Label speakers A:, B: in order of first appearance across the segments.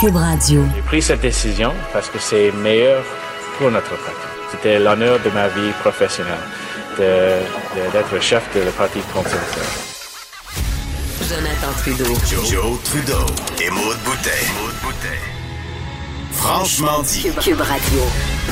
A: Cube Radio.
B: J'ai pris cette décision parce que c'est meilleur pour notre parti. C'était l'honneur de ma vie professionnelle d'être chef de le Parti conservateur.
A: Jonathan Trudeau.
C: Joe, Trudeau et Maud Boutet. Franchement dit.
A: Cube Radio.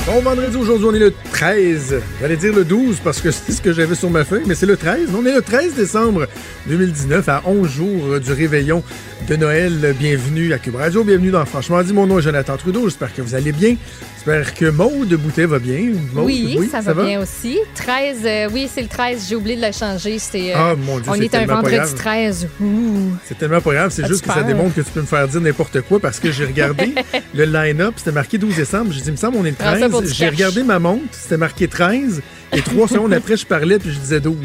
D: Bon vendredi, aujourd'hui, on est le 13. J'allais dire le 12 parce que c'est ce que j'avais sur ma feuille, mais c'est le 13. On est le 13 décembre 2019, à 11 jours du réveillon de Noël. Bienvenue à Cube Radio, bienvenue dans Franchement dit. Mon nom est Jonathan Trudeau, j'espère que vous allez bien. J'espère que Maude Boutet va bien. Maude,
E: oui, ça, va, bien aussi. 13, euh, oui, c'est le 13, j'ai oublié de le changer. C'est, euh,
D: Ah, mon Dieu,
E: on
D: c'est
E: est un vendredi
D: grave.
E: 13. Ouh.
D: C'est tellement pas grave, c'est juste que ça démontre que tu peux me faire dire n'importe quoi parce que j'ai regardé le line-up, c'était marqué 12 décembre. J'ai dit, il me semble, on est le
E: Ah, ça
D: 13.
E: pour du
D: J'ai regardé ma montre, c'était marqué 13. Et trois secondes après, je parlais puis je disais 12.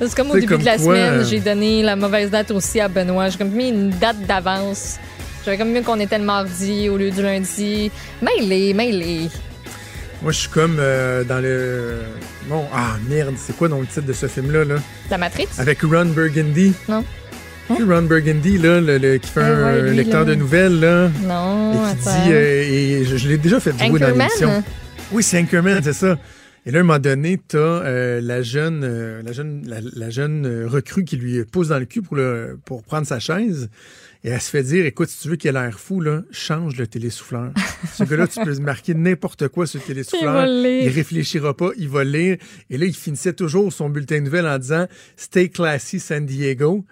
E: C'est comme au début
D: comme
E: de la
D: quoi,
E: semaine,
D: euh,
E: j'ai donné la mauvaise date aussi à Benoît. J'ai comme mis une date d'avance. J'avais comme mieux qu'on était le mardi au lieu du lundi. Mêlé, mêlé.
D: Moi, je suis comme euh, dans le. Bon, ah merde, c'est quoi dans le titre de ce film-là? Là?
E: La Matrix?
D: Avec Ron Burgundy.
E: Non.
D: Ron Burgundy, là, le, le- qui fait
E: Ah
D: un
E: ouais, lui,
D: lecteur
E: là.
D: de nouvelles, là.
E: Non,
D: et qui
E: attends.
D: dit. euh, et je, je l'ai déjà fait jouer dans
E: Anchorman?
D: l'émission. Oui, c'est Anchorman, c'est ça. Et là, à un moment donné, t'as euh, la jeune, euh, la jeune, la, la jeune recrue qui lui pousse dans le cul pour, le, pour prendre sa chaise. Et elle se fait dire, écoute, si tu veux qu'il ait l'air fou, là, change le télésouffleur. Ce gars-là, tu peux marquer n'importe quoi sur le télésouffleur.
E: Il lire.
D: Il réfléchira pas, il va lire. Et là, il finissait toujours son bulletin de nouvelles en disant Stay classy San Diego.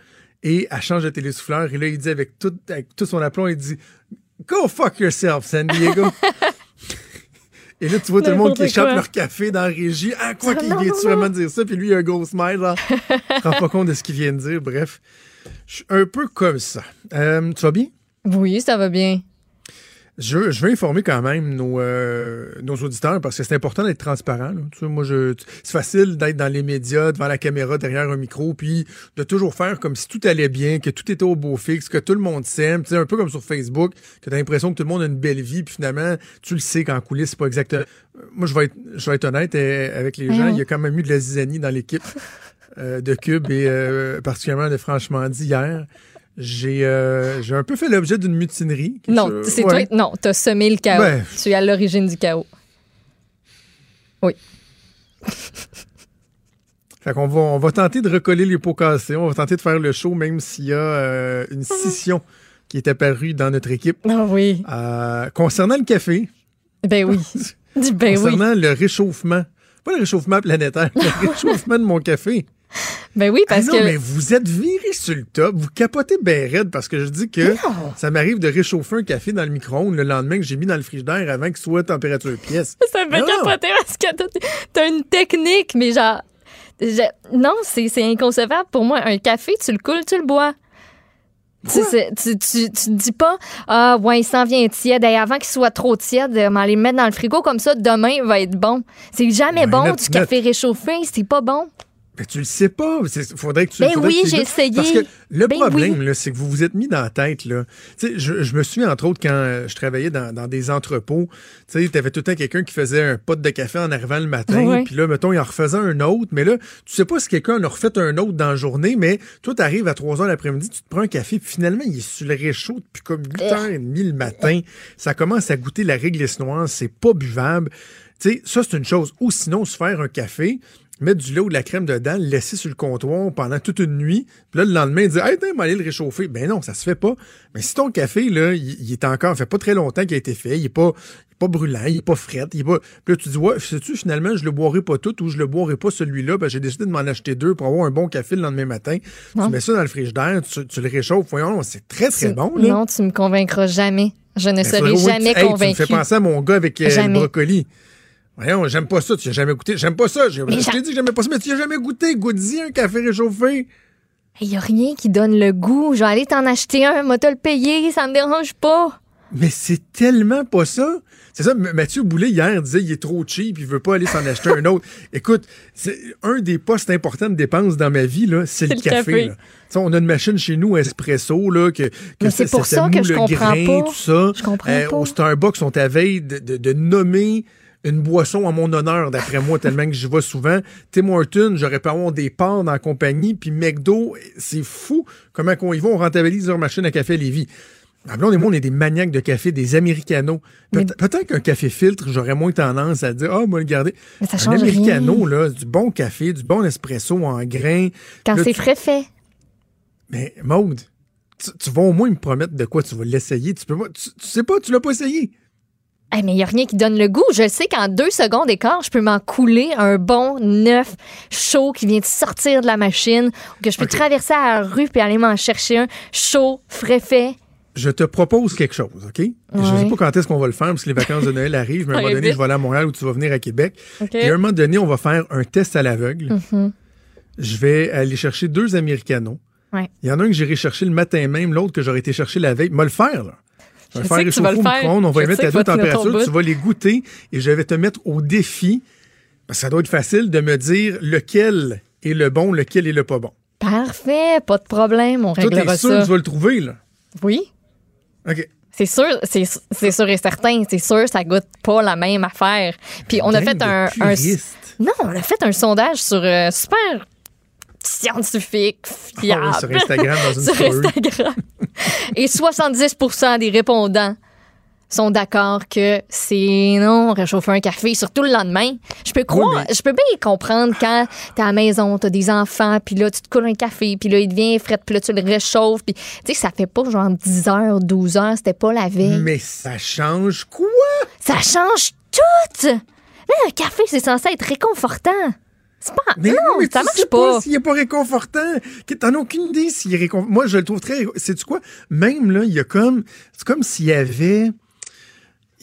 D: Et elle change de télésouffleur. Et là, il dit avec tout, avec tout son aplomb, il dit Go fuck yourself, San Diego. Et là, tu vois tout le monde qui échappe leur café dans la régie. Ah, quoi qu'il
E: Non,
D: vient
E: non,
D: vraiment dire ça? Puis lui, il a un gros smile, genre. Il se rend pas compte de ce qu'il vient de dire. Bref, je suis un peu comme ça. Euh, tu vas bien?
E: Oui, ça va bien.
D: Je, veux- je veux informer quand même nos, euh, nos auditeurs parce que c'est important d'être transparent. là. Tu sais, moi, je, c'est facile d'être dans les médias, devant la caméra, derrière un micro, puis de toujours faire comme si tout allait bien, que tout était au beau fixe, que tout le monde s'aime. Tu sais, un peu comme sur Facebook, que tu as l'impression que tout le monde a une belle vie, puis finalement, tu le sais qu'en coulisses, c'est pas exactement. Moi, je vais être, je vais être honnête euh, avec les gens. Il y a quand même eu de la zizanie dans l'équipe euh, de Cube et euh, particulièrement de Franchement dit hier. J'ai euh, j'ai un peu fait l'objet d'une mutinerie.
E: Non,
D: Je-
E: c'est
D: ouais.
E: toi. Non, t'as semé le chaos.
D: Ouais.
E: Tu es à l'origine du chaos.
D: Fait qu'on va, on va tenter de recoller les pots cassés. On va tenter de faire le show, même s'il y a euh, une scission qui est apparue dans notre équipe.
E: Ah oui.
D: Euh, concernant le café,
E: Ben oui. Dis ben oui.
D: concernant le réchauffement, pas le réchauffement planétaire, le réchauffement de mon café.
E: Ben oui,
D: Ah
E: parce
D: non,
E: que.
D: mais vous êtes viré sur le top, vous capotez ben raide parce que je dis que ça m'arrive de réchauffer un café dans le micro-ondes le lendemain que j'ai mis dans le frigidaire avant qu'il soit température pièce.
E: Ça me fait
D: Non.
E: capoter parce que t'as- une technique, mais genre. je- non, c'est inconcevable pour moi. Un café, tu le coules, tu le bois. Tu, tu, tu, tu te dis pas, ah, ouais, il s'en vient tiède. Et avant qu'il soit trop tiède, euh, m'en les mettre dans le frigo comme ça, demain, il va être bon. C'est jamais
D: Ouais,
E: bon du café réchauffé, c'est pas bon.
D: Ben, tu le sais pas. Il faudrait que tu
E: Ben
D: faudrait
E: oui, j'ai essayé.
D: Parce que le
E: Ben
D: problème,
E: oui.
D: c'est que vous vous êtes mis dans la tête. Là. Je, je me souviens, entre autres, quand euh, je travaillais dans, dans des entrepôts, tu avais tout le temps quelqu'un qui faisait un pot de café en arrivant le matin. Puis là, mettons, il en refaisait un autre. Mais là, tu sais pas si quelqu'un en a refait un autre dans la journée, mais toi, tu arrives à 3 heures l'après-midi, tu te prends un café, puis finalement, il est sur le réchaud depuis comme 8h30 le matin. Ça commence à goûter la réglisse noire, c'est pas buvable. Tu sais, ça, c'est une chose. Ou sinon, se faire un café, mettre du lait ou de la crème dedans, le laisser sur le comptoir pendant toute une nuit, puis là, le lendemain, dire, hey, t'as aller le réchauffer. Ben non, ça se fait pas. Mais si ton café, là, il, il est encore, fait pas très longtemps qu'il a été fait, il est pas, il est pas brûlant, il est pas fret, il est pas. Puis là, tu dis, ouais, sais-tu, finalement, je le boirai pas tout ou je le boirai pas celui-là, ben j'ai décidé de m'en acheter deux pour avoir un bon café le lendemain matin.
E: Non.
D: Tu mets ça dans le frigidaire, tu, tu le réchauffes, voyons, c'est très, très
E: Tu-
D: bon, là.
E: Non, tu me convaincre jamais. Je ne
D: Ben,
E: serai
D: faudrait- oui,
E: jamais
D: hey,
E: convaincue.
D: Tu me fais penser à mon gars avec euh, le brocoli. Voyons, j'aime pas ça, tu as jamais goûté. J'aime pas ça. Je t'ai dit que j'aimais pas ça, mais tu as jamais goûté. Goûte-y un café réchauffé.
E: Il n'y a rien qui donne le goût. Je vais aller t'en acheter un, moi te le payer, ça me dérange pas.
D: Mais c'est tellement pas ça. C'est ça, Mathieu Boulet, hier, disait il est trop cheap, il veut pas aller s'en acheter un autre. Écoute, c'est un des postes importants de dépenses dans ma vie, là, c'est le
E: le
D: café. là. On a une machine chez nous, espresso, là, que, que
E: c'est pour ça que
D: mou
E: je
D: le
E: comprends
D: grain,
E: pas.
D: tout ça. Euh,
E: Je comprends pas.
D: Au Starbucks, on t'avait de, de, de nommer une boisson en mon honneur, d'après moi, tellement que j'y vais souvent. Tim Horton, j'aurais pu avoir des parts dans la compagnie, puis McDo, c'est fou comment qu'on y va, on rentabilise leur machine à café à Lévis. Blonde et moi, on est des maniaques de café, des americanos. Peut-être qu'un café filtre, j'aurais moins tendance à dire, ah, moi, le garder.
E: Mais ça
D: un
E: change
D: americano,
E: rien.
D: là, du bon café, du bon espresso en grains.
E: Quand c'est
D: tu-
E: frais fait.
D: Mais, Maude, tu, tu vas au moins me promettre de quoi tu vas l'essayer. Tu peux pas, tu, tu sais pas, tu l'as pas essayé.
E: Mais il n'y a rien qui donne le goût. Je sais qu'en deux secondes d'écart, je peux m'en couler un bon neuf chaud qui vient de sortir de la machine ou que je peux traverser à la rue puis aller m'en chercher un chaud, frais fait.
D: Je te propose quelque chose, OK? Je
E: Ouais.
D: sais pas quand est-ce qu'on va le faire parce que les vacances de Noël arrivent, mais à un moment donné, je vais aller à Montréal ou tu vas venir à Québec. Et à un moment donné, on va faire un test à l'aveugle.
E: Mhm.
D: Je vais aller chercher deux Americanos.
E: Ouais.
D: Il y en a un que j'irai chercher le matin même, l'autre que j'aurais été chercher la veille. Va le faire, là. Je vais faire réchauffer au micro-ondes, on va les mettre à deux températures, tu vas les goûter et je vais te mettre au défi, parce que ça doit être facile de me dire lequel est le bon, lequel est le pas bon.
E: Parfait, pas de problème, on
D: Toi, t'es
E: réglera
D: sûr
E: ça.
D: que tu vas le trouver, là?
E: Oui,
D: OK.
E: c'est sûr, c'est c'est sûr et certain, c'est sûr, ça goûte pas la même affaire. Puis on a fait un, un non, on a fait un sondage sur euh, super scientifique,
D: Ah
E: fiable.
D: oui, sur Instagram, dans une
E: sur. Instagram. Et 70% des répondants sont d'accord que c'est non, réchauffer un café, surtout le lendemain. Je peux croire,
D: mais-
E: je peux bien comprendre quand t'es à la maison, t'as des enfants, puis là, tu te coules un café, puis là, il devient frais, puis là, tu le réchauffes, puis tu sais, ça fait pas genre 10 heures, 12 heures, c'était pas la veille.
D: Mais ça change quoi?
E: Ça change tout! Là, un café, c'est censé être réconfortant. C'est pas.
D: Mais
E: non,
D: mais
E: ça
D: tu
E: marche
D: sais
E: pas.
D: s'il est pas réconfortant. T'en as aucune idée s'il est réconfortant. Moi, je le trouve très. C'est quoi? Même là, il y a comme. C'est comme s'il y avait.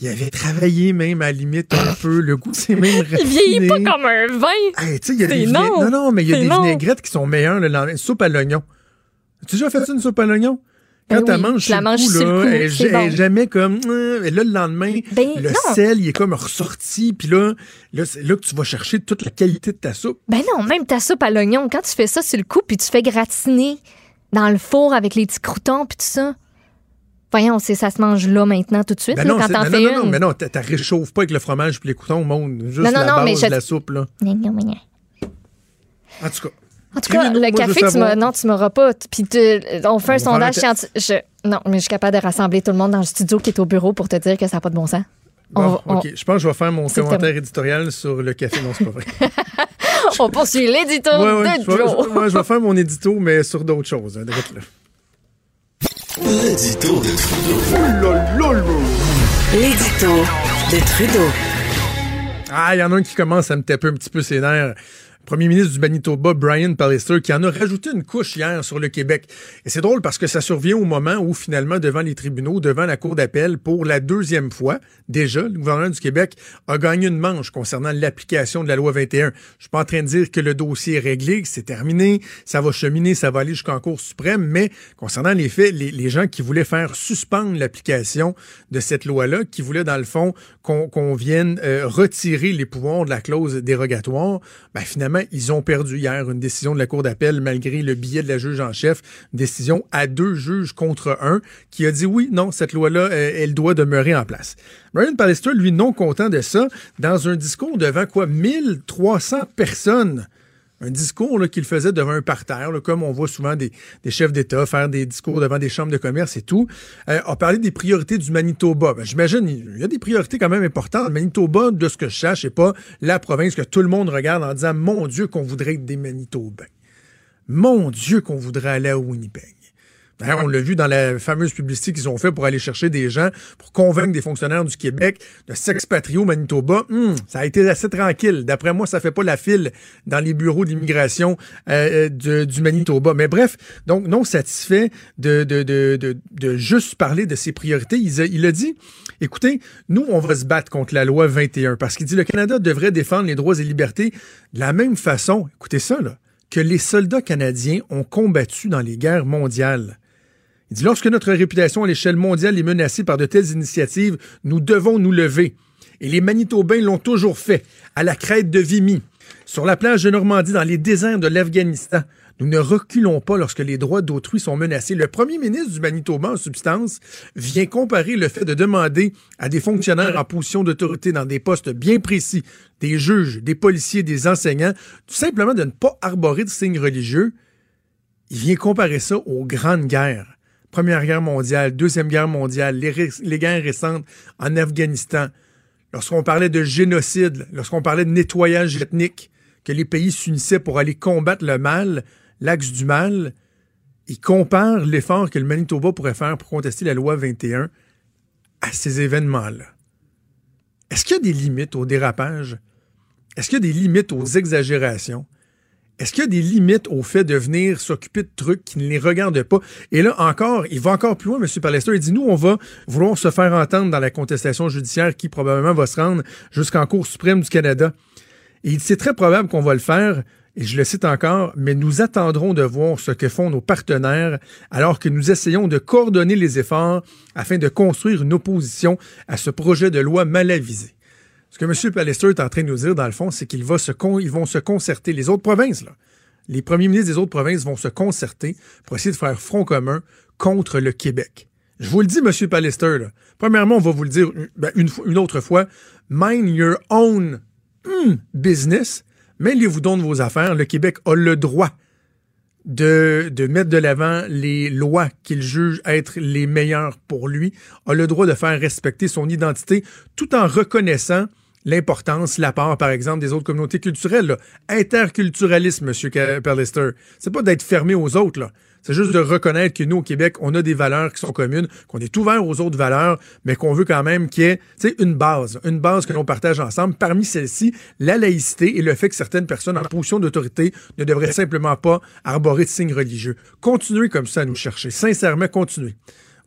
D: Il avait travaillé même à la limite un peu. Le goût, c'est même
E: Il vieillit pas
D: raffiné.
E: comme un vin.
D: Hey, tu sais, il y a
E: C'est
D: des
E: non.
D: non, non, mais il y a des
E: non.
D: vinaigrettes qui sont meilleures le lendemain. Soupe à l'oignon. As-tu déjà fait ça, une soupe à l'oignon? Quand
E: Ben
D: tu la
E: oui,
D: manges sur
E: la
D: le
E: mange
D: coup,
E: sur le
D: là,
E: coup,
D: elle elle
E: bon.
D: jamais comme... euh, Et là, le lendemain,
E: Ben,
D: le
E: non.
D: sel, il est comme ressorti. Puis là, là c'est là que tu vas chercher toute la qualité de ta soupe.
E: Ben non, même ta soupe à l'oignon, quand tu fais ça sur le coup, puis tu fais gratiner dans le four avec les petits croutons, puis tout ça. Voyons, c'est ça se mange là maintenant tout de suite,
D: Ben
E: là,
D: non,
E: quand
D: c'est-
E: t'en fais
D: non,
E: une.
D: non, mais non, t'as réchauffes pas avec le fromage puis les coutons au monde. Juste
E: Non, non,
D: la base
E: mais je-
D: de la soupe, là. En tout cas.
E: En tout cas, le café, tu m'as, non, tu m'auras pas. Puis te- on fait un sondage scientifique. Non, mais je suis capable de rassembler tout le monde dans le studio qui est au bureau pour te dire que ça n'a pas de bon sens.
D: Bon,
E: On-
D: OK. Je pense que je vais faire mon commentaire éditorial sur le café. Non, c'est pas vrai.
E: On poursuit l'édito
D: Ouais, ouais,
E: de
D: je, vais,
E: Joe.
D: je- ouais, je vais faire mon édito, mais sur d'autres choses. hein, direct là.
C: L'édito de Trudeau.
A: L'édito de Trudeau.
D: Ah, il y en a un qui commence à me taper un petit peu ses nerfs. Premier ministre du Manitoba, Brian Pallister, qui en a rajouté une couche hier sur le Québec. Et c'est drôle parce que ça survient au moment où, finalement, devant les tribunaux, devant la Cour d'appel, pour la deuxième fois, déjà, le gouvernement du Québec a gagné une manche concernant l'application de la loi 21. Je suis pas en train de dire que le dossier est réglé, que c'est terminé, ça va cheminer, ça va aller jusqu'en Cour suprême, mais concernant les faits, les, gens qui voulaient faire suspendre l'application de cette loi-là, qui voulaient, dans le fond, qu'on qu'on vienne euh, retirer les pouvoirs de la clause dérogatoire, ben, finalement, ils ont perdu hier une décision de la Cour d'appel malgré le billet de la juge en chef, une décision à deux juges contre un, qui a dit oui, non, cette loi-là, euh, elle doit demeurer en place. Brian Pallister, lui, non content de ça, dans un discours devant quoi, 1300 personnes un discours qu'il faisait devant un parterre, comme on voit souvent des, chefs d'État faire des discours devant des chambres de commerce et tout, euh, a parlé des priorités du Manitoba. Ben, J'imagine, il y a des priorités quand même importantes. Le Manitoba, de ce que je sache, n'est pas la province que tout le monde regarde en disant « Mon Dieu, qu'on voudrait être des Manitobains. Mon Dieu, qu'on voudrait aller à Winnipeg. » D'ailleurs, on l'a vu dans la fameuse publicité qu'ils ont fait pour aller chercher des gens, pour convaincre des fonctionnaires du Québec de s'expatrier au Manitoba. Hum, ça a été assez tranquille. D'après moi, ça fait pas la file dans les bureaux d'immigration euh, de- du Manitoba. Mais bref, donc non satisfait de, de, de, de, de juste parler de ses priorités, il a, il a dit, écoutez, nous, on va se battre contre la loi 21 parce qu'il dit le Canada devrait défendre les droits et libertés de la même façon, écoutez ça, là, que les soldats canadiens ont combattu dans les guerres mondiales. Il dit, lorsque notre réputation à l'échelle mondiale est menacée par de telles initiatives, nous devons nous lever. Et les Manitobains l'ont toujours fait, à la crête de Vimy, sur la plage de Normandie, dans les déserts de l'Afghanistan. Nous ne reculons pas lorsque les droits d'autrui sont menacés. Le premier ministre du Manitoba, en substance, vient comparer le fait de demander à des fonctionnaires en position d'autorité dans des postes bien précis, des juges, des policiers, des enseignants, tout simplement de ne pas arborer de signes religieux. Il vient comparer ça aux grandes guerres Première Guerre mondiale, Deuxième Guerre mondiale, les, guerres récentes en Afghanistan, lorsqu'on parlait de génocide, lorsqu'on parlait de nettoyage ethnique, que les pays s'unissaient pour aller combattre le mal, l'axe du mal, ils comparent l'effort que le Manitoba pourrait faire pour contester la loi 21 à ces événements-là. Est-ce qu'il y a des limites au dérapage? Est-ce qu'il y a des limites aux exagérations? Est-ce qu'il y a des limites au fait de venir s'occuper de trucs qui ne les regardent pas? Et là, encore, il va encore plus loin, M. Palester. Il dit, nous, on va vouloir se faire entendre dans la contestation judiciaire qui probablement va se rendre jusqu'en Cour suprême du Canada. Et c'est très probable qu'on va le faire, et je le cite encore, mais nous attendrons de voir ce que font nos partenaires alors que nous essayons de coordonner les efforts afin de construire une opposition à ce projet de loi mal avisé. Ce que M. Pallister est en train de nous dire, dans le fond, c'est qu'ils vont se concerter. Les autres provinces, là, les premiers ministres des autres provinces vont se concerter pour essayer de faire front commun contre le Québec. Je vous le dis, M. Pallister, là. premièrement, on va vous le dire ben, une, une autre fois, mind your own Hmm, business, mêlez-vous donc vos affaires. Le Québec a le droit de, de mettre de l'avant les lois qu'il juge être les meilleures pour lui, a le droit de faire respecter son identité tout en reconnaissant l'importance, l'apport, par exemple, des autres communautés culturelles. Interculturalisme, M. Perlister. C'est pas d'être fermé aux autres, là. C'est juste de reconnaître que nous, au Québec, on a des valeurs qui sont communes, qu'on est ouvert aux autres valeurs, mais qu'on veut quand même qu'il y ait une base, une base que l'on partage ensemble. Parmi celles-ci, la laïcité et le fait que certaines personnes en position d'autorité ne devraient simplement pas arborer de signes religieux. Continuez comme ça à nous chercher. Sincèrement, continuez.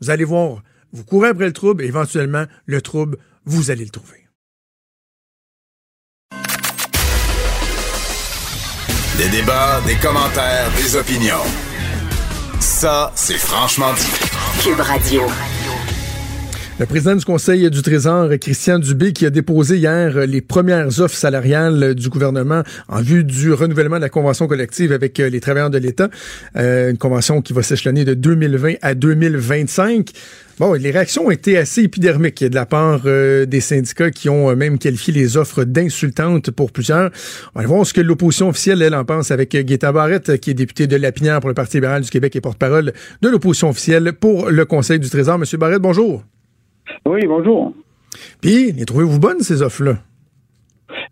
D: Vous allez voir, vous courez après le trouble et éventuellement, le trouble, vous allez le trouver.
F: Des débats, des commentaires, des opinions. Ça, c'est franchement dit.
A: Cube Radio.
D: Le président du Conseil du Trésor, Christian Dubé, qui a déposé hier les premières offres salariales du gouvernement en vue du renouvellement de la convention collective avec les travailleurs de l'État, euh, une convention qui va s'échelonner de 2020 à 2025. Bon, les réactions ont été assez épidermiques de la part euh, des syndicats qui ont euh, même qualifié les offres d'insultantes pour plusieurs. On va voir ce que l'opposition officielle, elle, en pense avec Guetta Barrette, qui est député de Lapinière pour le Parti libéral du Québec et porte-parole de l'opposition officielle pour le Conseil du Trésor. Monsieur Barrette, bonjour.
G: Oui, bonjour.
D: Puis, les trouvez-vous bonnes, ces offres-là?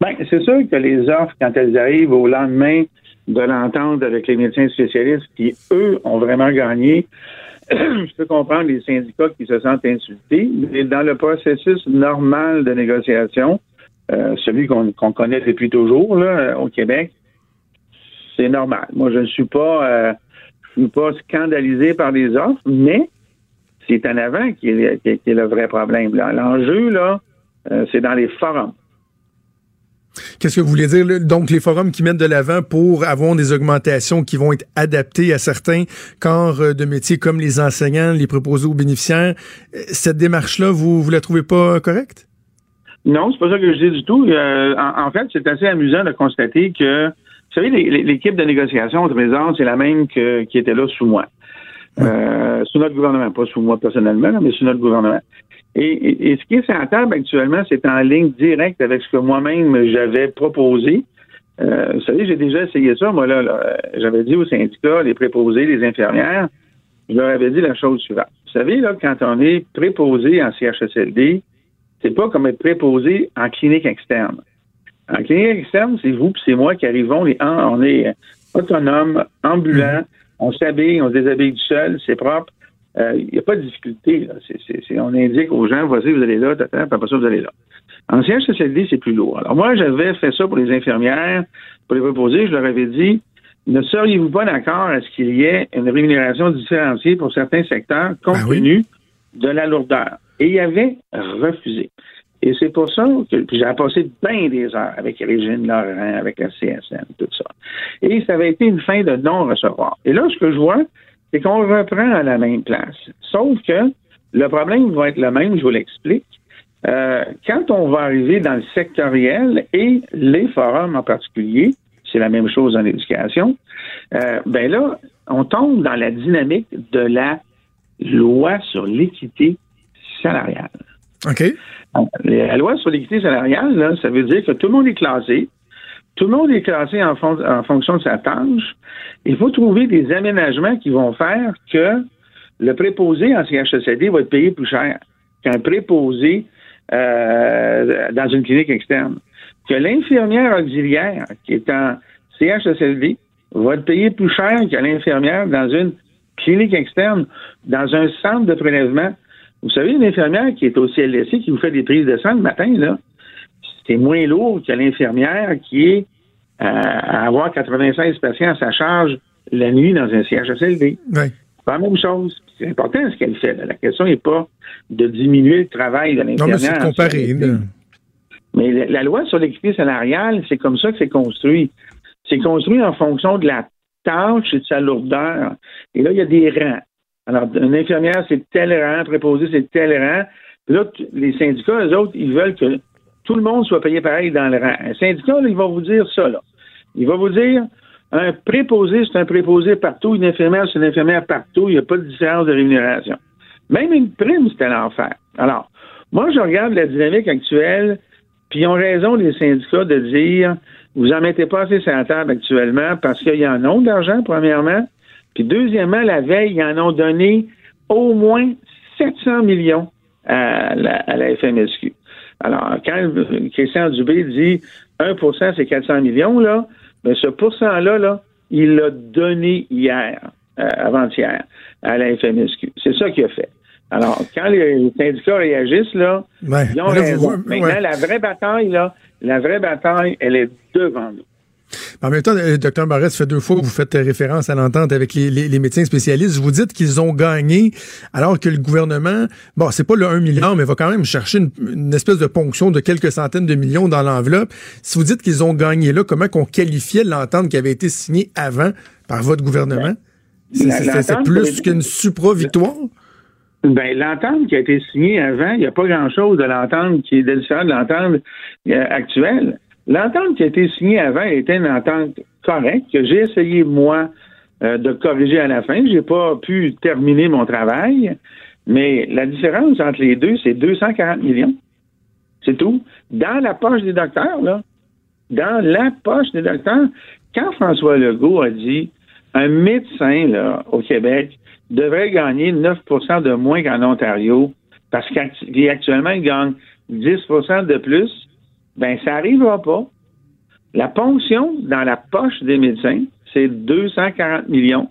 G: Bien, c'est sûr que les offres, quand elles arrivent au lendemain de l'entente avec les médecins spécialistes qui, eux, ont vraiment gagné, je peux comprendre les syndicats qui se sentent insultés, mais dans le processus normal de négociation, euh, celui qu'on connaît depuis toujours là, au Québec, c'est normal. Moi, je ne suis pas, euh, je suis pas scandalisé par les offres, mais c'est en avant qui est, qui est, le vrai problème. L'enjeu, là, euh, c'est dans les forums.
D: Qu'est-ce que vous voulez dire? Donc, les forums qui mettent de l'avant pour avoir des augmentations qui vont être adaptées à certains corps euh, de métiers comme les enseignants, les préposés aux bénéficiaires. Euh, cette démarche-là, vous, vous la trouvez pas correcte?
G: Non, c'est pas ça que je dis du tout. en, fait, c'est assez amusant de constater que, vous savez, l'équipe de négociation au Trésor, c'est la même que, qui était là sous moi. Euh, sous notre gouvernement, pas sous moi personnellement, mais sous notre gouvernement. Et, ce qui est sur table actuellement, c'est en ligne directe avec ce que moi-même j'avais proposé. Euh, vous savez, j'ai déjà essayé ça. Moi, là, j'avais dit aux syndicats, les préposés, les infirmières, je leur avais dit la chose suivante. Vous savez, là, quand on est préposé en CHSLD, c'est pas comme être préposé en clinique externe. En clinique externe, c'est vous puis c'est moi qui arrivons, on est autonome, ambulant, on s'habille, on se déshabille du seul, c'est propre. Il euh, n'y a pas de difficulté. Là. on indique aux gens, voici, vous allez là, tata, après ça, vous allez là. En CHSLD, c'est plus lourd. Alors moi, j'avais fait ça pour les infirmières, pour les reposer, je leur avais dit, ne seriez-vous pas d'accord à ce qu'il y ait une rémunération différenciée pour certains secteurs compte ben tenu de la lourdeur? Et il avait refusé. Et c'est pour ça que j'ai passé bien des heures avec Régine Laurent, avec la CSN, tout ça. Et ça avait été une fin de non-recevoir. Et là, ce que je vois, c'est qu'on reprend à la même place. Sauf que le problème va être le même, je vous l'explique. Euh, quand on va arriver dans le sectoriel et les forums en particulier, c'est la même chose en éducation, euh, ben là, on tombe dans la dynamique de la loi sur l'équité salariale.
D: OK.
G: La loi sur l'équité salariale, ça veut dire que tout le monde est classé. Tout le monde est classé en, en fonction de sa tâche. Il faut trouver des aménagements qui vont faire que le préposé en CHSLD va être payé plus cher qu'un préposé euh, dans une clinique externe. Que l'infirmière auxiliaire qui est en CHSLD va être payée plus cher que l'infirmière dans une clinique externe, dans un centre de prélèvement. Vous savez, une infirmière qui est au CLSC, qui vous fait des prises de sang le matin, là, c'est moins lourd que l'infirmière qui est euh, à avoir 96 patients à sa charge la nuit dans un CHSLD.
D: Ouais.
G: C'est pas la même chose. C'est important ce qu'elle fait. là. La question n'est pas de diminuer le travail de
D: Non, mais
G: l'infirmière.
D: c'est là.
G: Mais la, la loi sur l'équité salariale, c'est comme ça que c'est construit. C'est construit en fonction de la tâche et de sa lourdeur. Et là, il y a des rangs. Alors, une infirmière, c'est tel rang, préposé, c'est tel rang. Puis là, les syndicats, eux autres, ils veulent que tout le monde soit payé pareil dans le rang. Un syndicat, là, il va vous dire ça, là. Il va vous dire, un préposé, c'est un préposé partout, une infirmière, c'est une infirmière partout, il n'y a pas de différence de rémunération. Même une prime, c'était l'enfer. Alors, moi, je regarde la dynamique actuelle, puis ils ont raison, les syndicats, de dire vous en mettez pas assez sur la table actuellement parce qu'il y en ont d'argent, premièrement. Puis deuxièmement, la veille, ils en ont donné au moins 700 millions à la, à la FMSQ. Alors, quand Christian Dubé dit 1% c'est 400 millions, là, mais ce pourcent-là, là, il l'a donné hier, euh, avant-hier, à la FMSQ. C'est ça qu'il a fait. Alors, quand les syndicats réagissent, là,
D: Ouais.
G: ils ont raison. Maintenant,
D: ouais.
G: la vraie bataille, là, la vraie bataille, elle est devant nous.
D: En même temps, euh, Dr Barrett, ça fait deux fois que vous faites référence à l'entente avec les, les- les médecins spécialistes. Vous dites qu'ils ont gagné alors que le gouvernement, bon, c'est pas le 1 milliard, mais va quand même chercher une, une espèce de ponction de quelques centaines de millions dans l'enveloppe. Si vous dites qu'ils ont gagné là, comment qu'on qualifiait l'entente qui avait été signée avant par votre gouvernement? C'est-
G: La-
D: C'est plus qu'une supra-victoire?
G: Ben, l'entente qui a été signée avant, il n'y a pas grand-chose de l'entente qui est de l'entente euh, actuelle. L'entente qui a été signée avant était une entente correcte que j'ai essayé, moi, euh, de corriger à la fin. J'ai pas pu terminer mon travail, mais la différence entre les deux, c'est 240 millions. C'est tout. Dans la poche des docteurs, là. Dans la poche des docteurs. Quand François Legault a dit un médecin, là, au Québec, devrait gagner 9% de moins qu'en Ontario, parce qu'actuellement, il gagne 10% de plus, ben ça n'arrivera pas. La ponction dans la poche des médecins, c'est 240 millions.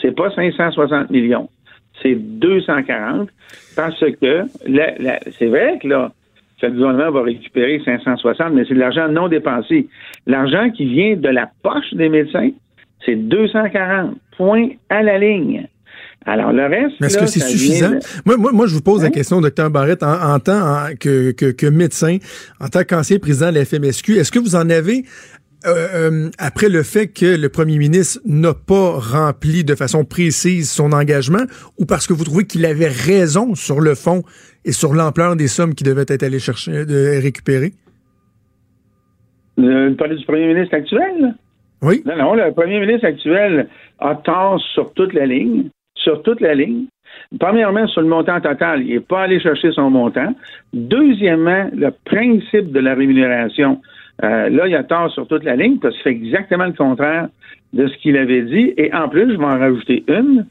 G: C'est pas 560 millions. C'est 240 parce que c'est vrai que là, le gouvernement va récupérer 560, mais c'est de l'argent non dépensé. L'argent qui vient de la poche des médecins, c'est 240. Point à la ligne. Alors, le reste.
D: Mais est-ce que c'est suffisant?
G: de-
D: Moi, moi, moi, je vous pose la
G: Hein?
D: question, docteur Barrett, en, en tant en- que, que, que médecin, en tant qu'ancien président de la FMSQ, est-ce que vous en avez, euh, euh, après le fait que le premier ministre n'a pas rempli de façon précise son engagement, ou parce que vous trouvez qu'il avait raison sur le fond et sur l'ampleur des sommes qui devaient être allées chercher, de récupérer?
G: Euh, Vous parlez du premier ministre actuel?
D: Oui?
G: Non, non, le premier ministre actuel a tort sur toute la ligne. Sur toute la ligne. Premièrement, sur le montant total, il n'est pas allé chercher son montant. Deuxièmement, le principe de la rémunération, euh, là, il a tort sur toute la ligne parce qu'il fait exactement le contraire de ce qu'il avait dit. Et en plus, je vais en rajouter une.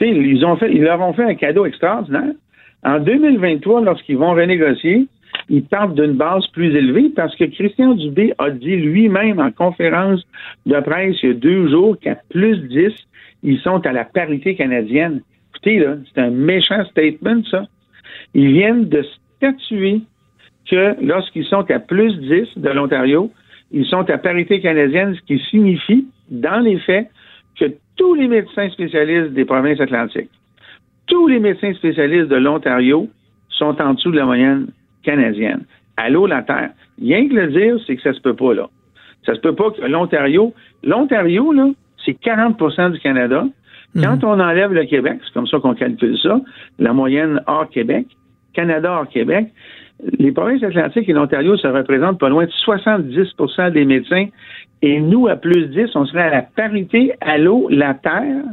G: Ils, ont fait, ils leur ont fait un cadeau extraordinaire. En 2023, lorsqu'ils vont renégocier, ils partent d'une base plus élevée parce que Christian Dubé a dit lui-même en conférence de presse il y a deux jours qu'à plus 10, ils sont à la parité canadienne. Écoutez, là, c'est un méchant statement, ça. Ils viennent de statuer que lorsqu'ils sont à plus 10 de l'Ontario, ils sont à parité canadienne, ce qui signifie, dans les faits, que tous les médecins spécialistes des provinces atlantiques, tous les médecins spécialistes de l'Ontario sont en dessous de la moyenne canadienne. Allô, la Terre. Rien que le dire, c'est que ça se peut pas, là. Ça se peut pas que l'Ontario, l'Ontario, là, c'est 40% du Canada. Quand on enlève le Québec, c'est comme ça qu'on calcule ça, la moyenne hors Québec, Canada hors Québec, les provinces atlantiques et l'Ontario, ça représente pas loin de 70% des médecins. Et nous, à plus 10, on serait à la parité à l'eau, la terre.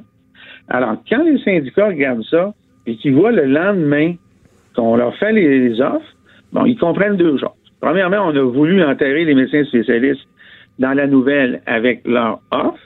G: Alors, quand les syndicats regardent ça et qu'ils voient le lendemain qu'on leur fait les offres, bon, ils comprennent deux choses. Premièrement, on a voulu enterrer les médecins spécialistes dans la nouvelle avec leur offre.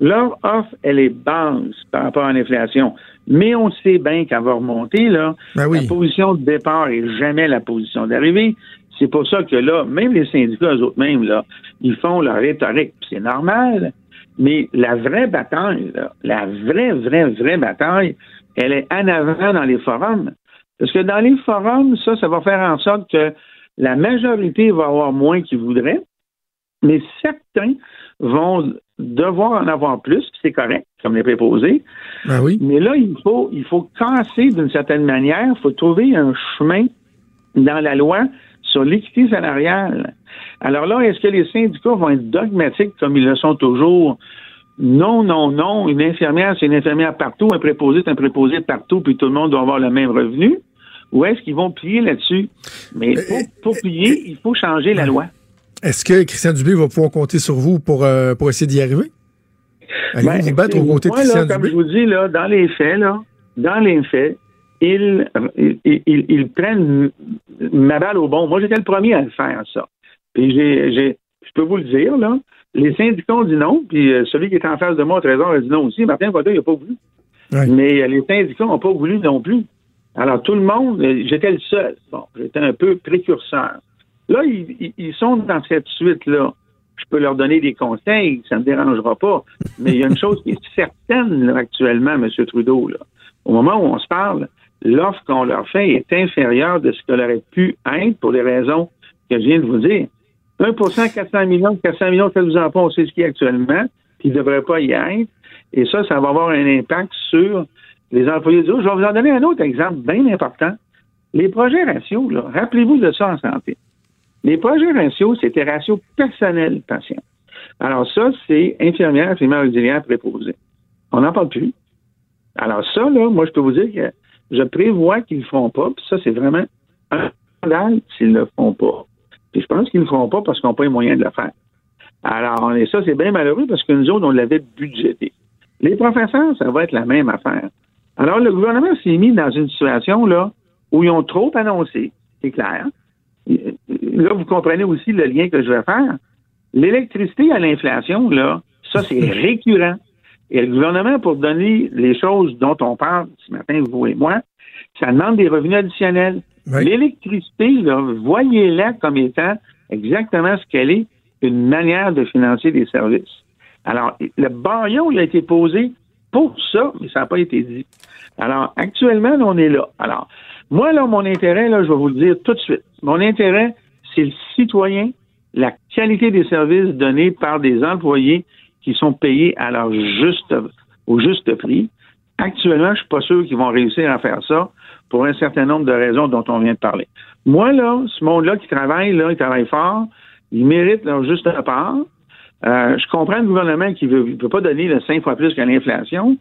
G: Leur offre, elle est basse par rapport à l'inflation. Mais on sait bien qu'elle va remonter, là.
D: Ben oui.
G: La position de départ est jamais la position d'arrivée. C'est pour ça que là, même les syndicats, eux autres mêmes, là, ils font leur rhétorique. C'est normal. Mais la vraie bataille, là, la vraie, vraie, vraie bataille, elle est en avant dans les forums. Parce que dans les forums, ça, ça va faire en sorte que la majorité va avoir moins qu'ils voudraient, mais certains vont devoir en avoir plus, c'est correct, comme les préposés.
D: Ben oui.
G: Mais là, il faut, il faut casser d'une certaine manière, il faut trouver un chemin dans la loi sur l'équité salariale. Alors là, est-ce que les syndicats vont être dogmatiques comme ils le sont toujours? Non, non, non. Une infirmière, c'est une infirmière partout. Un préposé, c'est un préposé partout, puis tout le monde doit avoir le même revenu. Ou est-ce qu'ils vont plier là-dessus? Mais pour, pour plier, il faut changer la loi.
D: Est-ce que Christian Dubé va pouvoir compter sur vous pour, euh, pour essayer d'y arriver? Allez-vous
G: Ben,
D: vous battre aux côtés de
G: là,
D: Christian
G: comme
D: Dubé?
G: je vous dis, là, dans les faits, là, dans les faits, ils, ils, ils- ils prennent ma balle au bon. Moi, j'étais le premier à le faire, ça. Puis j'ai, j'ai, je peux vous le dire, là, les syndicats ont dit non, puis euh, celui qui est en face de moi au Trésor a dit non aussi. Martin Potter, il n'a pas voulu. Mais euh, les syndicats n'ont pas voulu non plus. Alors, tout le monde, euh, j'étais le seul. Bon, j'étais un peu précurseur. Là, ils, sont dans cette suite-là. Je peux leur donner des conseils, ça ne me dérangera pas. Mais il y a une chose qui est certaine là, actuellement, M. Trudeau. Là. Au moment où on se parle, l'offre qu'on leur fait est inférieure de ce qu'elle aurait pu être pour les raisons que je viens de vous dire. 1% 400 millions, 400 millions, faites-vous-en pas, on sait ce qu'il y a actuellement, puis il ne devrait pas y être. Et ça, ça va avoir un impact sur les employés du Je vais vous en donner un autre exemple bien important. Les projets ratios, rappelez-vous de ça en santé. Les projets ratios, c'était ratio personnel patient. Alors ça, c'est infirmière, infirmière auxiliaire préposée. On n'en parle plus. Alors ça, là, moi, je peux vous dire que je prévois qu'ils ne le feront pas, puis ça, c'est vraiment un scandale s'ils ne le font pas. Puis je pense qu'ils ne le feront pas parce qu'ils n'ont pas les moyens de le faire. Alors, ça, c'est bien malheureux parce que nous autres, on l'avait budgété. Les professeurs, ça va être la même affaire. Alors, le gouvernement s'est mis dans une situation, là, où ils ont trop annoncé, c'est clair. Là, vous comprenez aussi le lien que je vais faire. L'électricité à l'inflation, là, ça, c'est récurrent. Et le gouvernement, pour donner les choses dont on parle ce matin, vous et moi, ça demande des revenus additionnels.
D: Oui.
G: L'électricité, là, voyez-la comme étant exactement ce qu'elle est, une manière de financer des services. Alors, le baillon, il a été posé pour ça, mais ça n'a pas été dit. Alors, actuellement, on est là. Alors, moi, là, mon intérêt, là, je vais vous le dire tout de suite. Mon intérêt, c'est le citoyen, la qualité des services donnés par des employés qui sont payés à leur juste, au juste prix. Actuellement, je suis pas sûr qu'ils vont réussir à faire ça pour un certain nombre de raisons dont on vient de parler. Moi, là, ce monde-là qui travaille, là, il travaille fort, ils méritent leur juste part. Euh, je comprends le gouvernement qui veut, il veut pas donner le cinq fois plus qu'à l'inflation,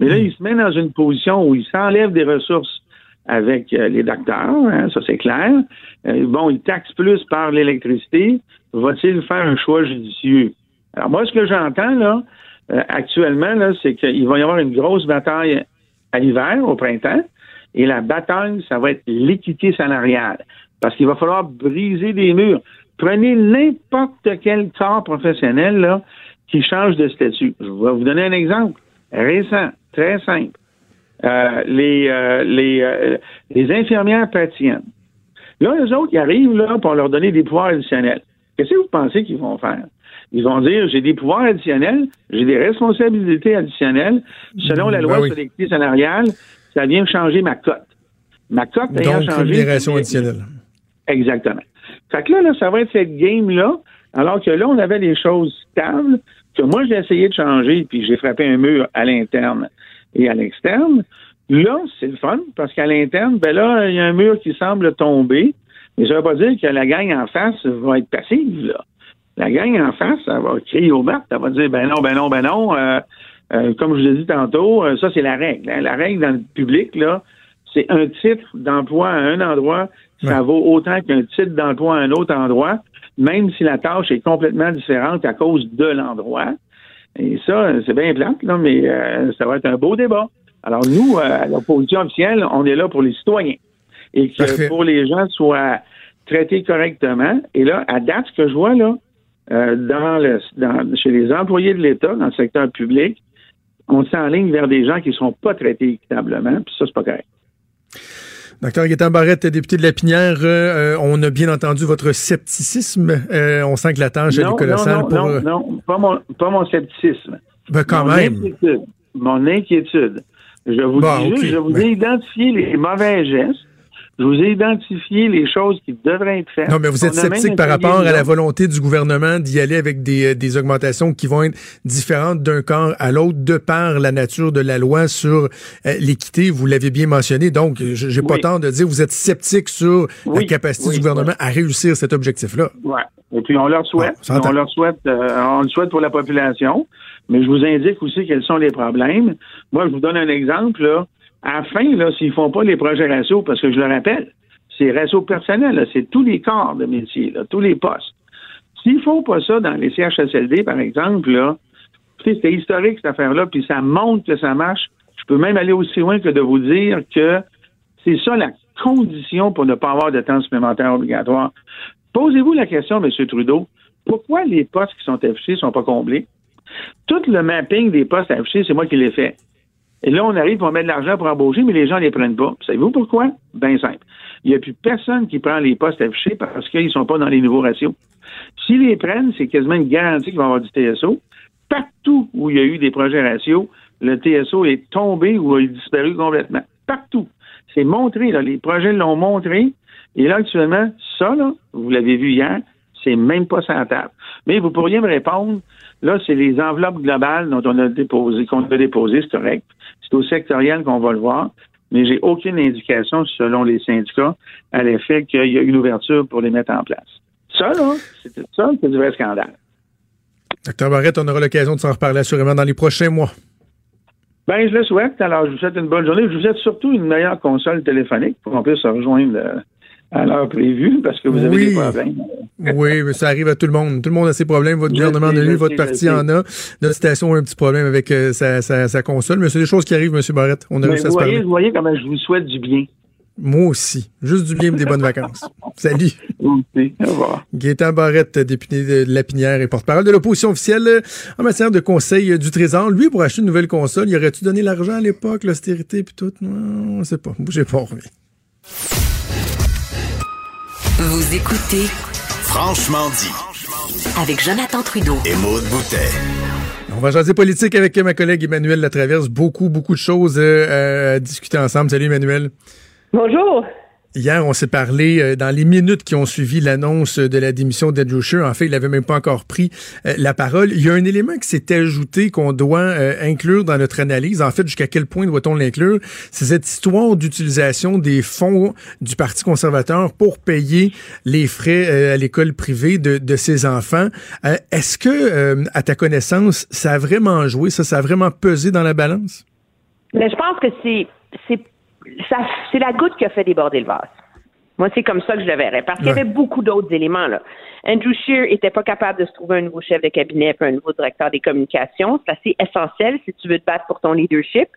G: mais là, il se met dans une position où il s'enlève des ressources avec euh, les docteurs, hein, ça c'est clair. Euh, bon, il taxe plus par l'électricité. Va-t-il faire un choix judicieux? Alors moi, ce que j'entends là, euh, actuellement, là, c'est qu'il va y avoir une grosse bataille à l'hiver, au printemps, et la bataille, ça va être l'équité salariale. Parce qu'il va falloir briser des murs. Prenez n'importe quel corps professionnel là, qui change de statut. Je vais vous donner un exemple récent, très simple. Euh, les, euh, les, euh, les infirmières praticiennes. Là, les autres, ils arrivent là pour leur donner des pouvoirs additionnels. Qu'est-ce que vous pensez qu'ils vont faire? Ils vont dire, j'ai des pouvoirs additionnels, j'ai des responsabilités additionnelles. Selon la
D: Ben
G: loi
D: oui.
G: sur l'équité salariale, ça vient changer ma cote. Ma cote ayant
D: Donc,
G: changé...
D: rémunération additionnelle.
G: Exactement. Fait que là, là, ça va être cette game-là, alors que là, on avait des choses stables, que moi, j'ai essayé de changer, puis j'ai frappé un mur à l'interne et à l'externe. Là, c'est le fun, parce qu'à l'interne, ben là, il y a un mur qui semble tomber, mais ça veut pas dire que la gang en face va être passive, là. La gang en face, elle va crier au bat, elle va dire, ben non, ben non, ben non, euh, euh, comme je vous l'ai dit tantôt, euh, ça, c'est la règle. hein. La règle dans le public, là, c'est un titre d'emploi à un endroit, ça vaut autant qu'un titre d'emploi à un autre endroit, même si la tâche est complètement différente à cause de l'endroit. Et ça, c'est bien plate, là, mais euh, ça va être un beau débat. Alors nous, euh, à l'opposition officielle, on est là pour les citoyens. Et que
D: Parfait.
G: pour les gens soient traités correctement. Et là, à date, ce que je vois, là, euh, dans le, dans, chez les employés de l'État, dans le secteur public, on s'enligne vers des gens qui ne sont pas traités équitablement, puis ça, c'est pas correct.
D: Docteur Gaétan Barrette, député de la Pinière, euh, on a bien entendu votre scepticisme. Euh, on sent que la tâche est colossale.
G: Non, non, non, non, pas mon, pas mon scepticisme.
D: Ben, quand
G: mon
D: même.
G: Inquiétude, mon inquiétude. Je vous,
D: Bon,
G: dis juste, je vous
D: ben.
G: ai identifié les mauvais gestes. Je vous ai identifié les choses qui devraient être faites.
D: Non, mais vous êtes sceptique par rapport à la volonté du gouvernement d'y aller avec des, euh, des augmentations qui vont être différentes d'un corps à l'autre de par la nature de la loi sur euh, l'équité. Vous l'avez bien mentionné. Donc, j'ai pas tort de dire vous êtes sceptique sur la capacité
G: oui,
D: du gouvernement à réussir cet objectif-là.
G: Ouais. Et puis on leur souhaite,
D: Bon,
G: on leur souhaite, euh, on le souhaite pour la population, mais je vous indique aussi quels sont les problèmes. Moi, je vous donne un exemple. Là. À la fin, là, s'ils font pas les projets ratios, parce que je le rappelle, c'est ratio personnel, c'est tous les corps de métier, là, tous les postes. S'ils font pas ça dans les CHSLD, par exemple, là, c'était historique cette affaire-là, puis ça montre que ça marche. Je peux même aller aussi loin que de vous dire que c'est ça la condition pour ne pas avoir de temps supplémentaire obligatoire. Posez-vous la question, M. Trudeau, pourquoi les postes qui sont affichés ne sont pas comblés? Tout le mapping des postes affichés, c'est moi qui l'ai fait. Et là, on arrive, on met de l'argent pour embaucher, mais les gens ne les prennent pas. Savez-vous pourquoi? Bien simple. Il n'y a plus personne qui prend les postes affichés parce qu'ils ne sont pas dans les nouveaux ratios. S'ils les prennent, c'est quasiment une garantie qu'il va y avoir du TSO. Partout où il y a eu des projets ratios, le TSO est tombé ou a disparu complètement. Partout. C'est montré, là. Les projets l'ont montré. Et là, actuellement, ça, là, vous l'avez vu hier, c'est même pas la table. Mais vous pourriez me répondre, là, c'est les enveloppes globales dont on a déposé, qu'on a déposé, c'est correct. C'est au sectoriel qu'on va le voir. Mais j'ai aucune indication, selon les syndicats, à l'effet qu'il y a une ouverture pour les mettre en place. Ça, là, c'est ça, c'est du vrai scandale.
D: Docteur Barrette, on aura l'occasion de s'en reparler assurément dans les prochains mois.
G: Ben, je le souhaite. Alors, je vous souhaite une bonne journée. Je vous souhaite surtout une meilleure console téléphonique pour qu'on puisse se rejoindre à l'heure prévue parce que vous avez
D: Oui.
G: des problèmes.
D: Oui, mais ça arrive à tout le monde. Tout le monde a ses problèmes. Votre
G: Je
D: gouvernement en
G: sais,
D: a
G: je
D: eu, votre
G: sais,
D: parti en a. Notre station a un petit problème avec euh, sa, sa- sa console. Mais c'est des choses qui arrivent, M. Barrette. On a
G: Mais vous,
D: se
G: voyez, vous voyez comment je vous souhaite du bien.
D: Moi aussi. Juste du bien et des bonnes vacances. Salut.
G: Aussi. Au revoir.
D: Gaétan Barrette, député de Lapinière et porte-parole de l'opposition officielle euh, en matière de conseil euh, du Trésor. Lui, pour acheter une nouvelle console, il aurait-tu donné l'argent à l'époque, l'austérité puis tout? Non, on sait pas. Bougez pas, on revient.
A: Vous écoutez
F: Franchement dit.
A: avec Jonathan Trudeau.
F: Et Maude Boutet.
D: On va jaser politique avec ma collègue Emmanuel Latraverse. Beaucoup, beaucoup de choses euh, à discuter ensemble. Salut Emmanuel.
H: Bonjour.
D: Hier, on s'est parlé euh, dans les minutes qui ont suivi l'annonce de la démission d'Andrew Scheer. En fait, il n'avait même pas encore pris euh, la parole. Il y a un élément qui s'est ajouté qu'on doit euh, inclure dans notre analyse. En fait, jusqu'à quel point doit-on l'inclure? C'est cette histoire d'utilisation des fonds du Parti conservateur pour payer les frais euh, à l'école privée de, de ses enfants. Euh, Est-ce que, à ta connaissance, ça a vraiment joué, ça, ça a vraiment pesé dans la balance?
H: Mais je pense que c'est ça c'est la goutte qui a fait déborder le vase. Moi, c'est comme ça que je le verrais. Parce qu'il y avait beaucoup d'autres éléments. Là. Andrew Scheer était pas capable de se trouver un nouveau chef de cabinet et un nouveau directeur des communications. C'est assez essentiel si tu veux te battre pour ton leadership.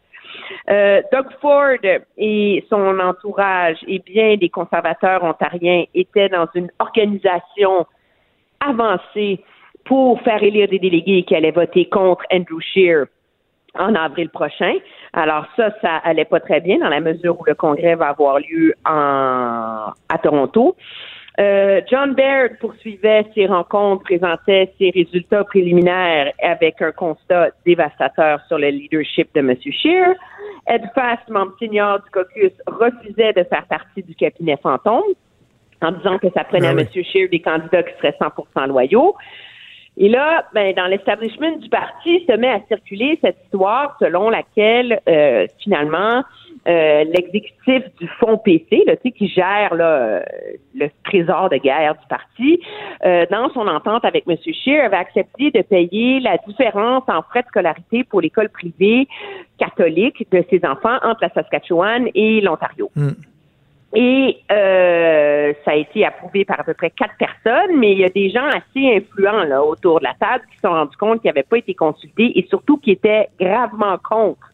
H: Euh, Doug Ford et son entourage et bien des conservateurs ontariens étaient dans une organisation avancée pour faire élire des délégués qui allaient voter contre Andrew Scheer en avril prochain. Alors ça, ça allait pas très bien dans la mesure où le congrès va avoir lieu en, à Toronto. Euh, John Baird poursuivait ses rencontres, présentait ses résultats préliminaires avec un constat dévastateur sur le leadership de M. Scheer. Ed Fast, membre senior du caucus, refusait de faire partie du cabinet fantôme en disant que ça prenait
D: Ah
H: à. M. Scheer des candidats qui seraient 100% loyaux. Et là, ben, dans l'establishment du parti, se met à circuler cette histoire selon laquelle, euh, finalement, euh, l'exécutif du fonds PC, là, qui gère là, euh, le trésor de guerre du parti, euh, dans son entente avec M. Scheer, avait accepté de payer la différence en frais de scolarité pour l'école privée catholique de ses enfants entre la Saskatchewan et l'Ontario. Et euh, ça a été approuvé par à peu près quatre personnes, mais il y a des gens assez influents là, autour de la table qui se sont rendus compte qu'ils n'avaient pas été consultés et surtout qui étaient gravement contre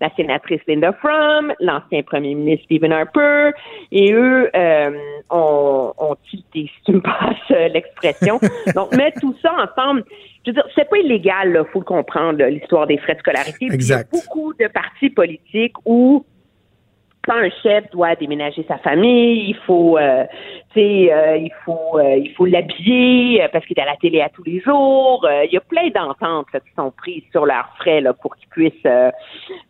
H: la sénatrice Linda Fromm, l'ancien premier ministre Stephen Harper, et eux euh, ont, ont tilté, si tu me passes euh, l'expression. Donc, mettre tout ça ensemble, je veux dire, c'est pas illégal, il faut le comprendre, l'histoire des frais de scolarité.
D: Exact.
H: Il y a beaucoup de partis politiques où quand un chef doit déménager sa famille, il faut, euh, tu sais, euh, il faut, euh, il faut l'habiller parce qu'il est à la télé à tous les jours. Il y a plein d'ententes qui sont prises sur leurs frais là, pour qu'ils puissent, tu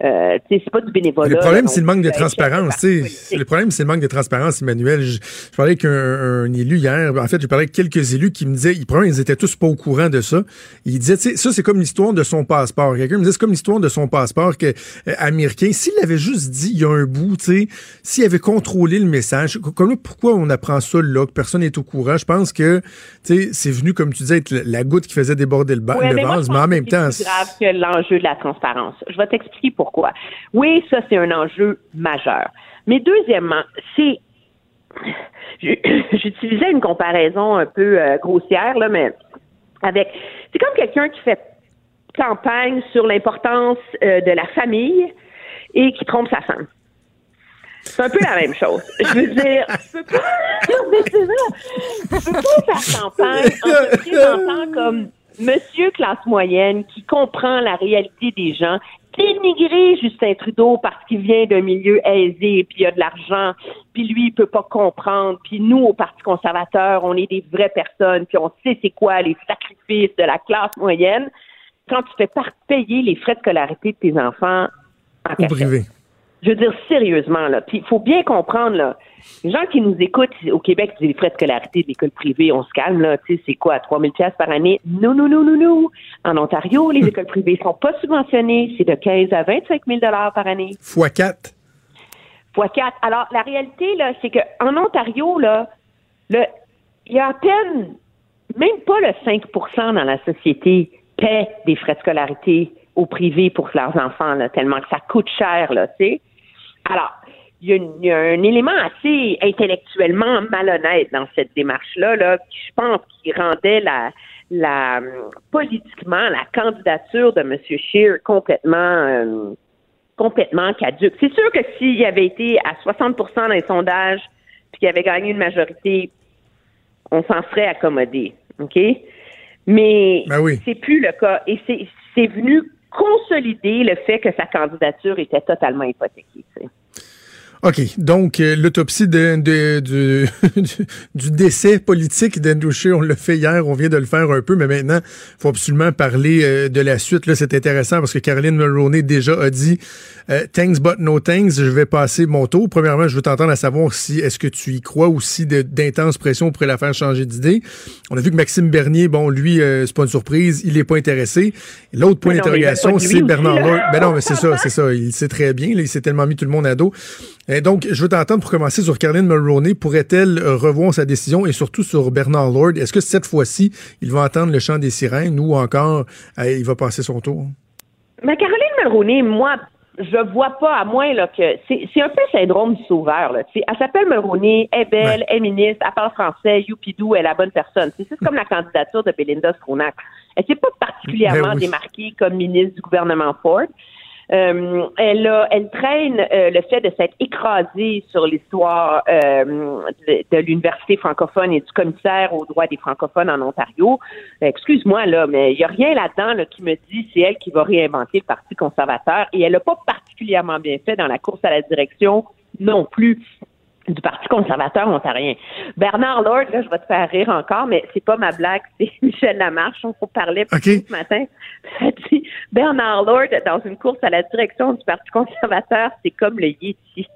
H: sais, c'est pas du bénévolat.
D: Le problème, c'est le manque de transparence. tu sais. Le problème, c'est le manque de transparence, Emmanuel. Je, je parlais avec un, un élu hier. En fait, j'ai parlé avec quelques élus qui me disaient, ils, ils étaient tous pas au courant de ça. Ils disaient, tu sais, ça, c'est comme l'histoire de son passeport. Quelqu'un me disait, c'est comme l'histoire de son passeport que, américain. S'il avait juste dit, il y a un bout, tu sais, s'il avait contrôlé le message, comme là, pourquoi on apprend ça là, que personne n'est au courant? Je pense que, tu sais, c'est venu, comme tu disais, être la goutte qui faisait déborder le,
H: Ouais,
D: le
H: mais
D: vase, mais en même temps,
H: c'est plus grave que l'enjeu de la transparence. Je vais t'expliquer pourquoi. Oui, ça, c'est un enjeu majeur. Mais deuxièmement, c'est. J'utilisais une comparaison un peu euh, grossière, là, mais avec. C'est comme quelqu'un qui fait campagne sur l'importance euh, de la famille et qui trompe sa femme. C'est un peu la même chose. Je veux dire, tu peux pas. Tu peux pas faire campagne en te présentant comme monsieur classe moyenne qui comprend la réalité des gens, dénigrer Justin Trudeau parce qu'il vient d'un milieu aisé, puis il a de l'argent, puis lui, il peut pas comprendre, puis nous, au Parti conservateur, on est des vraies personnes, puis on sait c'est quoi les sacrifices de la classe moyenne. Quand tu fais payer les frais de scolarité de tes enfants en
D: privé.
H: Je veux dire sérieusement là, puis il faut bien comprendre là, les gens qui nous écoutent au Québec, les frais de scolarité de l'école privée, on se calme là, tu sais c'est quoi 3000 pièces par année? Non non non non non. En Ontario, les écoles privées sont pas subventionnées, c'est de 15 à 25 000 dollars par année
D: Fois 4.
H: fois 4. Alors, la réalité, là, c'est qu'en Ontario, là, le, il y a à peine, même pas le 5% dans la société paie des frais de scolarité au privé pour leurs enfants, là, tellement que ça coûte cher, là, tu sais. Alors, il y, a une- il y a un élément assez intellectuellement malhonnête dans cette démarche-là, là, qui, je pense, qui rendait la, la, politiquement, la candidature de M. Scheer complètement, euh, complètement caduque. C'est sûr que s'il avait été à 60% dans les sondages puis qu'il avait gagné une majorité, on s'en serait accommodé, OK? Mais
D: Ben oui.
H: c'est plus le cas. Et c'est, c'est venu consolider le fait que sa candidature était totalement hypothéquée.
D: OK. Donc, euh, l'autopsie de, de- du, du décès politique d'Andrew Scheer, on l'a fait hier, on vient de le faire un peu, mais maintenant, il faut absolument parler euh, de la suite. Là, c'est intéressant parce que Caroline Mulroney déjà a dit euh, Thanks but no thanks, je vais passer mon tour. Premièrement, je veux t'entendre à savoir si est-ce que tu y crois ou si de- d'intenses pressions pourraient la faire changer d'idée. On a vu que Maxime Bernier, bon, lui, euh, c'est pas une surprise, il est pas intéressé. L'autre point d'interrogation, c'est
H: aussi,
D: Bernard. Lord. Ben non, mais c'est ça, c'est ça. Il sait très bien. Là, il s'est tellement mis tout le monde à dos. Et donc, je veux t'entendre pour commencer sur Caroline Mulroney. Pourrait-elle euh, revoir sa décision et surtout sur Bernard Lord? Est-ce que cette fois-ci, il va entendre le chant des sirènes ou encore euh, il va passer son tour?
H: Mais Caroline Mulroney, moi, je vois pas, à moins là, que c'est, un peu le syndrome du sauveur. Là, elle s'appelle Mulroney, elle est belle, elle est ministre, elle parle français, youpidou, elle est la bonne personne. C'est, c'est comme la candidature de Belinda Stronach. Elle s'est pas particulièrement
D: Ben oui.
H: démarquée comme ministre du gouvernement Ford. Euh, elle, a, elle traîne euh, le fait de s'être écrasée sur l'histoire euh, de, l'université francophone et du commissaire aux droits des francophones en Ontario. Euh, Excuse-moi là, mais il y a rien là-dedans là, qui me dit c'est elle qui va réinventer le Parti conservateur et elle n'a pas particulièrement bien fait dans la course à la direction non plus du Parti conservateur ontarien. Bernard Lord, là, je vais te faire rire encore, mais c'est pas ma blague, c'est Michel Lamarche, on parlait plus ce matin. Dit, Bernard Lord, dans une course à la direction du Parti conservateur, c'est comme le Yeti.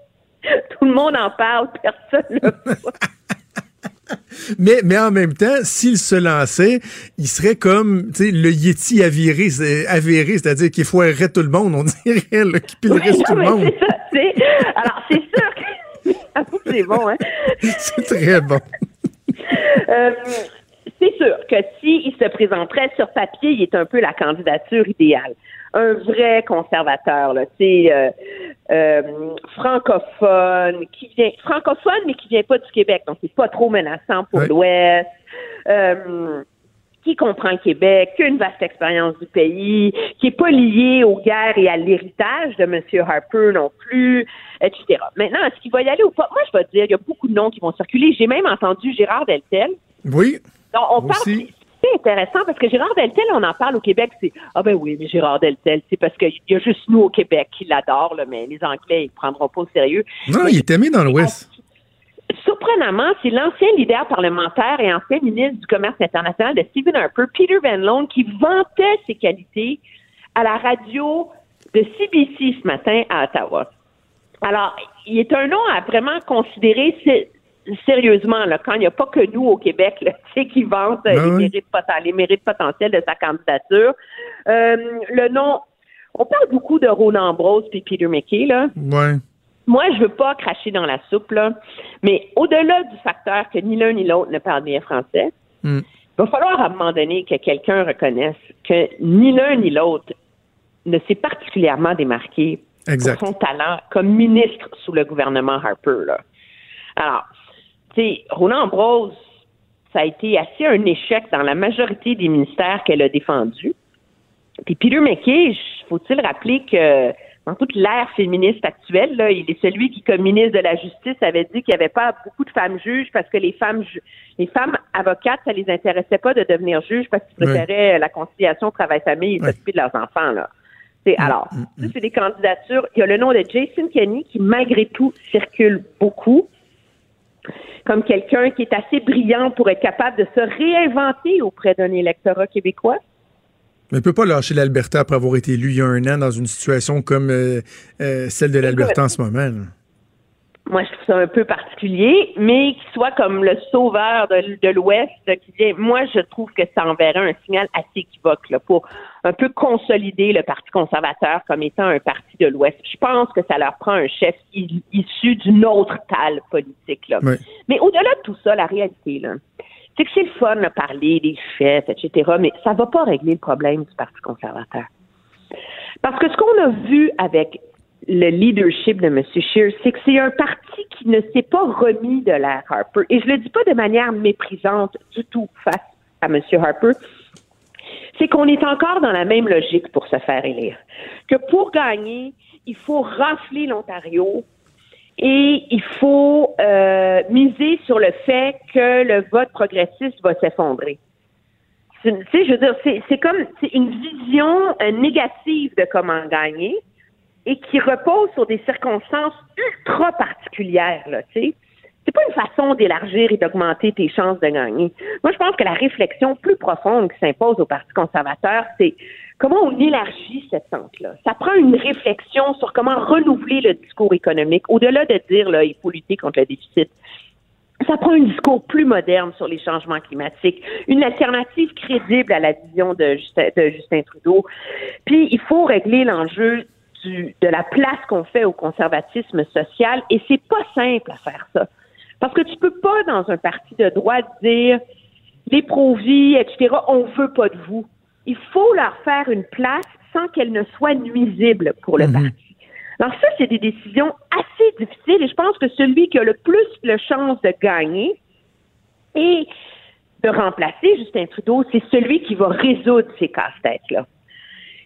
H: Tout le monde en parle, personne ne le voit.
D: Mais, mais en même temps, s'il se lançait, il serait comme le Yeti avéré, avéré c'est-à-dire qu'il foirerait tout le monde, on dirait, qu'il pilerait
H: Oui,
D: tout le monde.
H: c'est ça, Alors, c'est sûr c'est bon, hein?
D: C'est très bon.
H: Euh, c'est sûr que s'il se présenterait sur papier, il est un peu la candidature idéale. Un vrai conservateur, là, tu sais, euh, euh, francophone, qui vient francophone mais qui vient pas du Québec, donc c'est pas trop menaçant pour l'Ouest. Euh, qui comprend le Québec, qui a une vaste expérience du pays, qui est pas lié aux guerres et à l'héritage de M. Harper non plus, etc. Maintenant, est-ce qu'il va y aller ou pas? Moi, je vais te dire, il y a beaucoup de noms qui vont circuler. J'ai même entendu Gérard Deltel.
D: Oui.
H: Donc, on parle, c'est intéressant parce que Gérard Deltel, on en parle au Québec, c'est ah ben oui, mais Gérard Deltel, c'est parce qu'il y a juste nous au Québec qui l'adorent, mais les Anglais, ils prendront pas au sérieux.
D: Non, il est aimé dans l'Ouest.
H: Surprenamment, c'est l'ancien leader parlementaire et ancien ministre du Commerce international de Stephen Harper, Peter Van Loan, qui vantait ses qualités à la radio de CBC ce matin à Ottawa. Alors, il est un nom à vraiment considérer sérieusement, là, quand il n'y a pas que nous au Québec là, qui vantent ben les, mérites les, mérites potentiels de sa candidature. Euh, le nom, on parle beaucoup de Ronan Ambrose puis Peter McKay, là.
D: Ouais.
H: Moi, je veux pas cracher dans la soupe, là, mais au-delà du facteur que ni l'un ni l'autre ne parle bien français, hmm. il va falloir à un moment donné que quelqu'un reconnaisse que ni l'un ni l'autre ne s'est particulièrement démarqué
D: exact.
H: pour son talent comme ministre sous le gouvernement Harper. Là. Alors, tu sais, Roland Ambrose, ça a été assez un échec dans la majorité des ministères qu'elle a défendus. Puis Peter McKay, faut-il rappeler que dans toute l'ère féministe actuelle, là, il est celui qui, comme ministre de la Justice, avait dit qu'il n'y avait pas beaucoup de femmes juges parce que les femmes les femmes avocates, ça les intéressait pas de devenir juges parce qu'ils préféraient la conciliation travail-famille et s'occuper de leurs enfants. Là. C'est, mm, alors, mm, mm. c'est des candidatures. Il y a le nom de Jason Kenney qui, malgré tout, circule beaucoup comme quelqu'un qui est assez brillant pour être capable de se réinventer auprès d'un électorat québécois.
D: Mais il ne peut pas lâcher l'Alberta après avoir été élu il y a un an dans une situation comme euh, euh, celle de l'Alberta en ce moment.
H: Moi, je trouve ça un peu particulier, mais qu'il soit comme le sauveur de, l'Ouest, qui dit, moi, je trouve que ça enverrait un signal assez équivoque là, pour un peu consolider le Parti conservateur comme étant un parti de l'Ouest. Je pense que ça leur prend un chef issu d'une autre talle politique. Là. Mais au-delà de tout ça, la réalité, là, c'est que c'est le fun de parler des chefs, etc., mais ça ne va pas régler le problème du Parti conservateur. Parce que ce qu'on a vu avec le leadership de M. Scheer, c'est que c'est un parti qui ne s'est pas remis de l'ère Harper. Et je le dis pas de manière méprisante du tout face à M. Harper. C'est qu'on est encore dans la même logique pour se faire élire. Que pour gagner, il faut rafler l'Ontario et il faut euh, miser sur le fait que le vote progressiste va s'effondrer. Tu sais, je veux dire, c'est comme une vision euh, négative de comment gagner et qui repose sur des circonstances ultra particulières, là, tu sais. C'est pas une façon d'élargir et d'augmenter tes chances de gagner. Moi, je pense que la réflexion plus profonde qui s'impose au Parti conservateur, c'est comment on élargit cette tente-là? Ça prend une réflexion sur comment renouveler le discours économique, au-delà de dire, là, il faut lutter contre le déficit ça prend un discours plus moderne sur les changements climatiques, une alternative crédible à la vision de Justin, de Justin Trudeau. Puis, il faut régler l'enjeu de la place qu'on fait au conservatisme social et c'est pas simple à faire ça. Parce que tu peux pas, dans un parti de droite, dire les pro-vie, etc., on veut pas de vous. Il faut leur faire une place sans qu'elle ne soit nuisible pour le mhm. parti. Alors ça, c'est des décisions assez difficiles et je pense que celui qui a le plus de chance de gagner et de remplacer Justin Trudeau, c'est celui qui va résoudre ces casse-têtes-là.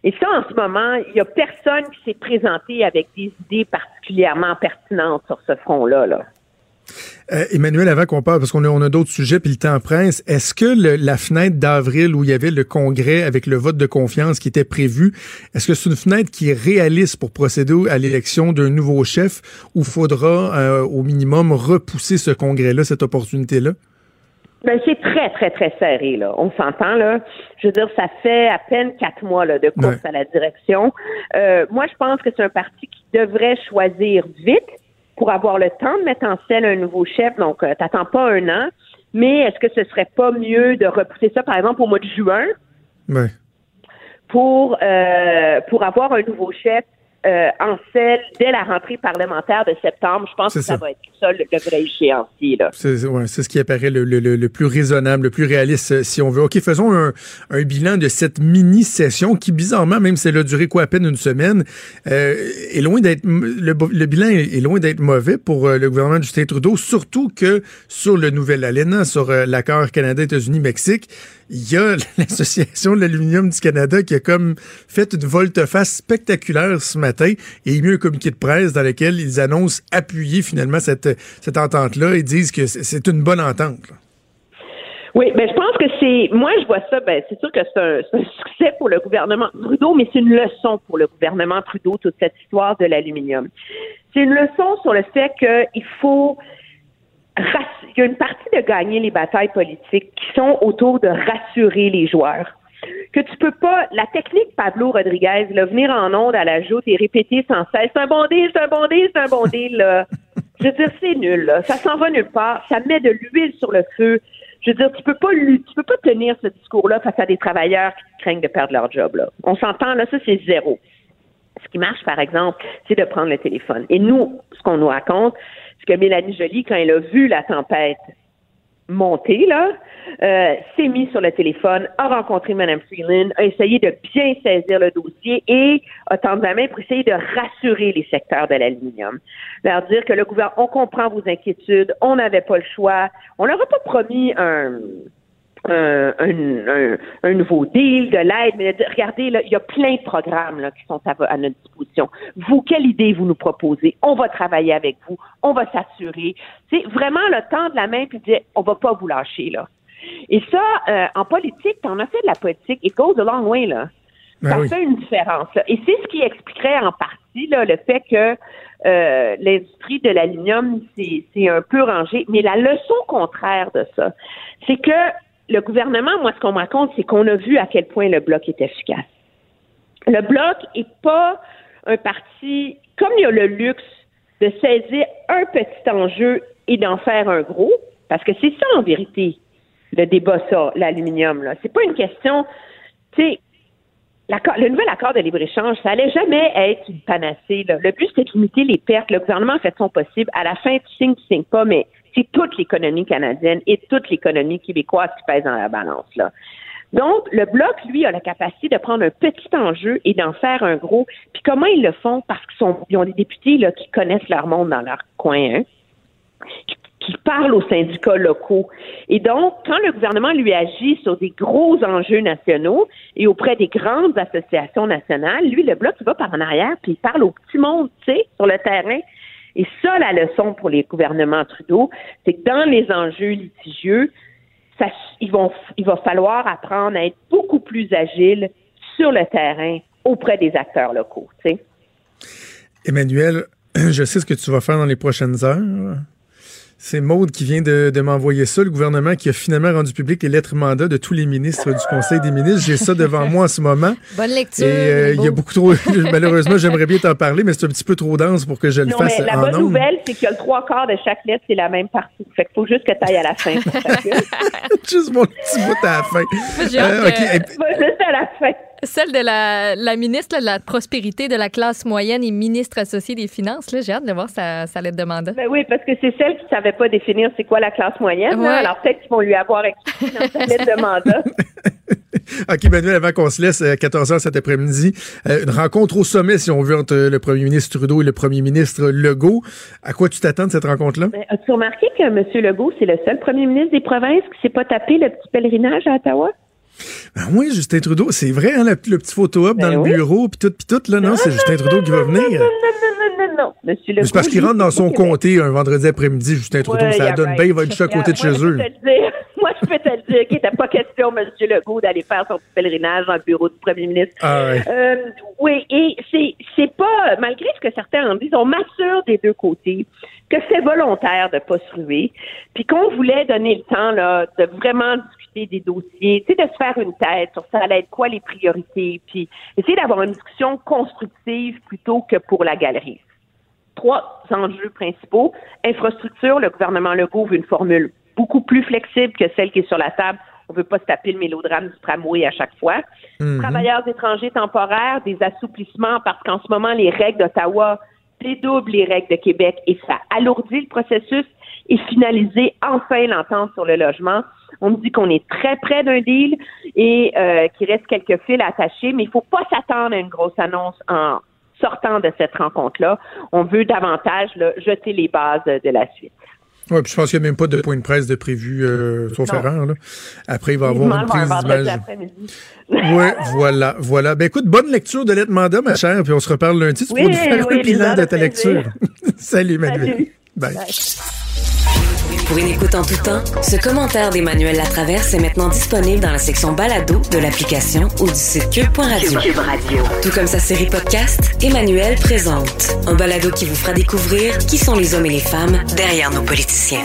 H: Et ça, en ce moment, il n'y a personne qui s'est présenté avec des idées particulièrement pertinentes sur ce front-là. Là.
D: Euh, Emmanuel, avant qu'on parle, parce qu'on a, on a d'autres sujets, puis le temps presse, est-ce que la fenêtre d'avril où il y avait le congrès avec le vote de confiance qui était prévu, est-ce que c'est une fenêtre qui est réaliste pour procéder à l'élection d'un nouveau chef ou faudra euh, au minimum repousser ce congrès-là, cette opportunité-là?
H: Ben, c'est très, très, très serré, là. On s'entend, là. Je veux dire, ça fait à peine quatre mois, là, de course à la direction. Euh, moi, je pense que c'est un parti qui devrait choisir vite pour avoir le temps de mettre en scène un nouveau chef. Donc, euh, t'attends pas un an. Mais est-ce que ce serait pas mieux de repousser ça, par exemple, au mois de juin? Pour, euh, pour avoir un nouveau chef euh, en celle dès la rentrée parlementaire de septembre. Je pense que ça. va être ça le, vrai échéancier.
D: C'est ouais, ce qui apparaît le, le, le, plus raisonnable, le plus réaliste, euh, si on veut. OK, faisons un, un bilan de cette mini-session qui, bizarrement, même si elle a duré quoi à peine une semaine, euh, est loin d'être le, bilan est, loin d'être mauvais pour euh, le gouvernement de Justin Trudeau, surtout que sur le nouvel ALENA, sur l'accord Canada-États-Unis-Mexique, il y a l'Association de l'aluminium du Canada qui a comme fait une volte-face spectaculaire ce matin et émis un communiqué de presse dans lequel ils annoncent appuyer finalement cette, cette entente-là et disent que c'est une bonne entente.
H: Oui, ben je pense que c'est moi je vois ça, ben c'est sûr que c'est un, un, succès pour le gouvernement Trudeau, mais c'est une leçon pour le gouvernement Trudeau toute cette histoire de l'aluminium. C'est une leçon sur le fait qu'il faut il y a une partie de gagner les batailles politiques qui sont autour de rassurer les joueurs. Que tu peux pas, la technique Pablo Rodriguez, là, venir en onde à la joute et répéter sans cesse, c'est un bon deal, c'est un bon deal, c'est un bon deal, là. Je veux dire, c'est nul, là. Ça s'en va nulle part. Ça met de l'huile sur le feu. Je veux dire, tu peux pas, tu peux pas tenir ce discours-là face à des travailleurs qui craignent de perdre leur job. On s'entend, là, ça, c'est zéro. Ce qui marche, par exemple, c'est de prendre le téléphone. Et nous, ce qu'on nous raconte, que Mélanie Joly, quand elle a vu la tempête monter, là, euh, s'est mise sur le téléphone, a rencontré Mme Freeland, a essayé de bien saisir le dossier et a tendu la main pour essayer de rassurer les secteurs de l'aluminium. Leur dire que le gouvernement, on comprend vos inquiétudes, on n'avait pas le choix, on leur a pas promis un, un, un, un, nouveau deal, de l'aide, mais de, regardez, là, il y a plein de programmes là, qui sont à, à, notre disposition. Vous, quelle idée vous nous proposez? On va travailler avec vous, on va s'assurer. C'est vraiment le temps de la main puis dire on va pas vous lâcher là. Et ça, euh, en politique, on a fait de la politique, it goes a long way là.
D: Ben
H: ça
D: oui.
H: fait une différence. Là. Et c'est ce qui expliquerait en partie là, le fait que euh, l'industrie de l'aluminium c'est un peu rangé. Mais la leçon contraire de ça, c'est que le gouvernement, moi, ce qu'on me raconte, c'est qu'on a vu à quel point le bloc est efficace. Le bloc est pas un parti, comme il y a le luxe de saisir un petit enjeu et d'en faire un gros, parce que c'est ça en vérité le débat, ça, l'aluminium. Là, c'est pas une question, tu sais. Le nouvel accord de libre-échange, ça allait jamais être une panacée. Là. Le but, c'était de limiter les pertes. Le gouvernement a fait son possible. À la fin, tu signes, tu signes pas, mais c'est toute l'économie canadienne et toute l'économie québécoise qui pèse dans la balance. Là. Donc, le Bloc, lui, a la capacité de prendre un petit enjeu et d'en faire un gros. Puis comment ils le font? Parce qu'ils ont des députés là, qui connaissent leur monde dans leur coin, hein, qui, qui parlent aux syndicats locaux. Et donc, quand le gouvernement lui agit sur des gros enjeux nationaux et auprès des grandes associations nationales, lui, le Bloc, il va par en arrière puis il parle au petit monde, tu sais, sur le terrain. Et ça, la leçon pour les gouvernements Trudeau, c'est que dans les enjeux litigieux, il, va falloir apprendre à être beaucoup plus agile sur le terrain auprès des acteurs locaux.
D: Emmanuel, je sais ce que tu vas faire dans les prochaines heures. C'est Maude qui vient de, de m'envoyer ça, le gouvernement qui a finalement rendu public les lettres mandats de tous les ministres du Conseil des ministres. J'ai ça devant moi en ce moment.
E: Bonne lecture.
D: Et euh, il y a beaucoup trop. Malheureusement, j'aimerais bien t'en parler, mais c'est un petit peu trop dense pour que je le
H: non,
D: fasse
H: mais la
D: en
H: bonne nouvelle, c'est qu'il y a le trois quarts de chaque lettre, c'est la même partie. Fait qu'il faut juste que tu ailles à la fin.
D: juste mon petit bout à la fin. Euh, ok.
E: de-
D: Et-
H: Va juste à la fin.
E: Celle de la, la ministre là, de la prospérité de la classe moyenne et ministre associée des finances. là, J'ai hâte de voir sa, sa lettre de mandat.
H: Ben oui, parce que c'est celle qui savait pas définir c'est quoi la classe moyenne. Alors peut-être qu'ils vont lui avoir expliqué dans sa lettre de mandat.
D: OK, Manuel, avant qu'on se laisse à 14h cet après-midi, euh, une rencontre au sommet, si on veut, entre le premier ministre Trudeau et le premier ministre Legault. À quoi tu t'attends de cette rencontre-là?
H: Ben, As-tu remarqué que M. Legault, c'est le seul premier ministre des provinces qui s'est pas tapé le petit pèlerinage à Ottawa?
D: Ben oui, Justin Trudeau, c'est vrai, hein, le, le petit photo-op
H: Ben
D: dans
H: oui.
D: le bureau, puis tout, puis tout, là, non, c'est Justin Trudeau qui va venir.
H: Non, non,
D: C'est parce qu'il rentre dans son comté un vendredi après-midi, Justin Trudeau,
H: Ouais,
D: ça donne
H: right.
D: bien, il va être juste à côté de chez eux.
H: Moi, je peux te le dire qu'il n'était pas question, M. Legault, d'aller faire son petit pèlerinage dans le bureau du premier ministre.
D: Ah ouais.
H: Euh, oui, et c'est c'est pas, malgré ce que certains en disent, on m'assure des deux côtés que c'est volontaire de pas se ruer, puis qu'on voulait donner le temps là de vraiment des dossiers, tu sais, de se faire une tête sur ça allait être quoi les priorités, puis essayer d'avoir une discussion constructive plutôt que pour la galerie. Trois enjeux principaux. Infrastructure, le gouvernement Legault veut une formule beaucoup plus flexible que celle qui est sur la table. On veut pas se taper le mélodrame du tramway à chaque fois.
D: Mhm.
H: Travailleurs étrangers temporaires, des assouplissements parce qu'en ce moment, les règles d'Ottawa dédoublent les règles de Québec et ça alourdit le processus et finaliser enfin l'entente sur le logement. On me dit qu'on est très près d'un deal et euh, qu'il reste quelques fils attachés, mais il faut pas s'attendre à une grosse annonce en sortant de cette rencontre-là. On veut davantage là, jeter les bases de la suite.
D: Oui, puis je pense qu'il n'y a même pas de point de presse de prévu, euh, sauf erreur. Là. Après, il va y avoir une prise d'image. Oui, voilà, voilà. Ben écoute, bonne lecture de lettre mandat, ma chère, puis on se reparle lundi. Tu
H: Oui,
D: pourras nous faire
H: oui,
D: un bilan de ta
H: plaisir.
D: lecture. Salut, Manuel.
H: Salut.
D: Bye.
A: Pour une écoute en tout temps, ce commentaire d'Emmanuel Latraverse est maintenant disponible dans la section balado de l'application ou du site cube.radio. Tout comme sa série podcast, Emmanuel présente un balado qui vous fera découvrir qui sont les hommes et les femmes derrière nos politiciens.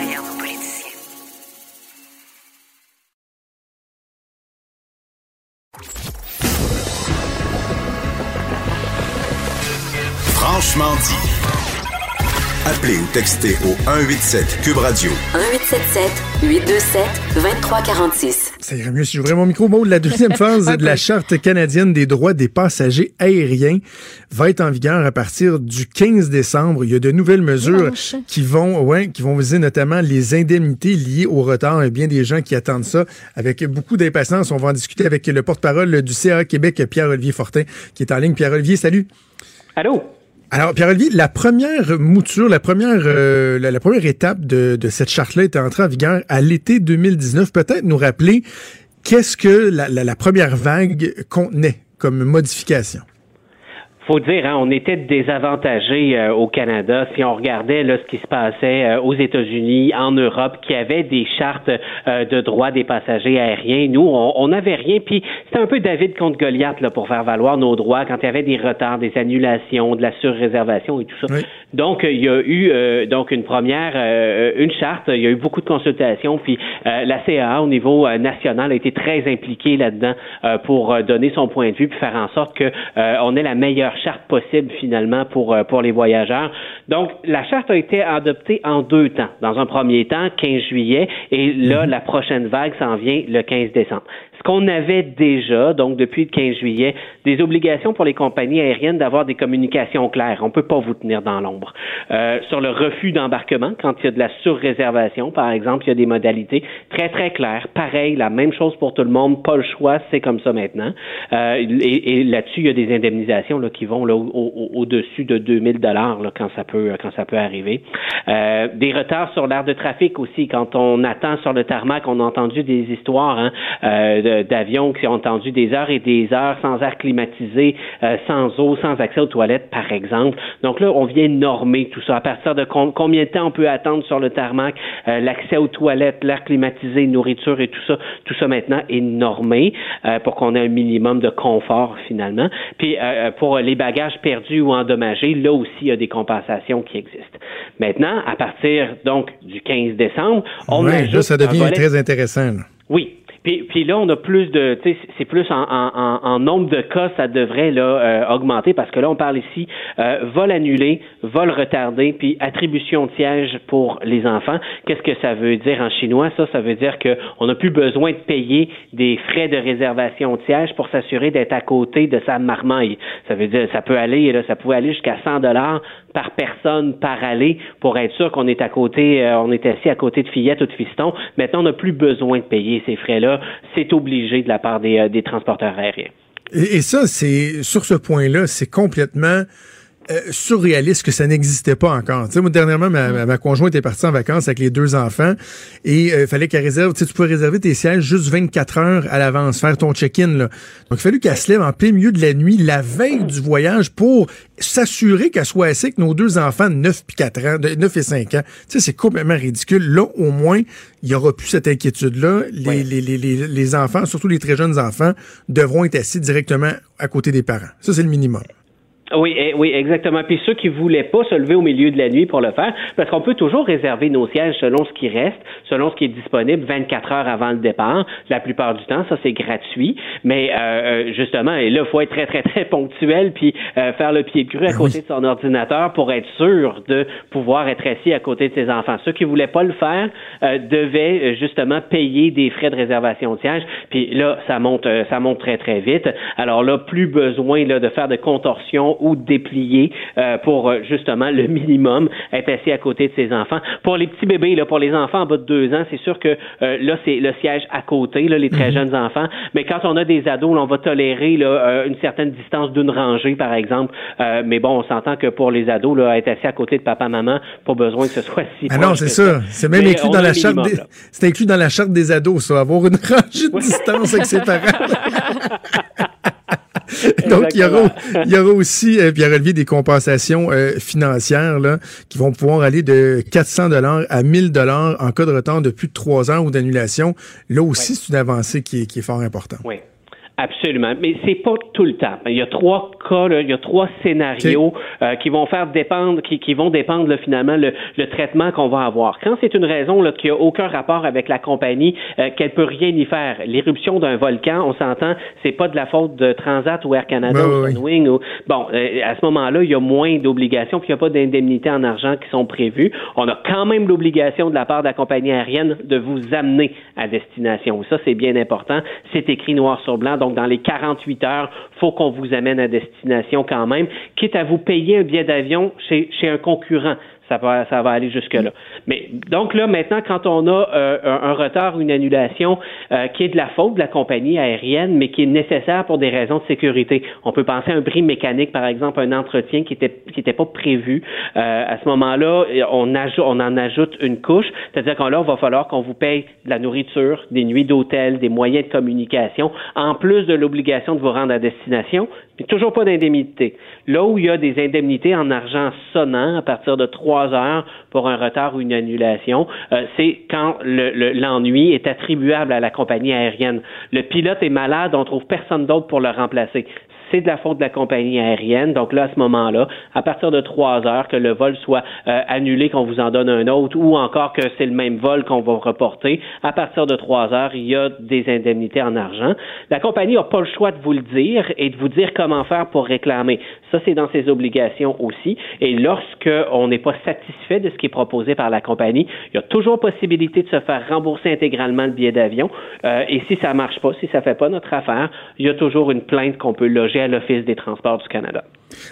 F: Franchement dit. Appelez ou textez au 187 Cube Radio
A: 1877 827 2346.
D: Ça irait mieux si j'ouvrais mon micro. Bon, la deuxième phase de la Charte canadienne des droits des passagers aériens va être en vigueur à partir du 15 décembre. Il y a de nouvelles mesures qui vont, ouais, qui vont viser notamment les indemnités liées au retard. Il y a bien des gens qui attendent ça avec beaucoup d'impatience. On va en discuter avec le porte-parole du CA Québec, Pierre-Olivier Fortin, qui est en ligne. Pierre-Olivier, salut.
I: Allô?
D: Alors, Pierre-Olivier, la première mouture, la première, euh, première étape de, cette charte-là était entrée en vigueur à l'été 2019. Peut-être nous rappeler qu'est-ce que la, la- la première vague contenait comme modification.
I: Faut dire, hein, on était désavantagés euh, au Canada si on regardait ce qui se passait euh, aux États-Unis, en Europe, qui avaient des chartes euh, de droits des passagers aériens. Nous, on n'avait rien. Puis c'était un peu David contre Goliath là, pour faire valoir nos droits quand il y avait des retards, des annulations, de la surréservation et tout ça. Donc, il y a eu euh, donc une première, euh, une charte. Il y a eu beaucoup de consultations. Puis euh, la CAA au niveau euh, national a été très impliquée là-dedans euh, pour euh, donner son point de vue puis faire en sorte que euh, on ait la meilleure charte possible finalement pour euh, pour les voyageurs. Donc, la charte a été adoptée en deux temps. Dans un premier temps, 15 juillet, et là, la prochaine vague s'en vient le 15 décembre. Qu'on avait déjà, donc depuis le 15 juillet, des obligations pour les compagnies aériennes d'avoir des communications claires. On peut pas vous tenir dans l'ombre. Euh, sur le refus d'embarquement, quand il y a de la surréservation, par exemple, il y a des modalités très, très claires. Pareil, la même chose pour tout le monde, pas le choix, c'est comme ça maintenant. Euh, et et là-dessus, il y a des indemnisations là, qui vont là, au- au- au-dessus de 2000 dollars quand ça peut quand ça peut arriver. Euh, des retards sur l'air de trafic aussi. Quand on attend sur le tarmac, on a entendu des histoires hein, euh, d'avions qui ont entendu des heures et des heures sans air climatisé, euh, sans eau, sans accès aux toilettes, par exemple. Donc là, on vient normer tout ça. À partir de com- combien de temps on peut attendre sur le tarmac, euh, l'accès aux toilettes, l'air climatisé, nourriture et tout ça, tout ça maintenant est normé euh, pour qu'on ait un minimum de confort finalement. Puis euh, pour les bagages perdus ou endommagés, là aussi il y a des compensations qui existent. Maintenant, à partir donc du 15 décembre, on
D: Ouais, là, ça devient
I: volet-
D: très intéressant. là.
I: oui. Puis, là, on a plus de, tu sais, c'est plus en, en, en- nombre de cas, ça devrait là euh, augmenter parce que là, on parle ici euh, vol annulé, vol retardé, puis attribution de siège pour les enfants. Qu'est-ce que ça veut dire en chinois? Ça, ça veut dire que on n'a plus besoin de payer des frais de réservation de siège pour s'assurer d'être à côté de sa marmaille. Ça veut dire, ça peut aller, là, ça pouvait aller jusqu'à 100 dollars par personne par aller pour être sûr qu'on est à côté, euh, on est assis à côté de fillettes ou de fistons. Maintenant, on n'a plus besoin de payer ces C'est obligé de la part des, euh, des transporteurs aériens.
D: Et, et ça, c'est sur ce point-là, c'est complètement euh, surréaliste que ça n'existait pas encore. Tu sais, moi, dernièrement, ma, ma- ma conjointe est partie en vacances avec les deux enfants et il fallait qu'elle réserve, tu sais, tu peux réserver tes sièges juste 24 heures à l'avance, faire ton check-in. Là. Donc, il fallu qu'elle se lève en plein milieu de la nuit, la veille du voyage, pour s'assurer qu'elle soit assise avec nos deux enfants de 9 puis 4 ans, de 9 et 5 ans. Tu sais, c'est complètement ridicule. Là, au moins, il n'y aura plus cette inquiétude-là. Les, les, les, les, les enfants, surtout les très jeunes enfants, devront être assis directement à côté des parents. Ça, c'est le minimum.
I: Oui, eh, oui, exactement. Puis ceux qui voulaient pas se lever au milieu de la nuit pour le faire, parce qu'on peut toujours réserver nos sièges selon ce qui reste, selon ce qui est disponible 24 heures avant le départ. La plupart du temps, ça c'est gratuit. Mais euh, euh, justement, et là, il faut être très très très ponctuel puis euh, faire le pied cru à côté de son ordinateur pour être sûr de pouvoir être assis à côté de ses enfants. Ceux qui voulaient pas le faire euh, devaient euh, justement payer des frais de réservation de siège. Puis là, ça monte, euh, ça monte très très vite. Alors là, plus besoin là de faire de contorsion ou déplié euh, pour euh, justement le minimum être assis à côté de ses enfants. Pour les petits bébés, là, pour les enfants en bas de deux ans, c'est sûr que euh, là, c'est le siège à côté, là, les très mhm. jeunes enfants. Mais quand on a des ados, là, on va tolérer là, une certaine distance d'une rangée, par exemple. mais bon, on s'entend que pour les ados, là, être assis à côté de papa-maman, pas besoin que ce soit si
D: ah non, c'est ça. C'est même inclus dans la charte des... C'est inclus dans la charte des ados, ça, avoir une rangée de distance avec ses parents. Donc, il y, aura, il y, aura, aussi, euh, des compensations euh, financières là, qui vont pouvoir aller de 400 dollars à 1000 dollars en cas de retard de plus de trois ans ou d'annulation. Là aussi, c'est une avancée qui est, qui est fort importante.
I: Oui. Absolument, mais c'est pas tout le temps. Il y a trois cas, il y a trois scénarios euh, qui vont faire dépendre, qui, qui vont dépendre là, finalement le, le traitement qu'on va avoir. Quand c'est une raison là, qui a aucun rapport avec la compagnie, euh, qu'elle peut rien y faire. L'éruption d'un volcan, on s'entend, c'est pas de la faute de Transat ou Air Canada ou Sunwing. Ou... Bon, euh, à ce moment-là, il y a moins d'obligations, puis il n'y a pas d'indemnités en argent qui sont prévues. On a quand même l'obligation de la part de la compagnie aérienne de vous amener à destination. Ça, c'est bien important. C'est écrit noir sur blanc donc, dans les 48 heures, faut qu'on vous amène à destination quand même, quitte à vous payer un billet d'avion chez, chez un concurrent ça va, ça va aller jusque-là. Mais donc là, maintenant, quand on a euh, un, retard, une annulation euh, qui est de la faute de la compagnie aérienne, mais qui est nécessaire pour des raisons de sécurité, on peut penser à un bris mécanique, par exemple, un entretien qui était qui était pas prévu. Euh, à ce moment-là, on, ajoute, on en ajoute une couche, c'est-à-dire qu'on là, il va falloir qu'on vous paye de la nourriture, des nuits d'hôtel, des moyens de communication, en plus de l'obligation de vous rendre à destination, mais toujours pas d'indemnité. Là où il y a des indemnités en argent sonnant à partir de trois heures pour un retard ou une annulation, euh, c'est quand l'ennui est attribuable à la compagnie aérienne. Le pilote est malade, on trouve personne d'autre pour le remplacer c'est de la faute de la compagnie aérienne. Donc là, à ce moment-là, à partir de trois heures, que le vol soit euh, annulé, qu'on vous en donne un autre, ou encore que c'est le même vol qu'on va reporter, à partir de trois heures, il y a des indemnités en argent. La compagnie n'a pas le choix de vous le dire et de vous dire comment faire pour réclamer. Ça, c'est dans ses obligations aussi. Et lorsque on n'est pas satisfait de ce qui est proposé par la compagnie, il y a toujours possibilité de se faire rembourser intégralement le billet d'avion. Euh, et si ça marche pas, si ça fait pas notre affaire, il y a toujours une plainte qu'on peut loger l'Office des transports du Canada.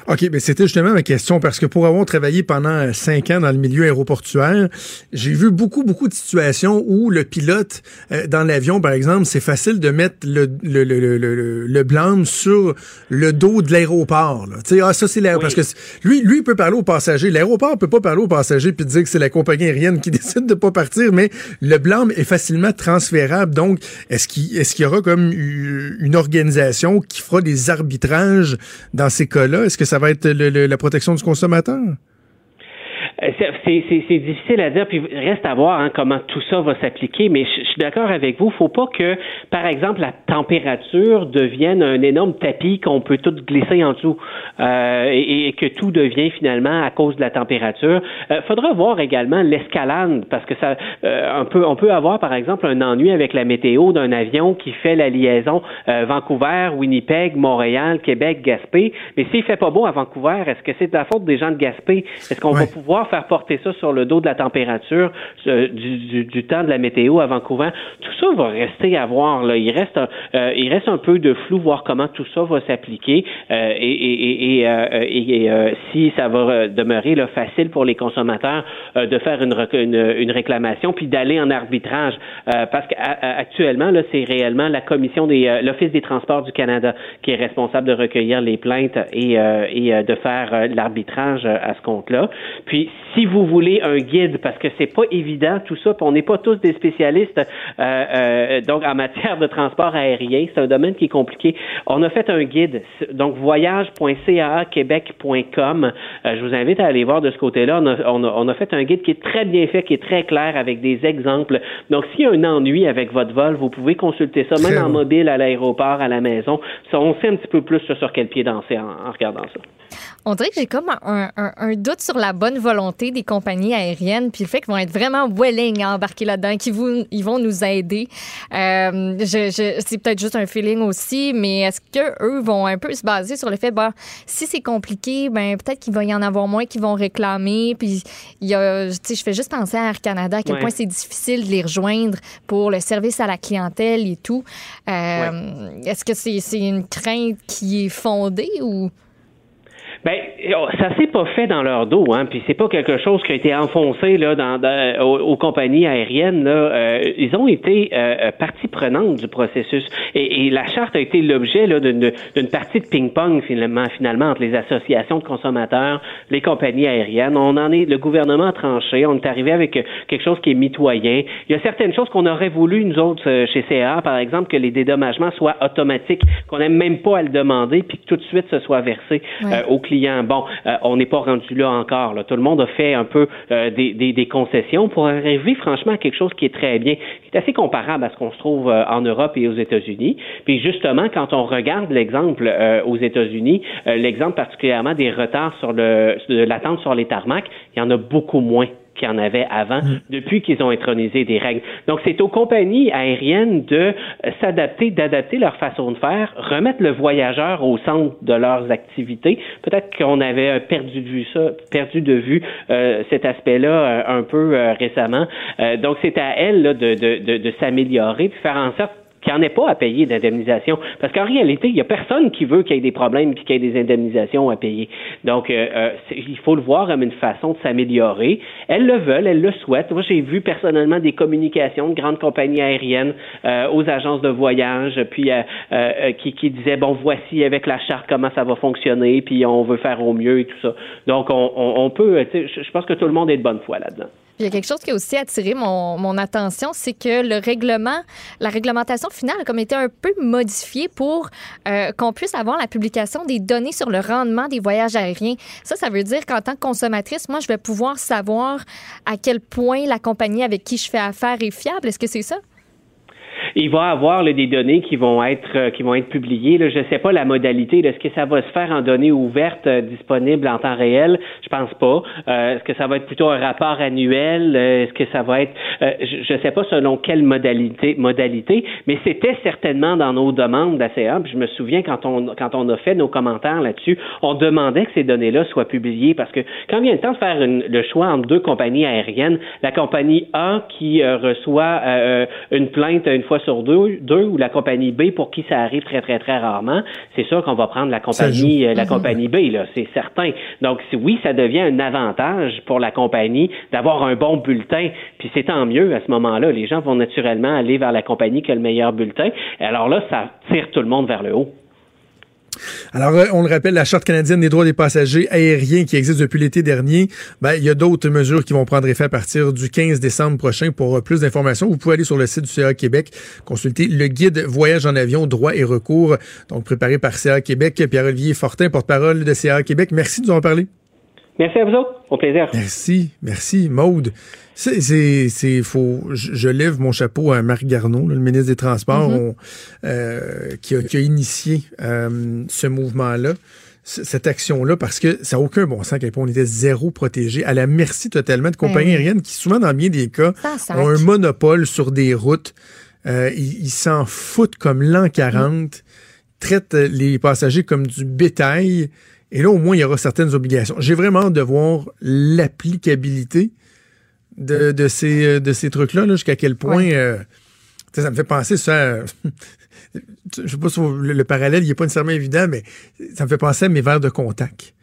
D: OK, mais c'était justement ma question parce que pour avoir travaillé pendant euh, cinq ans dans le milieu aéroportuaire, j'ai vu beaucoup, beaucoup de situations où le pilote euh, dans l'avion, par exemple, c'est facile de mettre le, le, le, le, le blâme sur le dos de l'aéroport. Tu sais, ah, ça, c'est l'aéroport. Parce que lui, lui, peut parler aux passagers. L'aéroport peut pas parler aux passagers puis dire que c'est la compagnie aérienne qui décide de pas partir, mais le blâme est facilement transférable. Donc, est-ce qu'il est qu'il y aura comme une organisation qui fera des arbitrages dans ces cas-là? Est-ce que ça va être la protection du consommateur?
I: Euh, c'est difficile à dire, puis reste à voir hein, comment tout ça va s'appliquer, mais je, suis d'accord avec vous, faut pas que, par exemple, la température devienne un énorme tapis qu'on peut tout glisser en dessous euh, et, que tout devient finalement à cause de la température. Euh, faudra voir également l'escalade, parce que ça, euh, on, peut, on peut avoir, par exemple, un ennui avec la météo d'un avion qui fait la liaison Vancouver, Winnipeg, Montréal, Québec, Gaspé, mais s'il fait pas beau à Vancouver, est-ce que c'est de la faute des gens de Gaspé? Est-ce qu'on va pouvoir faire porter ça sur le dos de la température, euh, du, du, temps de la météo à Vancouver. Tout ça va rester à voir. Là. Il reste, euh, il reste un peu de flou, voir comment tout ça va s'appliquer euh, et, et, et, et si ça va demeurer là, facile pour les consommateurs de faire une, une, une réclamation puis d'aller en arbitrage. parce qu'actuellement, c'est réellement la commission des l'Office des transports du Canada qui est responsable de recueillir les plaintes et, et de faire l'arbitrage à ce compte-là. Puis si vous voulez un guide, parce que c'est pas évident tout ça, puis on n'est pas tous des spécialistes euh, euh, donc en matière de transport aérien, c'est un domaine qui est compliqué. On a fait un guide, donc voyage.caaquebec.com. Euh, je vous invite à aller voir de ce côté-là. On a, on, a, fait un guide qui est très bien fait, qui est très clair avec des exemples. Donc s'il y a un ennui avec votre vol, vous pouvez consulter ça, même en mobile, à l'aéroport, à la maison. Ça, on sait un petit peu plus sur quel pied danser en regardant ça.
E: On dirait que j'ai comme un, doute sur la bonne volonté des compagnies aériennes, puis le fait qu'ils vont être vraiment willing à embarquer là-dedans, qu'ils vont, ils vont nous aider. Euh, c'est peut-être juste un feeling aussi, mais est-ce que eux vont un peu se baser sur le fait, bah, si c'est compliqué, ben peut-être qu'il va y en avoir moins qui vont réclamer. Puis il y a, je fais juste penser à Air Canada, à quel point c'est difficile de les rejoindre pour le service à la clientèle et tout. Euh, est-ce que c'est une crainte qui est fondée ou?
I: Ben, oh, ça s'est pas fait dans leur dos, hein. Puis c'est pas quelque chose qui a été enfoncé là dans, aux, compagnies aériennes. Là, euh, ils ont été euh, euh, partie prenante du processus, et, et la charte a été l'objet là d'une partie de ping-pong finalement, finalement entre les associations de consommateurs, les compagnies aériennes. On en est, le gouvernement a tranché. On est arrivé avec quelque chose qui est mitoyen. Il y a certaines choses qu'on aurait voulu nous autres chez CA, par exemple, que les dédommagements soient automatiques, qu'on n'aime même pas à le demander, puis que tout de suite ce soit versé aux clients Bon, euh, on n'est pas rendu là encore. Tout le monde a fait un peu euh, des, concessions pour arriver franchement à quelque chose qui est très bien, qui est assez comparable à ce qu'on se trouve euh, en Europe et aux États-Unis. Puis justement, quand on regarde l'exemple aux États-Unis, l'exemple particulièrement des retards sur le, de l'attente sur les tarmacs, il y en a beaucoup moins qu'il y en avait avant, mm. depuis qu'ils ont intronisé des règles. Donc, c'est aux compagnies aériennes de euh, s'adapter, d'adapter leur façon de faire, remettre le voyageur au centre de leurs activités. Peut-être qu'on avait perdu de vue ça, perdu de vue euh, cet aspect-là euh, un peu récemment. donc, c'est à elles de, de, de, de s'améliorer, puis faire en sorte qu'il n'y en ait pas à payer d'indemnisation. Parce qu'en réalité, il n'y a personne qui veut qu'il y ait des problèmes et qu'il y ait des indemnisations à payer. Donc, euh, euh, il faut le voir comme une façon de s'améliorer. Elles le veulent, elles le souhaitent. Moi, j'ai vu personnellement des communications de grandes compagnies aériennes euh, aux agences de voyage, puis qui, qui disaient, bon, voici avec la charte comment ça va fonctionner, puis on veut faire au mieux et tout ça. Donc, on, on, on peut, je pense que tout le monde est de bonne foi là-dedans.
E: Il y a quelque chose qui a aussi attiré mon, attention, c'est que le règlement, la réglementation finale a comme été un peu modifiée pour euh, qu'on puisse avoir la publication des données sur le rendement des voyages aériens. Ça, ça veut dire qu'en tant que consommatrice, moi, je vais pouvoir savoir à quel point la compagnie avec qui je fais affaire est fiable. Est-ce que c'est ça?
I: Il va avoir des données qui vont être euh, qui vont être publiées. Là, je ne sais pas la modalité. Est-ce que ça va se faire en données ouvertes euh, disponibles en temps réel? Je pense pas. Euh, est-ce que ça va être plutôt un rapport annuel? Est-ce que ça va être Je ne sais pas selon quelle modalité modalité, mais c'était certainement dans nos demandes d'ACA. Je me souviens quand on quand on a fait nos commentaires là-dessus, on demandait que ces données-là soient publiées parce que quand vient le temps de faire le choix entre deux compagnies aériennes, la compagnie A qui reçoit une plainte une fois sur deux, deux ou la compagnie B pour qui ça arrive très, très, très rarement, c'est sûr qu'on va prendre la compagnie, euh, la mhm. compagnie B, là, c'est certain. Donc, oui, ça devient un avantage pour la compagnie d'avoir un bon bulletin, puis c'est tant mieux à ce moment-là. Les gens vont naturellement aller vers la compagnie qui a le meilleur bulletin. Alors là, ça tire tout le monde vers le haut.
D: Alors, euh, on le rappelle, la Charte canadienne des droits des passagers aériens qui existe depuis l'été dernier, ben, il y a d'autres mesures qui vont prendre effet à partir du 15 décembre prochain. Pour euh, plus d'informations, vous pouvez aller sur le site du CA Québec, consulter le guide Voyage en avion, droits et recours, donc préparé par CA Québec. Pierre-Olivier Fortin, porte-parole de CA Québec. Merci de nous en parler.
I: Merci à vous autres. Au plaisir.
D: Merci. Merci. Maude. C'est, c'est, faut, je, lève mon chapeau à Marc Garneau, le ministre des Transports, mm-hmm. euh, qui, a, qui, a, initié euh, ce mouvement-là, cette action-là, parce que ça n'a aucun bon sens à quel point on était zéro protégé, à la merci totalement de compagnies ben aériennes qui, souvent, dans bien des cas, ont un monopole sur des routes. Euh, ils s'en foutent comme l'an 40, mm. traitent les passagers comme du bétail. Et là, au moins, il y aura certaines obligations. J'ai vraiment hâte de voir l'applicabilité de, de ces, euh, de ces trucs-là, jusqu'à quel point euh, ça me fait penser ça. je sais pas si le, parallèle, il n'est pas nécessairement évident, mais ça me fait penser à mes verres de contact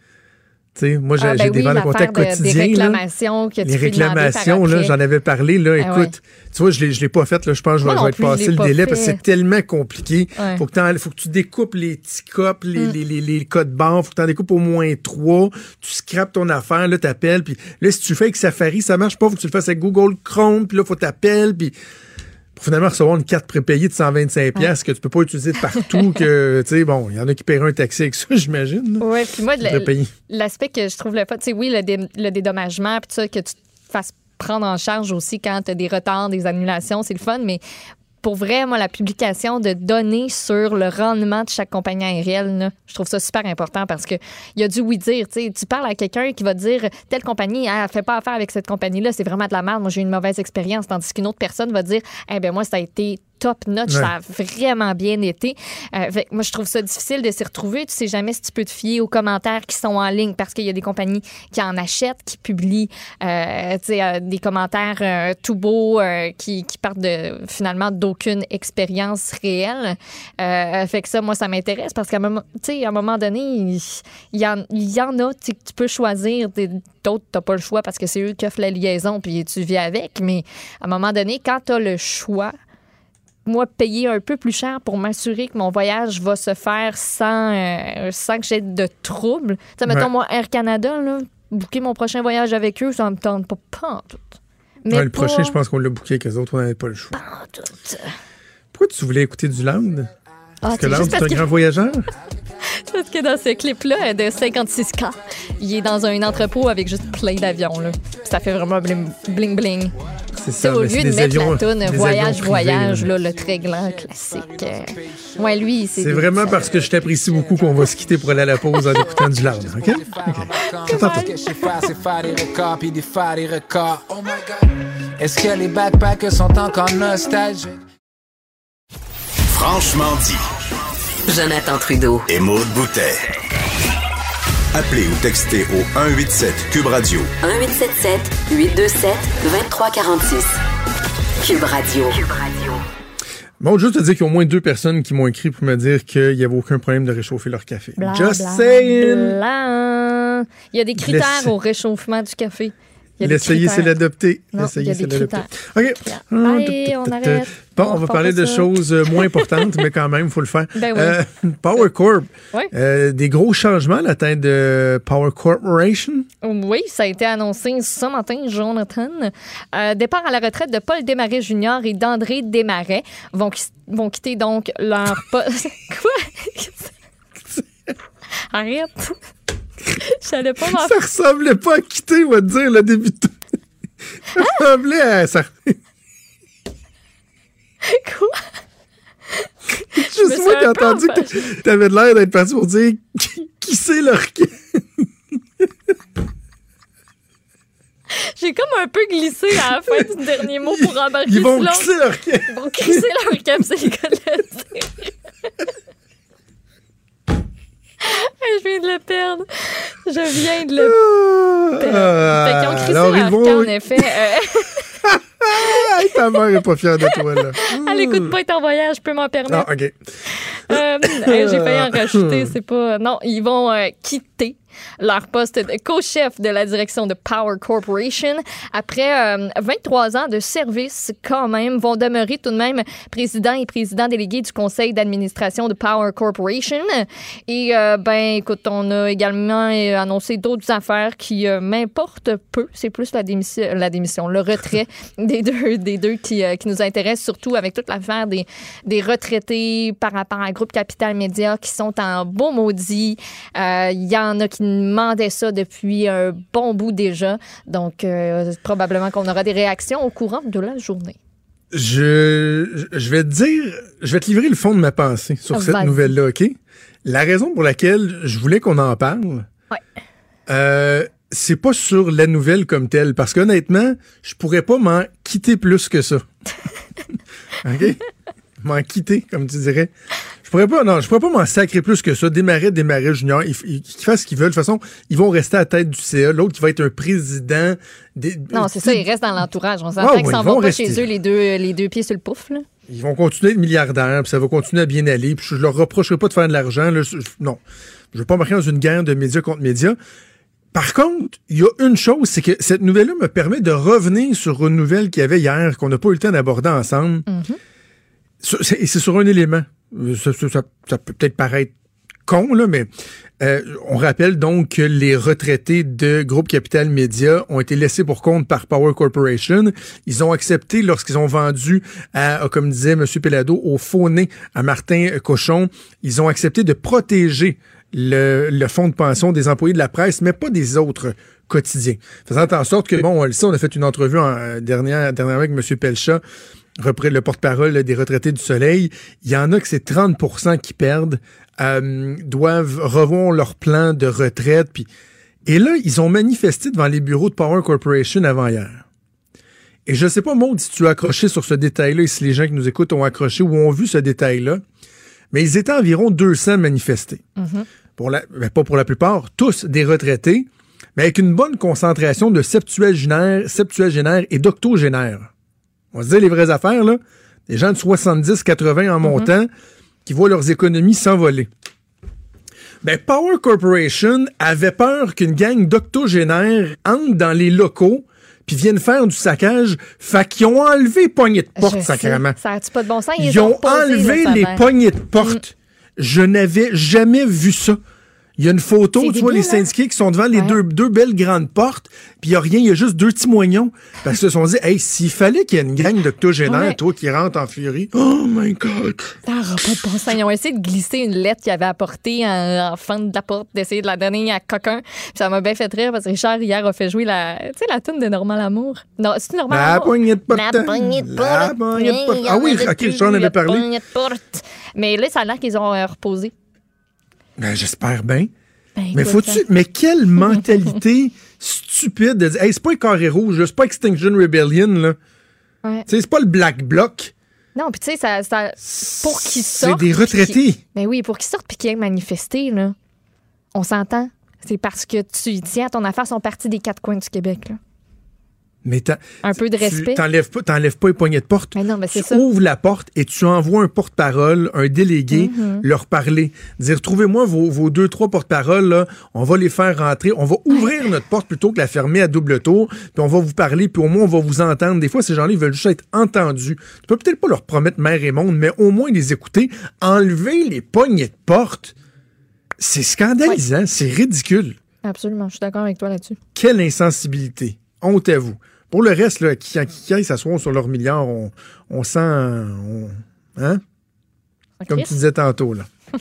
D: moi, j'ai ah, ben des de contact quotidiens. Les
E: réclamations que tu
D: Les réclamations, là, j'en avais parlé. Là, ah écoute, tu vois, je ne l'ai pas fait. Là, je pense que je vais, être passé le délai parce que c'est tellement compliqué. Il faut, que faut que tu découpes les petits copes, les, mm. les, les, les, codes barres. faut que tu en découpes au moins trois. Tu scrapes ton affaire, là, t'appelles. Puis là, si tu fais avec Safari, ça marche pas. faut que tu le fasses avec Google Chrome. Puis là, faut t'appeler. Puis pour finalement recevoir une carte prépayée de 125 pièces que tu peux pas utiliser partout que tu sais bon il y en a qui paieront un taxi avec ça j'imagine
E: oui puis moi l'aspect que je trouve le fait c'est oui le, dédommagement puis ça que tu te fasses prendre en charge aussi quand tu as des retards des annulations c'est le fun mais pour vraiment la publication de données sur le rendement de chaque compagnie aérienne, je trouve ça super important parce que il y a du oui dire. Tu parles à quelqu'un qui va dire telle compagnie, elle fait pas affaire avec cette compagnie-là, c'est vraiment de la merde. Moi, j'ai eu une mauvaise expérience. Tandis qu'une autre personne va dire, eh ben moi, ça a été top notch.
D: Ouais.
E: Ça a vraiment bien été. Euh, fait moi, je trouve ça difficile de s'y retrouver. Tu sais jamais si tu peux te fier aux commentaires qui sont en ligne parce qu'il y a des compagnies qui en achètent, qui publient euh, euh, des commentaires tout beaux qui, qui partent de, finalement d'aucune expérience réelle. Fait que ça, moi, ça m'intéresse parce qu'à un moment, donné, il, il y, en, il y en a tu sais, que tu peux choisir. D'autres, tu n'as pas le choix parce que c'est eux qui offrent la liaison puis tu vis avec. Mais à un moment donné, quand tu as le choix, moi, payer un peu plus cher pour m'assurer que mon voyage va se faire sans, euh, sans que j'ai de troubles. Tu sais, mettons,
D: Ouais.
E: moi, Air Canada, là, booker mon prochain voyage avec eux, ça me tente pas, pas en tout. Mais
D: Ouais, le
E: pas
D: prochain, je pense qu'on l'a booké avec eux autres, on n'avait pas le choix.
E: en tout.
D: Pourquoi tu voulais écouter du Loud?
E: Ah,
D: Parce que
E: c'est
D: Loud,
E: juste
D: c'est un
E: que,
D: grand voyageur?
E: Parce que dans ce clip-là de 56K, il est dans un entrepôt avec juste plein d'avions. là. Ça fait vraiment bling bling. bling.
D: C'est ça.
E: au lieu de mettre
D: avions-
E: la toune Voyage,
D: privés,
E: Voyage,
D: là.
E: le très grand classique. euh, Ouais, lui, c'est.
D: Vraiment parce que je t'apprécie beaucoup qu'on va se quitter pour aller à la pause en écoutant du Loud, OK?
J: Oh my god. Est-ce que les backpackers sont encore nostalgiques?
F: Franchement dit.
A: Jonathan Trudeau.
F: Et Maude Boutet. Appelez ou textez au 187 Cube Radio
A: 1877 827 2346. Cube Radio. Cube Radio.
D: Bon, juste te dire qu'il y a au moins deux personnes qui m'ont écrit pour me dire qu'il n'y avait aucun problème de réchauffer leur café.
E: Bla,
D: Just
E: bla,
D: saying!
E: bla. Il y a des critères
D: Laissez-
E: au réchauffement du café.
D: L'essayer, c'est l'adopter. L'essayer, c'est l'adopter. OK.
E: Allez, on arrête.
D: Bon,
E: On
D: on va parler de
E: ça.
D: choses euh, moins importantes, mais quand même, il faut le faire.
E: Ben oui.
D: Euh, Power Corp.
E: Oui.
D: Euh, des gros changements à la tête de Power Corporation?
E: Oui, ça a été annoncé ce matin, Jonathan. Euh, départ à la retraite de Paul Desmarais Jr. et d'André Desmarais vont, vont quitter donc leur poste. Quoi? Arrête. J'allais pas m'en
D: Ça ressemblait pas à quitter, on va te dire, le début de... Ça ressemblait à... Ça...
E: Quoi?
D: Juste moi qui ai entendu que t'a- t'avais l'air d'être parti pour dire qui, qui c'est leur
E: J'ai comme un peu glissé à la fin du dernier mot pour embarquer
D: Ils vont glisser leur
E: Ils vont crisser leur c'est le cas de le dire. Je viens de le perdre. Je viens de le perdre. Fait qu'ils ont crissé
D: Ah,
E: leur camp, en effet. Euh,
D: Hey, ta mère est pas fière de toi, là.
E: elle écoute pas être en voyage, je peux m'en permettre.
D: Ah, OK.
E: Euh, J'ai failli en rajouter, c'est pas. Non, ils vont euh, quitter leur poste de co-chef de la direction de Power Corporation après euh, 23 ans de service quand même vont demeurer tout de même président et président délégué du conseil d'administration de Power Corporation et euh, ben écoute on a également euh, annoncé d'autres affaires qui euh, m'importent peu c'est plus la démission la démission le retrait des deux des deux qui, euh, qui nous intéressent surtout avec toute l'affaire des des retraités par rapport à Groupe Capital Média qui sont en beau maudit. Euh, Il y en a qui demandaient ça depuis un bon bout déjà. Donc, euh, probablement qu'on aura des réactions au courant de la journée.
D: Je, je vais te dire, je vais te livrer le fond de ma pensée sur
E: Ah,
D: cette nouvelle-là, OK? La raison pour laquelle je voulais qu'on en parle,
E: Ouais.
D: euh, c'est pas sur la nouvelle comme telle, parce qu'honnêtement, je pourrais pas m'en quitter plus que ça. OK? m'en quitter, comme tu dirais. Je pourrais pas, non, je pourrais pas m'en sacrer plus que ça. Démarrer, démarrer junior, ils, fassent ce qu'ils veulent. De toute façon, ils vont rester à la tête du CA. L'autre qui va être un président. Des,
E: Non, c'est ça, ils restent dans l'entourage. On s'entend
D: Ah,
E: qu'ils
D: ouais,
E: s'en
D: vont
E: vont pas chez eux les deux, les deux pieds sur le pouf. Là.
D: Ils vont continuer à être milliardaires, puis ça va continuer à bien aller. Puis je leur reprocherai pas de faire de l'argent. non, je veux pas marquer dans une guerre de médias contre médias. Par contre, il y a une chose, c'est que cette nouvelle-là me permet de revenir sur une nouvelle qu'il y avait hier qu'on n'a pas eu le temps d'aborder ensemble. C'est- Et c'est sur un élément. Euh, Ça, ça- ça- ça peut peut-être paraître con, là, mais euh, on rappelle donc que les retraités de Groupe Capital Média ont été laissés pour compte par Power Corporation. Ils ont accepté lorsqu'ils ont vendu, à, à, comme disait M. Pelado, au faux nez à Martin Cochon, ils ont accepté de protéger le, le fonds de pension des employés de la presse, mais pas des autres quotidiens. Faisant en sorte que, bon, on on a fait une entrevue en, euh, dernière, dernièrement avec M. Pelchat, repris le porte-parole des retraités du Soleil, il y en a que c'est 30% qui perdent, euh, doivent revoir leur plan de retraite. Et là, ils ont manifesté devant les bureaux de Power Corporation avant hier. Et je sais pas, Maud, si tu as accroché sur ce détail-là et si les gens qui nous écoutent ont accroché ou ont vu ce détail-là, mais ils étaient environ 200 manifestés.
E: Mhm.
D: Pour la, ben, pas pour la plupart, tous des retraités, mais avec une bonne concentration de septuagénaires, septuagénaires et d'octogénaires. On va se dire les vraies affaires, là. Des gens de 70, 80 en montant qui voient leurs économies s'envoler. Ben, Power Corporation avait peur qu'une gang d'octogénaires entre dans les locaux puis viennent faire du saccage. Fait qu'ils ont enlevé les poignées de porte, sacrément.
E: Ça a-tu pas de bon sens? Ils,
D: Ils ont enlevé
E: le
D: les poignées de porte. Je n'avais jamais vu ça. Il y a une photo, tu vois les
E: hein?
D: syndiqués qui sont devant les
E: Ouais.
D: deux, deux belles grandes portes, puis il n'y a rien, il y a juste deux petits moignons. Parce qu'ils se sont dit, hey, s'il fallait qu'il y ait une gang d'octogénaires,
E: Ouais.
D: toi qui rentres en furie, oh my God!
E: Ça pas de bon sens. Ils ont essayé de glisser une lettre qu'ils avaient apportée en, en fente de la porte, d'essayer de la donner à quelqu'un. Puis ça m'a bien fait rire parce que Richard, hier, a fait jouer la, tu sais, la tune de Normal Amour. Non, c'est Normal
D: La
E: Amour?
D: poignée de porte.
E: La poignée de
D: La
E: porte.
D: poignée de porte. Ah oui, ok,
E: plus,
D: Richard en avait
E: la
D: parlé.
E: poignée de porte. Mais là, ça a l'air qu'ils ont euh, reposé.
D: Ben, j'espère bien.
E: Ben,
D: Mais faut-tu. Mais quelle mentalité stupide de dire, hey, c'est pas les carrés rouges, là, c'est pas Extinction Rebellion, là.
E: Ouais.
D: C'est pas le Black Bloc.
E: Non, puis tu sais, ça, ça, pour qu'ils
D: C'est
E: sortent.
D: des
E: puis
D: retraités.
E: qu'ils- Ben oui, pour qu'ils sortent puis qu'ils aient manifesté, là. On s'entend. C'est parce que tu y tiens à ton affaire, sont partis des quatre coins du Québec, là.
D: Mais
E: Un peu de respect.
D: T'enlèves pas, t'enlèves pas les poignées de porte.
E: Mais non, mais c'est
D: tu
E: ça.
D: ouvres la porte et tu envoies un porte-parole, un délégué,
E: Mhm.
D: leur parler. Dire, trouvez-moi vos, vos deux, trois porte-paroles. On va les faire rentrer. On va ouvrir notre porte plutôt que la fermer à double tour. Puis on va vous parler, puis au moins on va vous entendre. Des fois, ces gens-là, ils veulent juste être entendus. Tu peux peut-être pas leur promettre mère et monde, mais au moins les écouter. Enlever les poignées de porte. C'est scandalisant. C'est ridicule.
E: Absolument, je suis d'accord avec toi là-dessus.
D: Quelle insensibilité. Honte à vous. Pour le reste, là, qui, qui, qui s'assoient sur leur milliard, on, on sent. on- hein? Comme tu disais tantôt, là.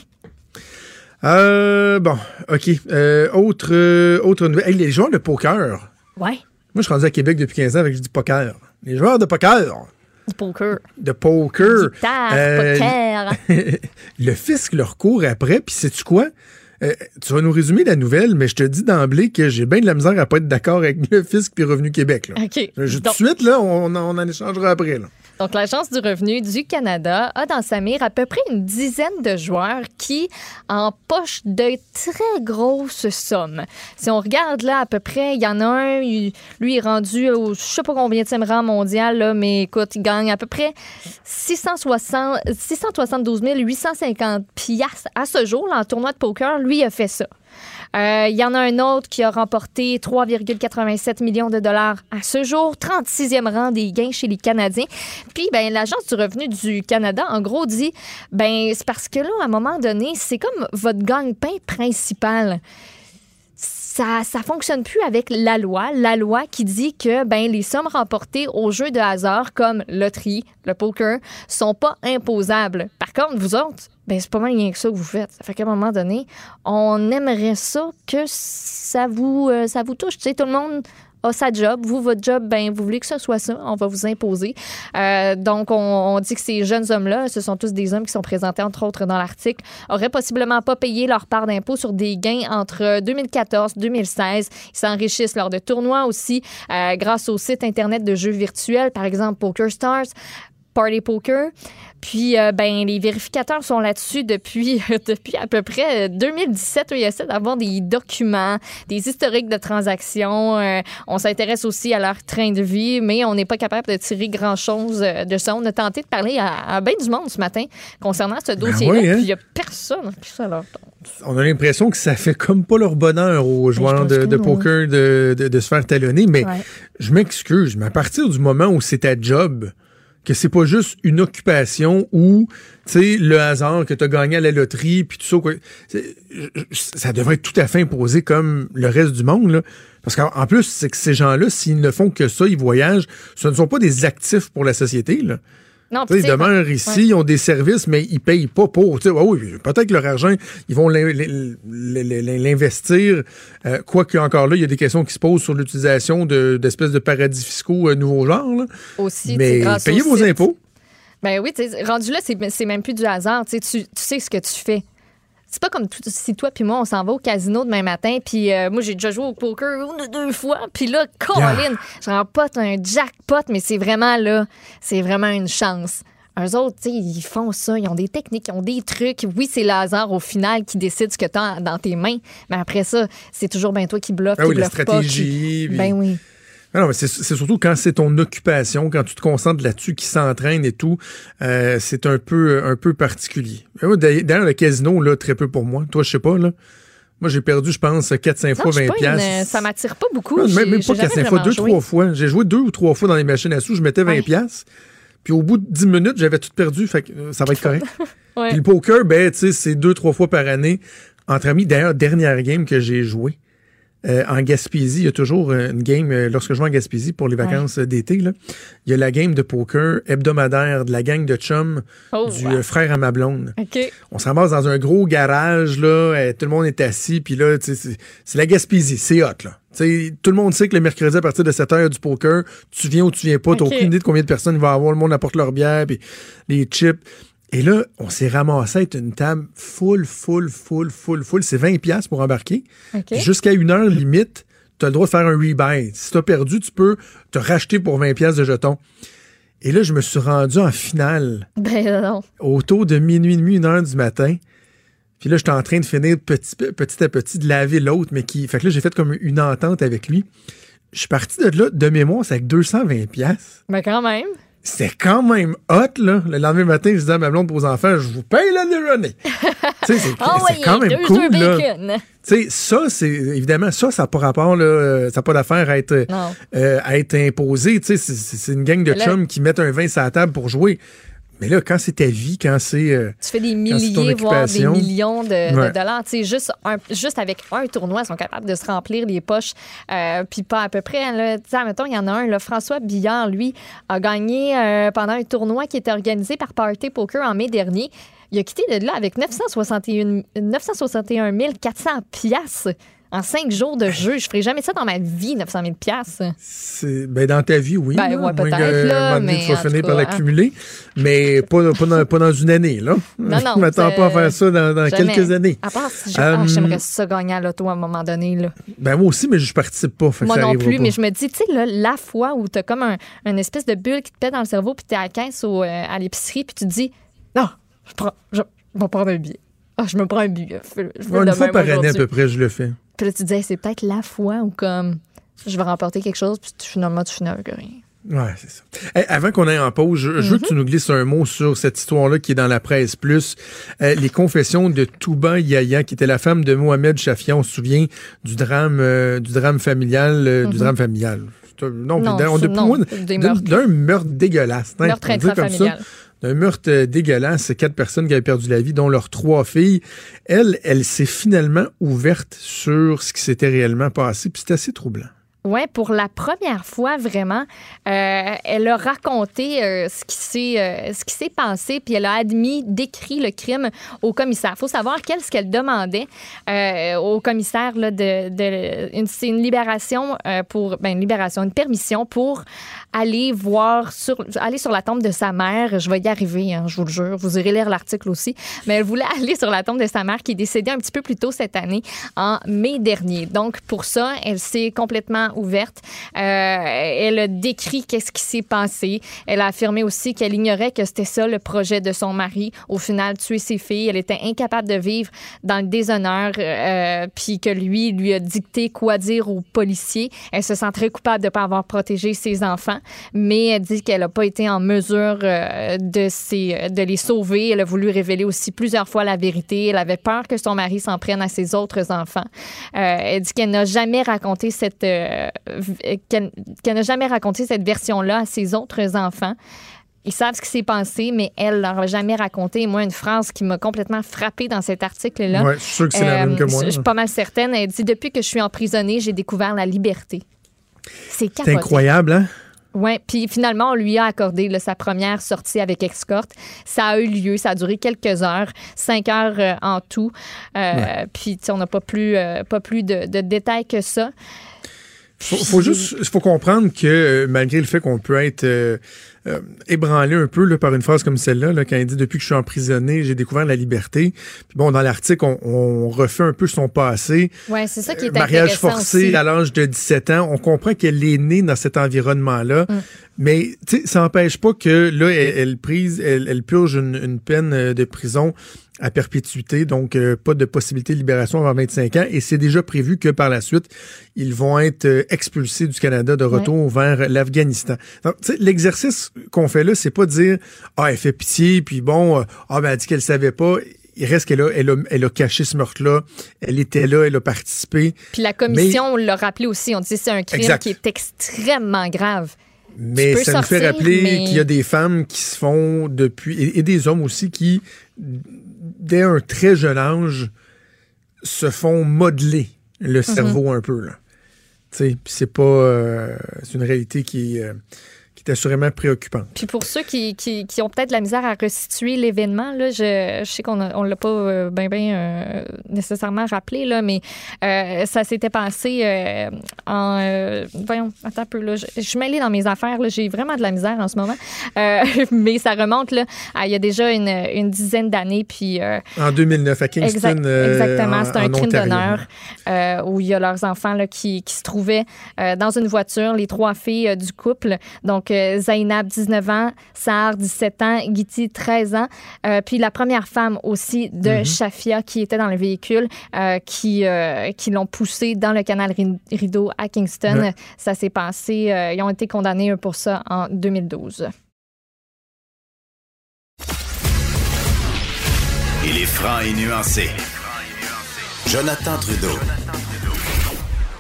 D: Euh, bon, OK. Euh, autre, euh, autre nouvelle. Hey, les joueurs de poker.
E: Ouais,
D: Moi, je suis rendu à Québec depuis 15 ans avec dis poker. Les joueurs de poker.
E: du poker.
D: De poker.
E: Poker.
D: le fisc leur court après, puis sais-tu quoi? Euh, tu vas nous résumer la nouvelle, mais je te dis d'emblée que j'ai bien de la misère à pas être d'accord avec le fisc puis Revenu Québec. Là. Je- tout de suite, là, on, on en échangera après. Là.
E: Donc, l'Agence du revenu du Canada a dans sa mire à peu près une dizaine de joueurs qui empochent de très grosses sommes. Si on regarde là, à peu près, il y en a un, lui est rendu au je sais pas combien de rang mondial, mais écoute, il gagne à peu près 660, 672 850 piastres à ce jour, là, en tournoi de poker. Lui a fait ça. Euh, Il y en a un autre qui a remporté 3,87 millions de dollars à ce jour, 36e rang des gains chez les Canadiens. Puis, ben, l'Agence du revenu du Canada, en gros, dit, ben, c'est parce que là, à un moment donné, c'est comme votre gagne-pain principal ça ça fonctionne plus avec la loi, la loi qui dit que ben les sommes remportées aux jeux de hasard comme loterie, le poker sont pas imposables. Par contre, vous autres, ben c'est pas mal rien que ça que vous faites. Ça fait qu'à un moment donné, on aimerait ça que ça vous euh, ça vous touche, tu sais tout le monde a sa job. Vous, votre job, ben, vous voulez que ce soit ça. On va vous imposer. Euh, donc, on, on dit que ces jeunes hommes-là, ce sont tous des hommes qui sont présentés, entre autres, dans l'article, auraient possiblement pas payé leur part d'impôt sur des gains entre 2014 2016. Ils s'enrichissent lors de tournois aussi, euh, grâce au site Internet de jeux virtuels, par exemple Poker Stars. Party Poker. Puis, euh, ben, les vérificateurs sont là-dessus depuis, depuis à peu près euh, 2017. Ils essaient d'avoir des documents, des historiques de transactions. Euh, on s'intéresse aussi à leur train de vie, mais on n'est pas capable de tirer grand-chose euh, de ça. On a tenté de parler à, à bien du monde ce matin concernant ce dossier-là.
D: oui, hein?
E: Puis, il n'y a personne qui ça leur tente.
D: On a l'impression que ça fait comme pas leur bonheur aux joueurs
E: pense
D: de,
E: non.
D: poker de, de- de se faire talonner. Mais
E: Ouais.
D: je m'excuse, mais à partir du moment où c'est ta job, que c'est pas juste une occupation ou le hasard que tu as gagné à la loterie puis tout ça ça devrait être tout à fait imposé comme le reste du monde là. parce qu'en en plus c'est que ces gens-là s'ils ne font que ça ils voyagent ce ne sont pas des actifs pour la société là
E: Non,
D: ils demeurent ici,
E: ouais.
D: ils ont des services, mais ils payent pas pour. Ah oui, peut-être que leur argent, ils vont l'in- l'in- l'in- l'investir. Euh, Quoique, encore là, il y a des questions qui se posent sur l'utilisation de- d'espèces de paradis fiscaux euh, nouveaux genres. là.
E: aussi,
D: Mais payez vos impôts.
E: Ben oui, rendu là, c'est même plus du hasard. Tu sais ce que tu fais. C'est pas comme tout- si toi puis moi, on s'en va au casino demain matin, puis euh, moi, j'ai déjà joué au poker une ou deux fois, puis là, Colin, je remporte un jackpot, mais c'est vraiment là, c'est vraiment une chance. Eux autres, tu sais, ils font ça, ils ont des techniques, ils ont des trucs. Oui, c'est le hasard au final qui décide ce que tu as dans tes mains, mais après ça, c'est toujours ben toi qui bluffe,
D: Ah
E: qui
D: oui, la
E: bluffe pas,
D: stratégie,
E: qui-
D: puis-
E: Ben oui.
D: Non, mais c'est surtout quand c'est ton occupation, quand tu te concentres là-dessus, qui s'entraîne et tout, euh, c'est un peu, un peu particulier. D'ailleurs, le casino, là, très peu pour moi. Toi, je sais pas, là. Moi, j'ai perdu, je pense, 4-5
E: Non,
D: fois
E: je suis
D: 20
E: pas une-
D: piastres.
E: ça m'attire pas beaucoup.
D: Non, même, pas
E: jamais
D: 4-5 fois,
E: vraiment
D: deux,
E: joué.
D: trois fois. J'ai joué deux ou trois fois dans les machines à sous, je mettais 20
E: Ouais.
D: piastres. Puis au bout de 10 minutes, j'avais tout perdu, fait que euh, ça va être correct.
E: Ouais.
D: Puis le poker, ben, tu sais, c'est deux, trois fois par année entre amis. D'ailleurs, dernière game que j'ai joué euh, en Gaspésie, il y a toujours euh, une game, euh, lorsque je vais en Gaspésie pour les vacances d'été, là, il y a la game de poker hebdomadaire de la gang de chum
E: Oh,
D: du
E: wow.
D: frère à ma blonde. On s'en dans un gros garage, là, tout le monde est assis, puis là, c'est la Gaspésie, c'est hot, là. Tout le monde sait que le mercredi, à partir de 7 heures, il y a du poker. Tu viens ou tu viens pas, t'as aucune idée de combien de personnes il va y avoir. Le monde apporte leur bière, puis les chips. Et là, on s'est ramassé à être une table full, full, full, full, full. C'est 20 pièces pour embarquer. Jusqu'à une heure limite, tu as le droit de faire un rebuy. Si tu as perdu, tu peux te racheter pour 20 pièces de jetons. Et là, je me suis rendu en finale
E: Ben non.
D: autour de minuit et demi, une heure du matin. Puis là, j'étais en train de finir petit, petit à petit de laver l'autre, mais qui. Fait que là, j'ai fait comme une entente avec lui. Je suis parti de là, de mémoire, c'est avec 220 pièces.
E: Ben quand même.
D: C'était quand même hot, là. Le lendemain matin, je disais à ma blonde pour aux enfants, je vous paye le déjeuner. tu sais, c'est c'est quand même cool, là.
E: bacon.
D: Tu sais, ça, c'est évidemment, ça, ça n'a pas rapport, là, euh, ça n'a pas d'affaire à être, euh, à être imposé. Tu sais, c'est- une gang de
E: là-
D: chums qui mettent un vin sur la table pour jouer. Mais là, quand c'est ta vie, quand c'est. euh,
E: Tu fais des milliers, voire des millions de, dollars. Tu sais, juste, un- juste avec un tournoi, ils sont capables de se remplir les poches. euh, Puis pas à peu près. Là, tu sais, mettons, il y en a un, là, François Billard, lui, a gagné euh, pendant un tournoi qui était organisé par Party Poker en mai dernier. Il a quitté de là avec 961, 961 400 piastres en cinq jours de jeu. Je ferai jamais ça dans ma vie, 900 000 piastres.
D: C'est- Ben, dans ta vie, oui.
E: Ben,
D: là,
E: ouais, peut-être, mais
D: tu vas finir par
E: cas,
D: l'accumuler. Mais pas, pas, dans, pas dans une année, là.
E: Non, non,
D: Je m'attends pas à faire ça dans, quelques années.
E: À part si ah, j'aimerais ça gagner à l'auto à un moment donné. Là.
D: Ben, moi aussi, mais je participe pas. fait que
E: Moi
D: ça
E: non plus,
D: pas.
E: mais je me dis, tu sais, la fois où t'as comme un, une espèce de bulle qui te pète dans le cerveau, puis t'es à la caisse au, euh, à l'épicerie, puis tu te dis, non, je, prends, je, vais prendre un billet. Ah, je me prends un billet. Je
D: Ouais, une fois par année, à peu près, je le fais.
E: Puis là, tu disais, c'est peut-être la fois où, comme, je vais remporter quelque chose, puis tu- finalement, tu finis avec rien.
D: Ouais, c'est ça. Hey, avant qu'on aille en pause, je, je veux que tu nous glisses un mot sur cette histoire-là qui est dans la presse plus. Euh, les confessions de Touba Yaya, qui était la femme de Mohamed Chafia. On se souvient du drame, euh, du drame familial, euh, du drame familial. Non,
E: Non,
D: d'un- meurtre dégueulasse. hein,
E: Meurtre intrafamilial.
D: D'un meurtre dégueulasse. Quatre personnes qui avaient perdu la vie, dont leurs trois filles. Elle, elle s'est finalement ouverte sur ce qui s'était réellement passé, puis c'est assez troublant.
E: Oui, pour la première fois, vraiment, euh, elle a raconté euh, ce qui s'est euh, ce qui s'est passé, puis elle a admis, décrit le crime au commissaire. Il faut savoir qu'est-ce qu'elle demandait au commissaire de, c'est une libération pour ben, une libération, une permission pour aller voir sur aller sur la tombe de sa mère. Je vais y arriver, hein, je vous le jure. Vous irez lire l'article aussi. Mais elle voulait aller sur la tombe de sa mère qui est décédée un petit peu plus tôt cette année, en mai dernier. Donc pour ça, elle s'est complètement ouverte. Euh, elle a décrit qu'est-ce qui s'est passé. Elle a affirmé aussi qu'elle ignorait que c'était ça le projet de son mari. Au final, tuer ses filles. Elle était incapable de vivre dans le déshonneur, euh, puis que lui lui a dicté quoi dire aux policiers. Elle se sent très coupable de ne pas avoir protégé ses enfants, mais elle dit qu'elle n'a pas été en mesure euh, de, ses- de les sauver. Elle a voulu révéler aussi plusieurs fois la vérité. Elle avait peur que son mari s'en prenne à ses autres enfants. Euh, elle dit qu'elle n'a jamais raconté cette euh, qu'elle n'a jamais raconté cette version-là à ses autres enfants. Ils savent ce qui s'est passé, mais elle leur a jamais raconté. Moi, une phrase qui m'a complètement frappée dans cet article-là.
D: Ouais, je suis sûr que c'est la même que moi,
E: Je suis pas mal certaine. Elle dit Depuis que je suis emprisonnée, j'ai découvert la liberté. C'est
D: incroyable, hein?
E: Oui, puis finalement, on lui a accordé là, sa première sortie avec escorte. Ça a eu lieu, ça a duré quelques heures, cinq heures euh, en tout. Euh, Puis, tu sais, on n'a pas plus, euh, pas plus de, de détails que ça.
D: Faut, faut juste faut comprendre que euh, malgré le fait qu'on peut être euh, ébranlé un peu là, par une phrase comme celle-là, là, quand il dit Depuis que je suis emprisonné, j'ai découvert la liberté. Puis bon, dans l'article, on, on, refait un peu son passé.
E: Ouais, c'est ça qui est
D: Euh, Mariage forcé
E: aussi.
D: à l'âge de 17 ans. On comprend qu'elle est née dans cet environnement-là.
E: Mm.
D: Mais ça n'empêche pas que là, elle, elle prise, elle, elle purge une, une peine euh, de prison à perpétuité, donc euh, pas de possibilité de libération avant 25 ans. Et c'est déjà prévu que par la suite, ils vont être euh, expulsés du Canada de retour vers l'Afghanistan. L'exercice qu'on fait là, c'est pas de dire ah elle fait pitié, puis bon, euh, ah ben elle dit qu'elle savait pas. Il reste qu'elle a, elle a, elle a caché ce meurtre-là. Elle était là, elle a participé.
E: Puis la commission, on l'a rappelé aussi, on dit c'est un crime
D: Exact.
E: qui est extrêmement grave.
D: Mais ça nous fait
E: sortir,
D: rappeler
E: mais-
D: qu'il y a des femmes qui se font depuis, et, et des hommes aussi qui, dès un très jeune âge, se font modeler
E: Mhm.
D: le cerveau un peu. Là. Tu sais, puis c'est pas, euh, c'est une réalité qui est, euh, qui est assurément préoccupante.
E: Puis pour ceux qui, qui, qui ont peut-être de la misère à restituer l'événement, là, je, je sais qu'on ne l'a pas euh, ben, ben, euh, nécessairement rappelé, là, mais euh, ça s'était passé en... voyons, attends un peu, là, je, je suis mêlée dans mes affaires, là, j'ai vraiment de la misère en ce moment, mais ça remonte là, à il y a déjà une, une dizaine d'années, puis...
D: En 2009, à Kingston,
E: Exact- exactement,
D: en-
E: c'est un crime d'honneur où il y a leurs enfants là, qui, qui se trouvaient dans une voiture, les trois filles du couple. Donc, Zainab, 19 ans, Sahar, 17 ans, Giti, 13 ans. Euh, puis la première femme aussi de
D: Mm-hmm.
E: Shafia qui était dans le véhicule, euh, qui, euh, qui l'ont poussé dans le canal Ri- Rideau à Kingston.
D: Ouais.
E: Ça s'est passé, euh, ils ont été condamnés pour ça en 2012.
F: Il est franc et nuancé. Jonathan Trudeau.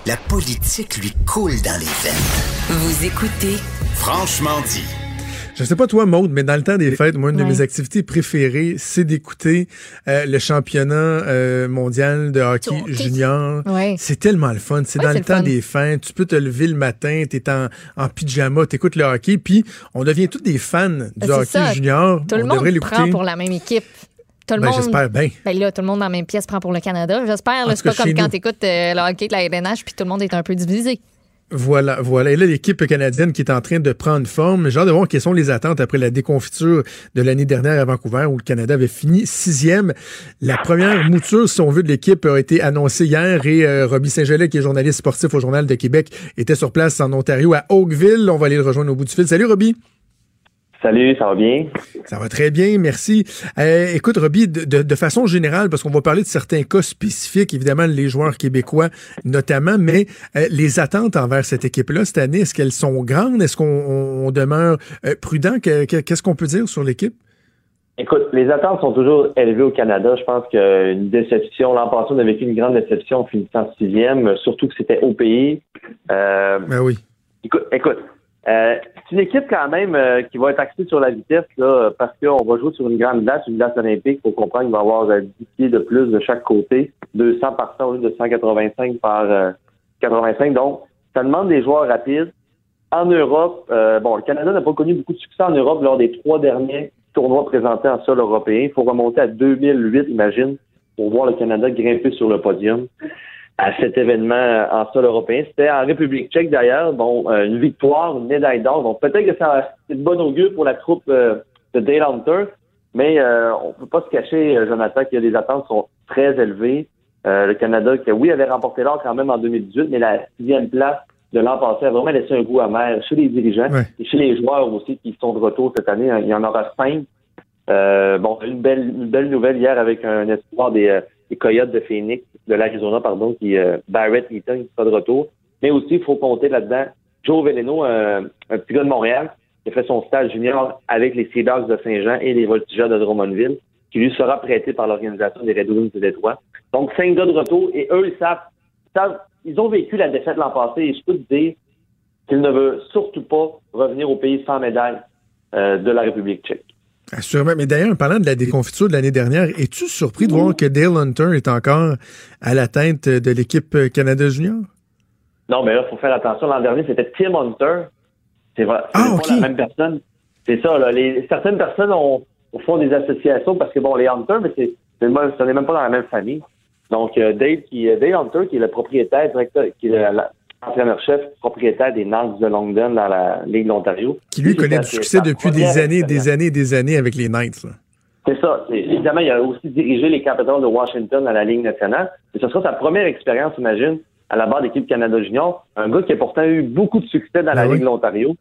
F: La politique lui coule dans les veines.
A: Vous écoutez
F: Franchement dit.
D: Je sais pas toi, Maude, mais dans le temps des fêtes, moi, une de mes activités préférées, c'est d'écouter euh, le championnat euh, mondial de hockey junior.
E: Ouais.
D: C'est tellement le fun. C'est
E: Ouais,
D: dans le
E: le
D: temps
E: fun.
D: des fins. Tu peux te lever le matin, t'es en, en pyjama, t'écoutes le hockey, puis on devient tous des fans du
E: Ben, c'est
D: hockey
E: ça.
D: junior.
E: Tout le
D: on
E: monde
D: devrait
E: prend
D: l'écouter.
E: pour la même équipe. Tout le
D: Ben,
E: monde.
D: j'espère bien.
E: Ben là, tout le monde dans la même pièce prend pour le Canada. J'espère. C'est pas comme quand tu écoutes le hockey de la LNH puis tout le monde est un peu divisé.
D: Voilà, voilà. Et là, l'équipe canadienne qui est en train de prendre forme. J'ai hâte de voir quelles sont les attentes après la déconfiture de l'année dernière à Vancouver où le Canada avait fini sixième. La première mouture, si on veut, de l'équipe a été annoncée hier et euh, Robbie Saint-Gelais, qui est journaliste sportif au Journal de Québec, était sur place en Ontario à Oakville. On va aller le rejoindre au bout du fil. Salut, Robbie.
K: Salut, ça va bien?
D: Ça va très bien, merci. Euh, écoute, Robbie, de, de- de façon générale, parce qu'on va parler de certains cas spécifiques, évidemment, les joueurs québécois notamment, mais euh, les attentes envers cette équipe-là cette année, est-ce qu'elles sont grandes? Est-ce qu'on on- on demeure euh, prudent? Que- que- Qu'est-ce qu'on peut dire sur l'équipe?
K: Écoute, les attentes sont toujours élevées au Canada. Je pense qu'une déception, l'an passé, on a vécu une grande déception en finissant sixième, surtout que c'était au pays.
D: Ben oui.
K: écoute, écoute euh, c'est une équipe quand même euh, qui va être axée sur la vitesse, là, parce qu'on va jouer sur une grande glace, une glace olympique. Il faut comprendre qu'il va y avoir euh, 10 pieds de plus de chaque côté, 200 par 100 au lieu de 185 par euh, 85. Donc, ça demande des joueurs rapides. En Europe, euh, bon, le Canada n'a pas connu beaucoup de succès en Europe lors des trois derniers tournois présentés en sol européen. Il faut remonter à 2008, imagine, pour voir le Canada grimper sur le podium à cet événement en sol européen. C'était en République tchèque d'ailleurs. Bon, euh, une victoire, une médaille d'or. Donc peut-être que ça c'est de bon augure pour la troupe euh, de Dale Hunter, mais euh, on peut pas se cacher, euh, Jonathan, que les attentes sont très élevées. Euh, le Canada, qui oui, avait remporté l'or quand même en 2018, mais la sixième place de l'an passé a vraiment laissé un goût amer chez les dirigeants et chez les joueurs aussi qui sont de retour cette année. Il y en aura cinq. Euh, bon, une belle, une belle nouvelle hier avec un espoir des, euh, des Coyotes de Phoenix, de l'Arizona, pardon, qui euh, Barrett Eaton qui sera de retour. Mais aussi, il faut compter là-dedans Joe Veleno, un, un petit gars de Montréal, qui a fait son stage junior avec les Sea Dogs de Saint-Jean et les Voltigeurs de Drummondville, qui lui sera prêté par l'organisation des Red Wings de Détroit. Donc, cinq gars de retour, et eux, ils savent, ils savent- ils ont vécu la défaite l'an passé, et je peux te dire qu'ils ne veulent surtout pas revenir au pays sans médaille euh, de la République tchèque.
D: Assurément. Mais d'ailleurs, en parlant de la déconfiture de l'année dernière, es-tu surpris de voir que Dale Hunter est encore à la tête de l'équipe Canada Junior?
K: Non, mais là, il faut faire attention. L'an dernier, c'était Tim Hunter. C'est vrai. C'est
D: Ah,
K: pas la même personne. C'est ça, là. Les, certaines personnes ont, au fond des associations parce que, bon, les Hunter, mais c'est, ce n'est même pas dans la même famille. Donc, euh, qui, euh, Dave Hunter, qui est le propriétaire, directeur, qui est le, la- entraîneur-chef, propriétaire des Knights de Longdon dans la Ligue de l'Ontario.
D: Qui lui connaît du succès depuis des années, des années, des années avec les Knights.
K: C'est ça. Évidemment, il a aussi dirigé les Capitals de Washington dans la Ligue nationale. Et ce sera sa première expérience, imagine, à la barre d'équipe Canada Junior. Un gars qui a pourtant eu beaucoup de succès dans la ben Ligue de l'Ontario.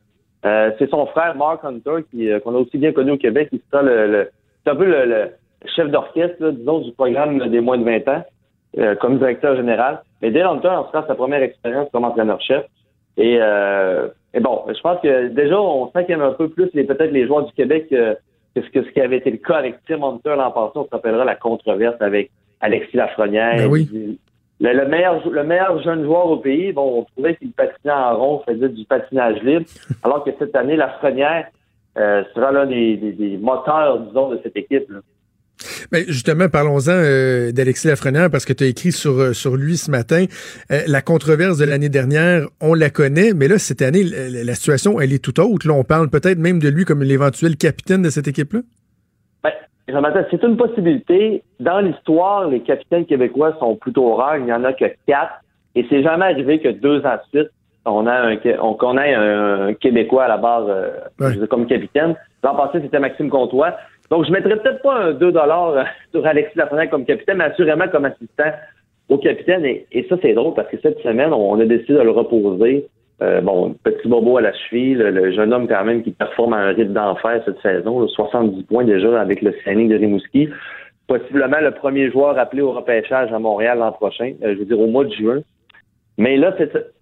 K: Euh, c'est son frère Mark Hunter, qui euh, qu'on a aussi bien connu au Québec, qui sera le, c'est un peu le, chef d'orchestre, disons, du programme des moins de 20 ans, euh, comme directeur général. Mais Dale Hunter en sera sa première expérience comme entraîneur-chef. Et, et, bon, je pense que déjà, on sent qu'il y a un peu plus peut-être les joueurs du Québec que ce, que ce qui avait été le cas avec Tim Hunter l'an passé. On se rappellera la controverse avec Alexis Lafrenière.
D: Ben oui.
K: Le, meilleur, le meilleur jeune joueur au pays, bon, on trouvait qu'il patinait en rond, faisait du patinage libre, alors que cette année, la euh, sera l'un des, moteurs, disons, de cette équipe.
D: Mais justement, parlons-en euh, d'Alexis Lafrenière parce que tu as écrit sur, euh, sur lui ce matin. Euh, la controverse de l'année dernière, on la connaît, mais là, cette année, la, situation, elle est tout autre. Là, on parle peut-être même de lui comme l'éventuel capitaine de cette équipe-là.
K: Ben, c'est une possibilité. Dans l'histoire, les capitaines québécois sont plutôt rares. Il n'y en a que quatre. Et c'est jamais arrivé que deux ans de suite, on a un, on connaît un Québécois à la base comme capitaine. L'an passé, c'était Maxime Comtois. Donc, je mettrais peut-être pas un 2 euh, sur Alexis Lafrenière comme capitaine, mais assurément comme assistant au capitaine. Et, ça, c'est drôle parce que cette semaine, on a décidé de le reposer. Euh, bon, petit bobo à la cheville, le, jeune homme quand même qui performe à un rythme d'enfer cette saison, 70 points déjà avec le signing de Rimouski. Possiblement le premier joueur appelé au repêchage à Montréal l'an prochain, euh, je veux dire au mois de juin. Mais là,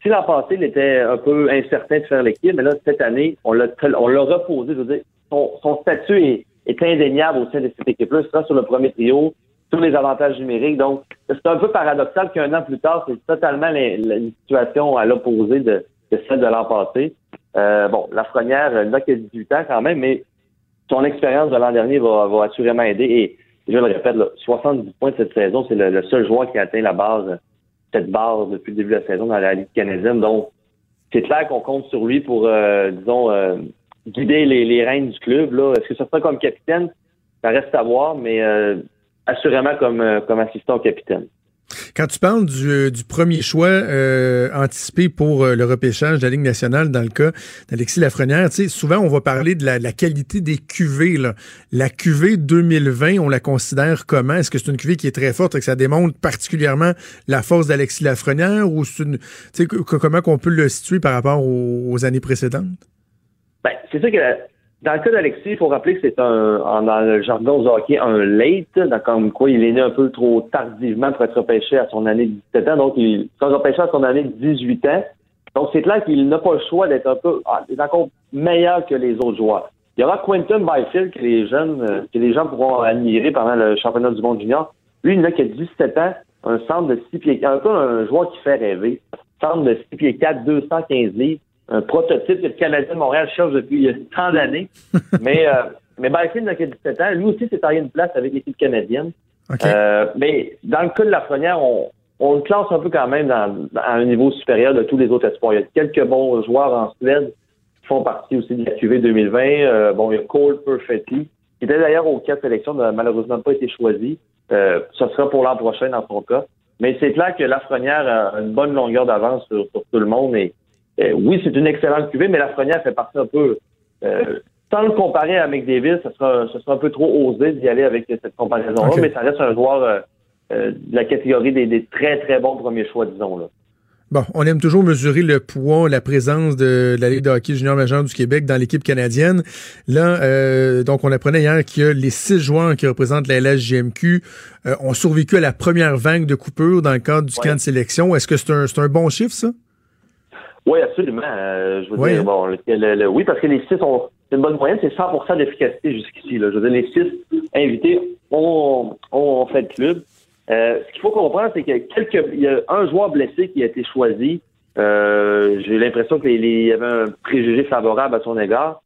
K: si l'an passé, il était un peu incertain de faire l'équipe, mais là, cette année, on l'a reposé. Je veux dire, son statut est, est indéniable au sein de cette équipe-là. Sur le premier trio, tous les avantages numériques. Donc, c'est un peu paradoxal qu'un an plus tard, c'est totalement la, situation à l'opposé de, celle de l'an passé. Euh, bon, Lafrenière n'a que 18 ans quand même, mais son expérience de l'an dernier va, assurément aider. Et je le répète, 70 points de cette saison, c'est le, seul joueur qui a atteint la base, cette barre depuis le début de la saison dans la Ligue canadienne. Donc, c'est clair qu'on compte sur lui pour, euh, disons, euh, guider les, les rênes du club. Là. Est-ce que ça sera comme capitaine? Ça reste à voir, mais euh, assurément comme, euh, comme assistant capitaine.
D: Quand tu parles du, euh, du premier choix euh, anticipé pour le repêchage de la Ligue nationale dans le cas d'Alexis Lafrenière, souvent on va parler de la, la qualité des cuvées. Là. La cuvée 2020, on la considère comment? Est-ce que c'est une cuvée qui est très forte et que ça démontre particulièrement la force d'Alexis Lafrenière ou c'est une, comment qu'on peut le situer par rapport aux années précédentes?
K: Ben, c'est ça que dans le cas d'Alexis, il faut rappeler que c'est un, dans le jargon du hockey, un late, dans comme quoi il est né un peu trop tardivement pour être repêché à son année de 17 ans. Donc, il sera repêché à son année de 18 ans. Donc, c'est clair qu'il n'a pas le choix d'être un peu, ah, encore meilleur que les autres joueurs. Il y aura Quentin Byfield que les jeunes, euh, que les gens pourront admirer pendant le championnat du monde junior. Lui, il n'a que 17 ans, un centre de 6 pieds, un peu un joueur qui fait rêver. Centre de 6 pieds 4, 215 livres un prototype que le Canadien de Montréal cherche depuis tant d'années. mais euh, mais Byfield n'a que 17 ans. Lui aussi s'est taillé une place avec l'équipe canadienne. Euh, mais dans le cas de la première, on, on le classe un peu quand même dans, à un niveau supérieur de tous les autres espoirs. Il y a quelques bons joueurs en Suède qui font partie aussi de la QV 2020. Euh, bon, il y a Cole Perfetti, qui était d'ailleurs au cas de sélection, n'a malheureusement pas été choisi. Euh, ce sera pour l'an prochain dans son cas. Mais c'est clair que Lafrenière a une bonne longueur d'avance sur, sur, tout le monde et euh, oui, c'est une excellente cuvée, mais la Lafrenière fait partie un peu. Euh, sans le comparer à McDavid, ce sera, ce sera un peu trop osé d'y aller avec cette comparaison-là, mais ça reste un joueur euh, euh, de la catégorie des, des, très, très bons premiers choix, disons. Là.
D: Bon, on aime toujours mesurer le poids, la présence de, la Ligue de hockey junior majeur du Québec dans l'équipe canadienne. Là, euh, donc on apprenait hier que les six joueurs qui représentent la LSGMQ euh, ont survécu à la première vague de coupure dans le cadre du camp de sélection. Est-ce que c'est un, un bon chiffre, ça?
K: Oui, absolument. Euh, je veux dire, hein? bon, le, oui, parce que les six ont une bonne moyenne, c'est 100% d'efficacité jusqu'ici. Je veux dire, les six invités ont, ont fait le club. Euh, ce qu'il faut comprendre, c'est qu'il y a quelques, il y a un joueur blessé qui a été choisi. Euh, J'ai l'impression qu'il y avait un préjugé favorable à son égard.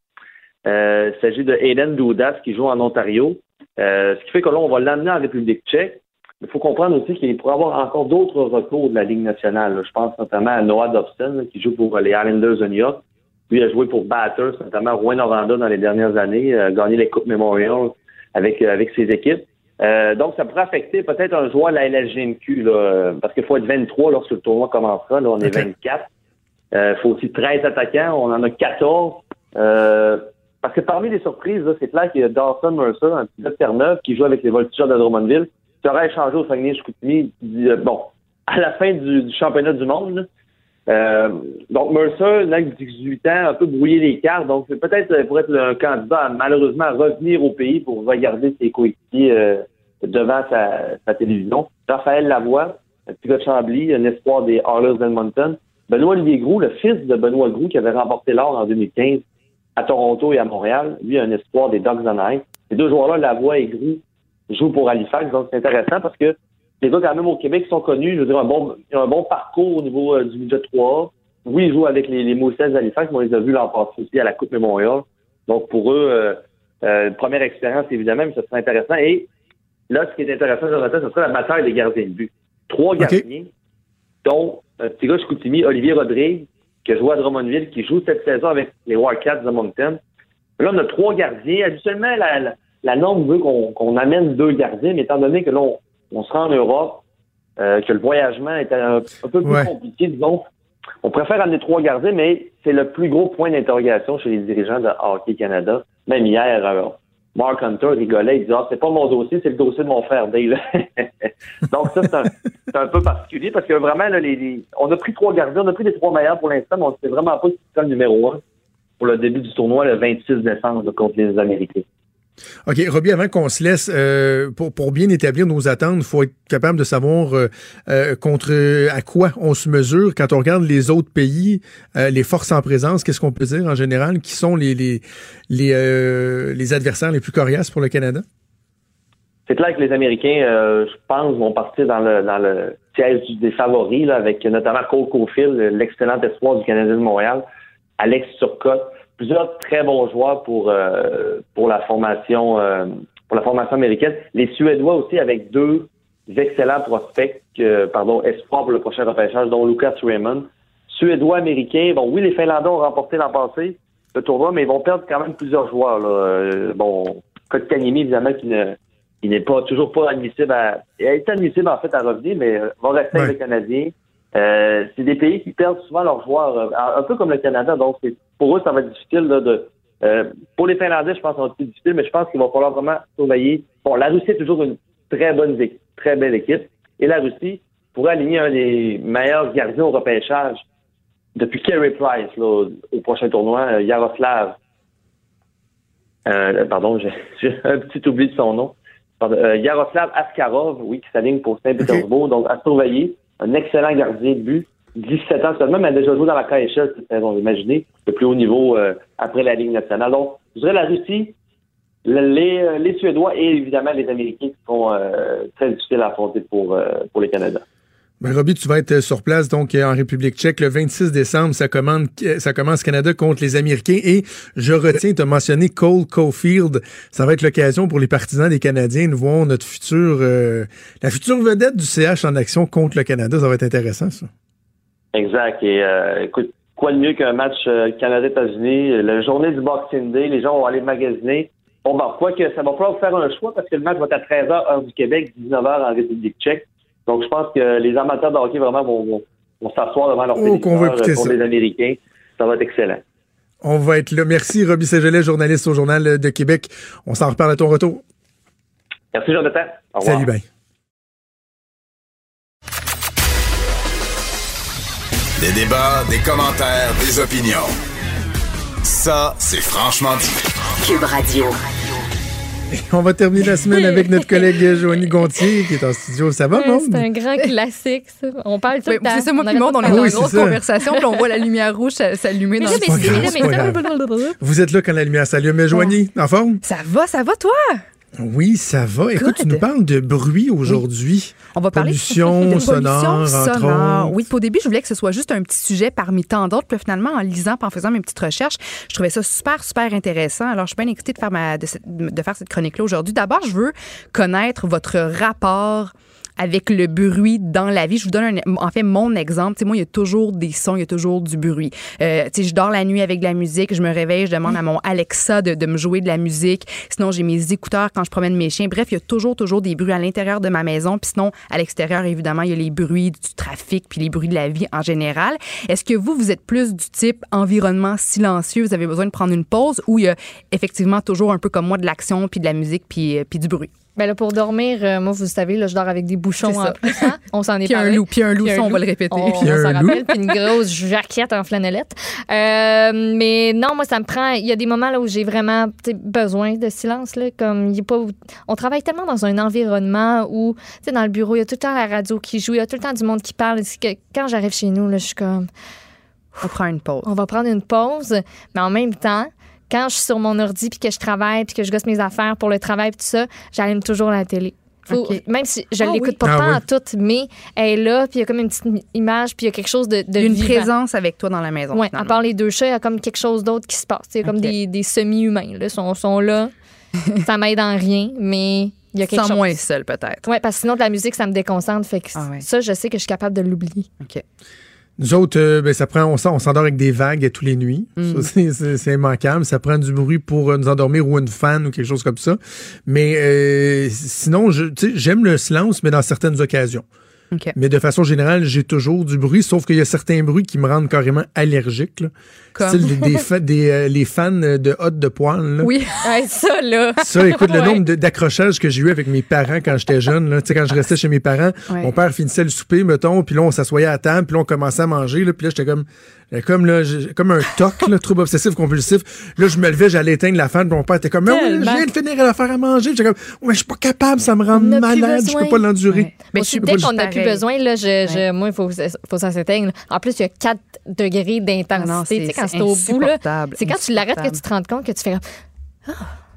K: Euh, il s'agit de Aiden Doudas qui joue en Ontario. Euh, ce qui fait que là, on va l'amener en République tchèque. Il faut comprendre aussi qu'il pourrait y avoir encore d'autres recours de la Ligue nationale. Je pense notamment à Noah Dobson, qui joue pour les Islanders de New York. Lui a joué pour Batters, notamment Rouen Noranda dans les dernières années, a gagné les Coupes Memorial avec, euh, avec ses équipes. Euh, donc, ça pourrait affecter peut-être un joueur de la LSGMQ, là, parce qu'il faut être 23 lorsque le tournoi commencera. Là, on est 24. Il faut aussi 13 attaquants. On en a 14. Euh, parce que parmi les surprises, c'est clair qu'il y a Dawson Mercer, un petit de Terre-Neuve, qui joue avec les Voltigeurs de Drummondville, aurait échangé au Saguenay-Chicoutimi, euh, bon, à la fin du, championnat du monde. Euh, donc Mercer, là, 18 ans, un peu brouillé les cartes, donc peut-être pour être un candidat malheureusement à revenir au pays pour regarder ses coéquipiers euh, devant sa, télévision. Raphaël Lavoie, un petit de Chambly, un espoir des Oilers d'Edmonton. Benoît Olivier le fils de Benoît Groux, qui avait remporté l'or en 2015 à Toronto et à Montréal. Lui, un espoir des Dogs Anaheim. Ces deux joueurs-là, Lavoie et Groux, jouent pour Halifax. Donc, c'est intéressant parce que les gars, quand même, au Québec, sont connus. Je veux dire, un bon, ils ont un bon parcours au niveau euh, du budget 3. Oui, ils jouent avec les, les d'Halifax, mais on les a vus l'an passé aussi à la Coupe Memorial. Donc, pour eux, euh, euh, première expérience, évidemment, mais ça serait intéressant. Et là, ce qui est intéressant, Jonathan, ce serait la bataille des gardiens de but. Trois gardiens, dont un petit gars Chicoutimi, Olivier Rodrigue, qui a joué à Drummondville, qui joue cette saison avec les Wildcats de Moncton. Là, on a trois gardiens. Habituellement, la, la, norme veut qu'on amène deux gardiens, mais étant donné que là, on, se rend en Europe, euh, que le voyagement est un, peu plus compliqué, disons, on préfère amener trois gardiens, mais c'est le plus gros point d'interrogation chez les dirigeants de Hockey Canada. Même hier, euh, Mark Hunter rigolait, il disait ah, c'est pas mon dossier, c'est le dossier de mon frère Dale. Donc ça, c'est un, peu particulier parce que vraiment, les, on a pris trois gardiens, on a pris les trois meilleurs pour l'instant, mais on ne sait vraiment pas qui sera le numéro un pour le début du tournoi le 26 décembre contre les Américains.
D: OK. Robbie, avant qu'on se laisse, euh, pour, pour bien établir nos attentes, il faut être capable de savoir euh, euh, contre à quoi on se mesure. Quand on regarde les autres pays, les forces en présence, qu'est-ce qu'on peut dire en général? Qui sont les, les, les, adversaires les plus coriaces pour le Canada?
K: C'est clair que les Américains, je pense, vont partir dans le, dans le siège des favoris, avec notamment Cole Caulfield, l'excellent espoir du Canadien de Montréal, Alex Turcotte, plusieurs très bons joueurs pour euh, pour la formation euh, pour la formation américaine. Les Suédois aussi avec deux excellents prospects, pardon, espoirs pour le prochain repêchage, dont Lucas Raymond. Suédois américains. Bon, oui, les Finlandais ont remporté l'an passé le tournoi, mais ils vont perdre quand même plusieurs joueurs. Là. Euh, bon, Kotkaniemi, évidemment, qui ne il n'est pas toujours pas admissible à. Il est admissible en fait à revenir, mais va rester avec le Canadien. Euh, c'est des pays qui perdent souvent leurs joueurs, euh, un peu comme le Canada. Donc, pour eux, ça va être difficile de. Euh, pour les Finlandais, je pense que ça va être plus difficile, mais je pense qu'il va falloir vraiment surveiller. Bon, la Russie est toujours une très bonne, très belle équipe, et la Russie pourrait aligner un des meilleurs gardiens au repêchage depuis Kerry Price là, au, prochain tournoi, Yaroslav. pardon, j'ai un petit oubli de son nom. Yaroslav Askarov, oui, qui s'aligne pour Saint-Pétersbourg, donc à surveiller un excellent gardien de but, 17 ans seulement, mais a déjà joué dans la KHL cette saison, imaginez, le plus haut niveau euh, après la Ligue nationale. Donc, je dirais la Russie, les, euh, les Suédois et évidemment les Américains qui sont euh, très difficiles à affronter pour, les Canadiens.
D: Ben, tu vas être sur place donc en République tchèque le 26 décembre. Ça, commence Canada contre les Américains. Et je retiens, de mentionner Cole Caulfield. Ça va être l'occasion pour les partisans des Canadiens de voir notre futur, euh, la future vedette du CH en action contre le Canada. Ça va être intéressant, ça.
K: Exact. Et euh, écoute, quoi de mieux qu'un match euh, Canada-États-Unis? La journée du Boxing Day, les gens vont aller magasiner. Bon, ben, quoi que ça va falloir faire un choix parce que le match va être à 13h, heure du Québec, 19h en République tchèque. Donc, je pense que les amateurs de hockey vraiment vont, s'asseoir devant leur oh, pour les Américains. Ça va être excellent.
D: On va être là. Merci, Roby Sagelet, journaliste au Journal de Québec. On s'en reparle à ton retour.
K: Merci, Jonathan.
D: Au revoir. Salut, bien.
F: Des débats, des commentaires, des opinions. Ça, c'est franchement dit. Cube Radio.
D: On va terminer la semaine avec notre collègue Joanie Gontier qui est en studio. Ça va,
E: C'est un grand classique, ça. On parle tout le temps.
L: C'est ça, moi puis Maud, on est dans une grosse conversation, puis on voit la lumière rouge s'allumer dans
D: le Vous êtes là quand la lumière s'allume. Mais Joanie, en forme?
L: Ça va, ça va, toi?
D: Oui, ça va. Écoute, tu nous parles de bruit aujourd'hui.
L: On va parler
D: pollution de sonore, sonore.
L: Oui, au début, je voulais que ce soit juste un petit sujet parmi tant d'autres. Puis finalement, en lisant, en faisant mes petites recherches, je trouvais ça super, super intéressant. Alors, je suis bien excitée de faire, ma, de, de faire cette chronique-là aujourd'hui. D'abord, je veux connaître votre rapport avec le bruit dans la vie. Je vous donne un, en fait mon exemple. Tu sais, moi, il y a toujours des sons, il y a toujours du bruit. Euh, je dors la nuit avec de la musique, je me réveille, je demande à mon Alexa de, de me jouer de la musique. Sinon, j'ai mes écouteurs quand je promène mes chiens. Bref, il y a toujours, toujours des bruits à l'intérieur de ma maison. Puis sinon, à l'extérieur, évidemment, il y a les bruits du trafic puis les bruits de la vie en général. Est-ce que vous, vous êtes plus du type environnement silencieux, vous avez besoin de prendre une pause ou il y a effectivement toujours un peu comme moi de l'action puis de la musique puis, euh, puis du bruit?
E: Ben là, pour dormir, euh, moi, vous savez, là, je dors avec des bouchons en plus. hein. On s'en est
L: Puis un
E: parlé.
L: loup, puis un loup, ça, on va le répéter.
E: On,
L: Puis
E: on
L: un loup.
E: rappelle, puis une grosse jaquette en flanellette. Euh, mais non, moi, ça me prend. Il y a des moments là où j'ai vraiment besoin de silence. Là, comme il y a pas, on travaille tellement dans un environnement où, tu sais, dans le bureau, il y a tout le temps la radio qui joue, il y a tout le temps du monde qui parle. Que quand j'arrive chez nous, là, je suis comme.
L: On prend une pause.
E: On va prendre une pause, mais en même temps, quand je suis sur mon ordi puis que je travaille puis que je gosse mes affaires pour le travail puis tout ça, j'allume toujours la télé. Faut-. Même si je
L: Ah
E: l'écoute
L: oui.
E: pas
D: Ah
E: tant
D: oui.
E: à toute, mais elle est là, puis il y a comme une petite image, puis il y a quelque chose de, de
L: une
E: vivant.
L: présence avec toi dans la maison.
E: Ouais, à part les deux chats, il y a comme quelque chose d'autre qui se passe. Il y a comme des, des semi-humains. Là, sont, sont là. ça m'aide en rien, mais il y a quelque
L: sens
E: chose.
L: moins seul, peut-être.
E: Ouais, parce que sinon, de la musique, ça me déconcentre. Fait que
L: Ah ouais.
E: ça, je sais que je suis capable de l'oublier.
L: OK.
D: Nous autres, euh, ben, ça prend, on, on s'endort avec des vagues tous les nuits.
L: Mm.
D: C'est- immanquable. Ça prend du bruit pour euh, nous endormir ou une fan ou quelque chose comme ça. Mais euh, sinon, je- tu sais, j'aime le silence, mais dans certaines occasions. Mais de façon générale, j'ai toujours du bruit, sauf qu'il y a certains bruits qui me rendent carrément allergique. Là.
L: Comme?
D: Style des, des fa- des, euh, les fans de hot de poil. là.
L: Oui.
E: Ouais, ça, là.
D: Ça, écoute, le
E: Ouais.
D: nombre d'accrochages que j'ai eu avec mes parents quand j'étais jeune, là, tu sais, quand je restais chez mes parents,
L: Ouais.
D: mon père finissait le souper, mettons, puis là, on s'assoyait à table, puis là, on commençait à manger, là, puis là, j'étais comme, comme, là, comme un toc, là, trouble obsessif compulsif. Là, je me levais, j'allais éteindre la fan, mon père était comme, mais oui, je viens de finir la faire à manger. J'étais comme, ouais, je suis pas capable, ça me rend malade, je peux pas l'endurer.
L: Ouais.
E: Aussi,
L: je-
E: dès qu'on n'a plus besoin, là, je, je- moi, il faut, faut que ça s'éteigne. là. En plus, il y a 4 degrés
L: Ah
E: d'intensité. Tu sais, quand c'est au bout, là, c'est quand tu l'arrêtes que tu te rends compte que tu fais comme, Ah,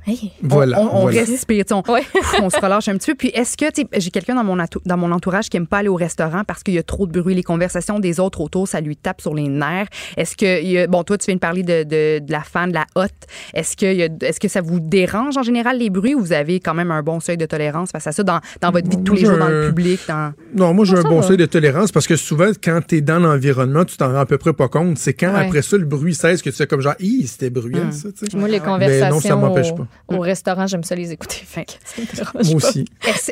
E: hey.
D: Voilà.
L: On, on
D: voilà.
L: respire, on,
E: Ouais.
L: on se relâche un petit peu. Puis est-ce que, tu sais, j'ai quelqu'un dans mon, dans mon entourage qui aime pas aller au restaurant parce qu'il y a trop de bruit, les conversations des autres autour, ça lui tape sur les nerfs. Est-ce que, il y a- bon, toi, tu viens de parler de, de, de la fan, de la hotte. Est-ce que, est-ce que ça vous dérange en général les bruits ou vous avez quand même un bon seuil de tolérance face à ça dans, dans votre vie de tous les jours, dans le public? Dans...
D: Non, moi, j'ai un bon
E: va.
D: seuil de tolérance parce que souvent, quand t'es dans l'environnement, tu t'en rends à peu près pas compte. C'est quand,
E: Ouais.
D: après ça, le bruit cesse que tu sais comme genre, hi, c'était bruyant,
L: Mm.
D: ça, tu sais.
E: Moi, les.
D: Mais non,
E: conversations
D: ça m'empêche
E: au,
D: pas.
E: au restaurant, j'aime ça les écouter. Fait que ça me dérange
D: Moi aussi.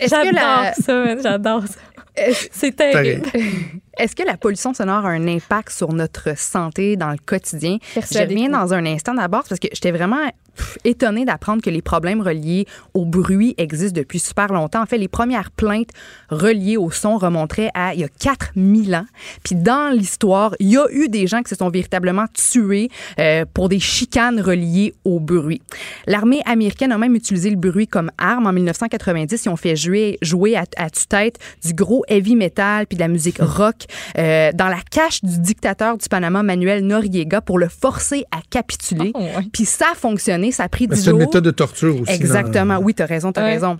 E: J'adore
L: la,
E: ça, j'adore ça.
L: est-ce-
E: C'est terrible.
L: Est-ce que la pollution sonore a un impact sur notre santé dans le quotidien? Je
E: Persuadée
L: reviens dans un instant d'abord parce que j'étais vraiment pff, étonnée d'apprendre que les problèmes reliés au bruit existent depuis super longtemps. En fait, les premières plaintes reliées au son remonteraient à il y a 4000 ans. Puis dans l'histoire, il y a eu des gens qui se sont véritablement tués euh, pour des chicanes reliées au bruit. L'armée américaine a même utilisé le bruit comme arme en 1990. Ils ont fait jouer, jouer à, à tue-tête du gros heavy metal puis de la musique rock euh, dans la cache du dictateur du Panama, Manuel Noriega, pour le forcer à capituler.
E: Oh, ouais.
L: Puis ça a fonctionné. Ça a pris
D: Mais
L: 10
D: C'est une méthode de torture aussi.
L: Exactement.
D: dans-
L: Oui, tu as raison, tu as
E: Ouais.
L: raison.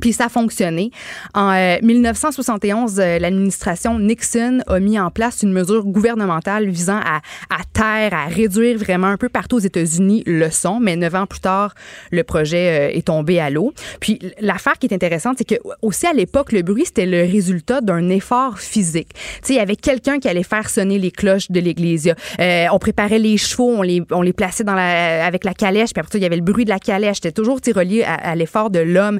L: Puis ça a fonctionné. En euh, 1971, euh, l'administration Nixon a mis en place une mesure gouvernementale visant à, à taire, à réduire vraiment un peu partout aux États-Unis le son. Mais neuf ans plus tard, le projet euh, est tombé à l'eau. Puis l'affaire qui est intéressante, c'est que aussi à l'époque, le bruit, c'était le résultat d'un effort physique. Tu sais, il y avait quelqu'un qui allait faire sonner les cloches de l'église. Euh, on préparait les chevaux, on les, on les plaçait dans la, avec la calèche, puis après ça, il y avait le bruit de la calèche. C'était toujours relié à, à l'effort de l'homme.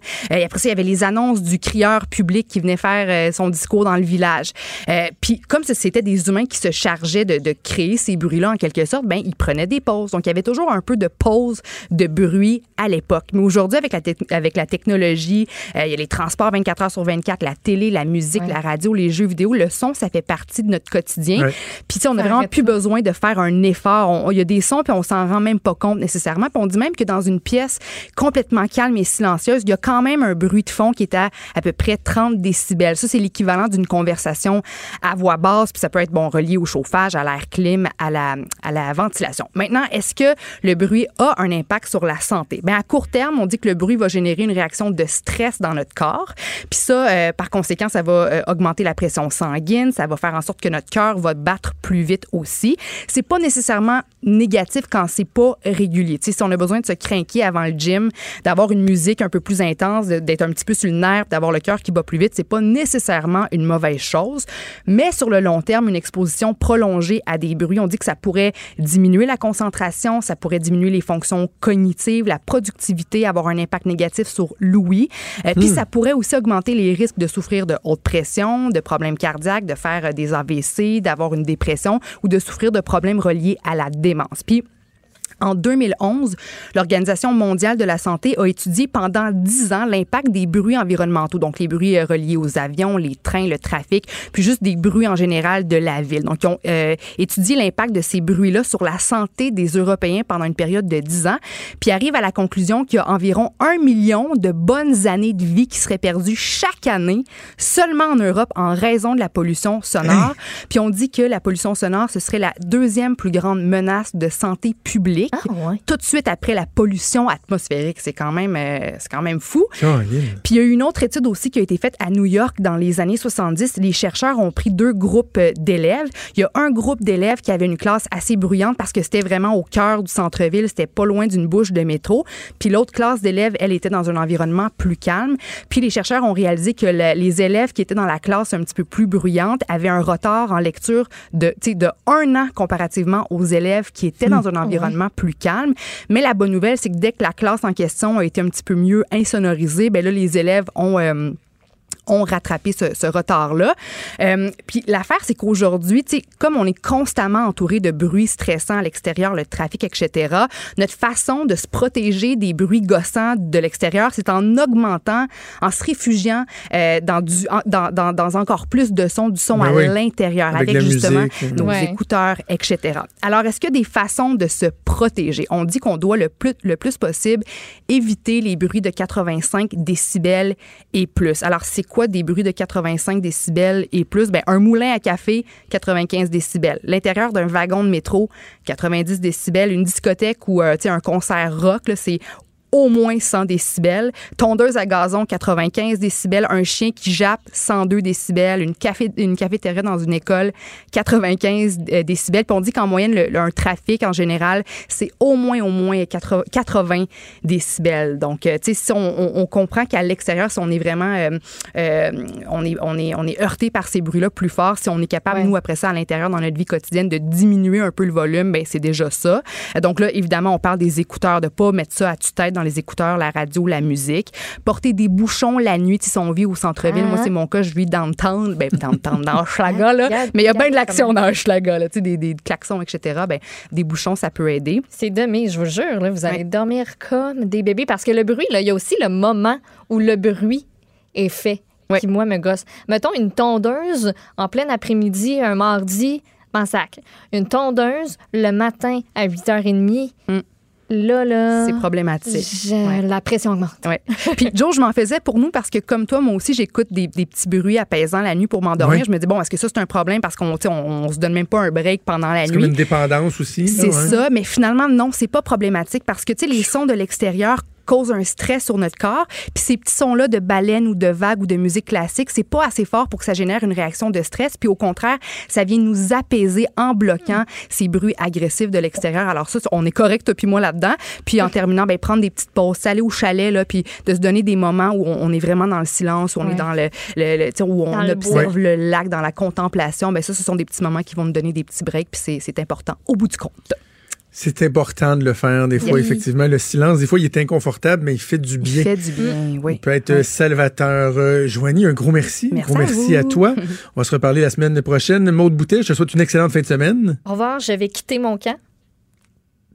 L: Ça, il y avait les annonces du crieur public qui venait faire euh, son discours dans le village. Euh, puis comme c'était des humains qui se chargeaient de, de créer ces bruits-là en quelque sorte, ben ils prenaient des pauses. Donc il y avait toujours un peu de pause de bruit à l'époque. Mais aujourd'hui, avec la, avec la technologie, euh, il y a les transports 24 heures sur 24, la télé, la musique,
E: Ouais.
L: la radio, les jeux vidéo, le son, ça fait partie de notre quotidien.
D: Ouais.
L: Puis tu sais, on a
E: Ça
L: vraiment plus
E: pas.
L: besoin de faire un effort. On- Il y a des sons puis on s'en rend même pas compte nécessairement. Puis on dit même que dans une pièce complètement calme et silencieuse, il y a quand même un bruit de fond qui est à à peu près 30 décibels. Ça, c'est l'équivalent d'une conversation à voix basse. Puis ça peut être bon relié au chauffage, à l'air clim, à la, à la ventilation. Maintenant, est-ce que le bruit a un impact sur la santé? Bien, à court terme, on dit que le bruit va générer une réaction de stress dans notre corps. Puis ça, euh, par conséquent, ça va euh, augmenter la pression sanguine. Ça va faire en sorte que notre cœur va battre plus vite aussi. C'est pas nécessairement négatif quand c'est pas régulier. Tu sais, si on a besoin de se craquer avant le gym, d'avoir une musique un peu plus intense, d'être un petit peu sur le nerf, d'avoir le cœur qui bat plus vite, c'est pas nécessairement une mauvaise chose. Mais sur le long terme, une exposition prolongée à des bruits, on dit que ça pourrait diminuer la concentration, ça pourrait diminuer les fonctions cognitives, la productivité, avoir un impact négatif sur l'ouïe. Euh, Puis
M: Hmm.
L: ça pourrait aussi augmenter les risques de souffrir de haute pression, de problèmes cardiaques, de faire euh, des AVC, d'avoir une dépression ou de souffrir de problèmes reliés à la démence. Puis en 2011, l'Organisation mondiale de la santé a étudié pendant 10 ans l'impact des bruits environnementaux, donc les bruits euh, reliés aux avions, les trains, le trafic, puis juste des bruits en général de la ville. Donc, ils ont euh, étudié l'impact de ces bruits-là sur la santé des Européens pendant une période de 10 ans, puis arrivent à la conclusion qu'il y a environ un million de bonnes années de vie qui seraient perdues chaque année seulement en Europe en raison de la pollution sonore. Puis on dit que la pollution sonore, ce serait la deuxième plus grande menace de santé publique. Tout de suite après la pollution atmosphérique. C'est quand même, euh, c'est quand même fou. Puis il y a eu une autre étude aussi qui a été faite à New York dans les années 70. Les chercheurs ont pris deux groupes euh, d'élèves. Il y a un groupe d'élèves qui avait une classe assez bruyante parce que c'était vraiment au cœur du centre-ville, c'était pas loin d'une bouche de métro. Puis l'autre classe d'élèves, elle était dans un environnement plus calme. Puis les chercheurs ont réalisé que le- les élèves qui étaient dans la classe un petit peu plus bruyante avaient un retard en lecture de, tu sais, de un an comparativement aux élèves qui étaient dans un environnement plus calme. Mais la bonne nouvelle, c'est que dès que la classe en question a été un petit peu mieux insonorisée, ben là, les élèves ont... euh, ont rattrapé ce, ce retard-là. Euh, puis l'affaire, c'est qu'aujourd'hui, tu sais, comme on est constamment entouré de bruits stressants à l'extérieur, le trafic, etc., notre façon de se protéger des bruits gossants de l'extérieur, c'est en augmentant, en se réfugiant euh, dans, du, en- dans, dans, dans encore plus de sons, du son
M: Ben
L: à
M: oui.
L: l'intérieur,
M: Avec
L: justement
M: musique.
L: nos écouteurs, etc. Alors, est-ce qu'il y a des façons de se protéger? On dit qu'on doit le plus, le plus possible éviter les bruits de 85 décibels et plus. Alors, c'est des bruits de 85 décibels et plus? Ben, un moulin à café, 95 décibels. L'intérieur d'un wagon de métro, 90 décibels. Une discothèque ou euh, un concert rock, c'est au moins 100 décibels. Tondeuse à gazon, 95 décibels. Un chien qui jappe, 102 décibels. Une, café, une cafétéria dans une école, 95 euh, décibels. Puis on dit qu'en moyenne, le- le- un trafic en général, c'est au moins, au moins 80, 80 décibels. Donc, euh, tu sais, si on, on- on comprend qu'à l'extérieur, si on est vraiment, euh, euh, on, est, on, est, on est heurté par ces bruits-là plus fort, si on est capable, nous, après ça, à l'intérieur, dans notre vie quotidienne, de diminuer un peu le volume, ben c'est déjà ça. Donc là, évidemment, on parle des écouteurs, de pas mettre ça à tue-tête dans les écouteurs, la radio, la musique. Porter des bouchons la nuit, si on vit au centre-ville. Moi,
E: Ah.
L: c'est mon cas, je vis downtown, ben downtown, dans Hochelaga, là. Mais il y a bien de l'action dans Hochelaga, là. Tu sais, des, des klaxons, etc. Ben, des bouchons, ça peut aider.
E: C'est demain, je vous jure, là, vous allez dormir comme des bébés parce que le bruit, là, il y a aussi le moment où le bruit est fait qui, moi, me gosse. Mettons une tondeuse en plein après-midi, un mardi, m'en sac. Une tondeuse le matin à 8h30. Là, là.
L: C'est problématique.
E: je- La pression augmente.
L: Ouais. Puis Joe, je m'en faisais pour nous parce que comme toi, moi aussi, j'écoute des, des petits bruits apaisants la nuit pour m'endormir. Je me dis bon, est-ce que ça c'est un problème parce qu'on on, on se donne même pas un break pendant la
D: C'est comme
L: nuit.
D: une dépendance aussi.
L: C'est
D: ouais.
L: ça, mais finalement, non, c'est pas problématique parce que, tu sais, les sons de l'extérieur causent un stress sur notre corps. Puis ces petits sons-là de baleines ou de vagues ou de musique classique, c'est pas assez fort pour que ça génère une réaction de stress. Puis au contraire, ça vient nous apaiser en bloquant ces bruits agressifs de l'extérieur. Alors ça, on est correct, toi puis moi, là-dedans. Puis en terminant, ben, prendre des petites pauses, aller au chalet, là, puis de se donner des moments où on, on est vraiment dans le silence, où on
E: Ouais.
L: est dans le, le- le- où on
E: Dans
L: observe le lac, dans la contemplation. Ben ça, ce sont des petits moments qui vont nous donner des petits breaks, puis c'est important au bout du compte.
D: C'est important de le faire des fois,
L: Oui.
D: effectivement. Le silence, des fois, il est inconfortable, mais il fait du bien.
L: Il fait du bien, oui.
D: Il peut être euh, salvateur. Euh, Joanie, un gros merci. Un
E: Merci
D: gros
E: à
D: merci à, toi. On va se reparler la semaine prochaine. Maude Boutet, je te souhaite une excellente fin de semaine.
E: Au revoir, je vais quitter mon camp.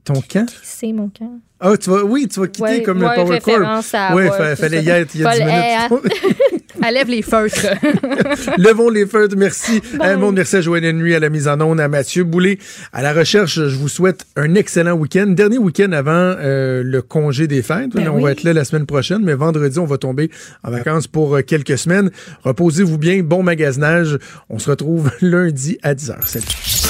D: Ton camp?
E: C'est mon camp.
D: Ah, tu vas, oui, tu vas quitter
E: Ouais,
D: comme
E: ouais,
D: le Power Corps.
E: référence à-
D: Oui,
E: c'est
D: fallait y être il y a 10
E: Fallait-
D: minutes.
L: Elle lève les feutres.
D: Levons les feutres. Merci à monde. Merci à Joanne Henry, à la mise en onde, à Mathieu Boulay, à la recherche. Je vous souhaite un excellent week-end. Dernier week-end avant euh, le congé des fêtes.
M: Ben
D: on
M: oui.
D: va être là la semaine prochaine, mais vendredi, on va tomber en vacances pour euh, quelques semaines. Reposez-vous bien. Bon magasinage. On se retrouve lundi à 10h. Salut.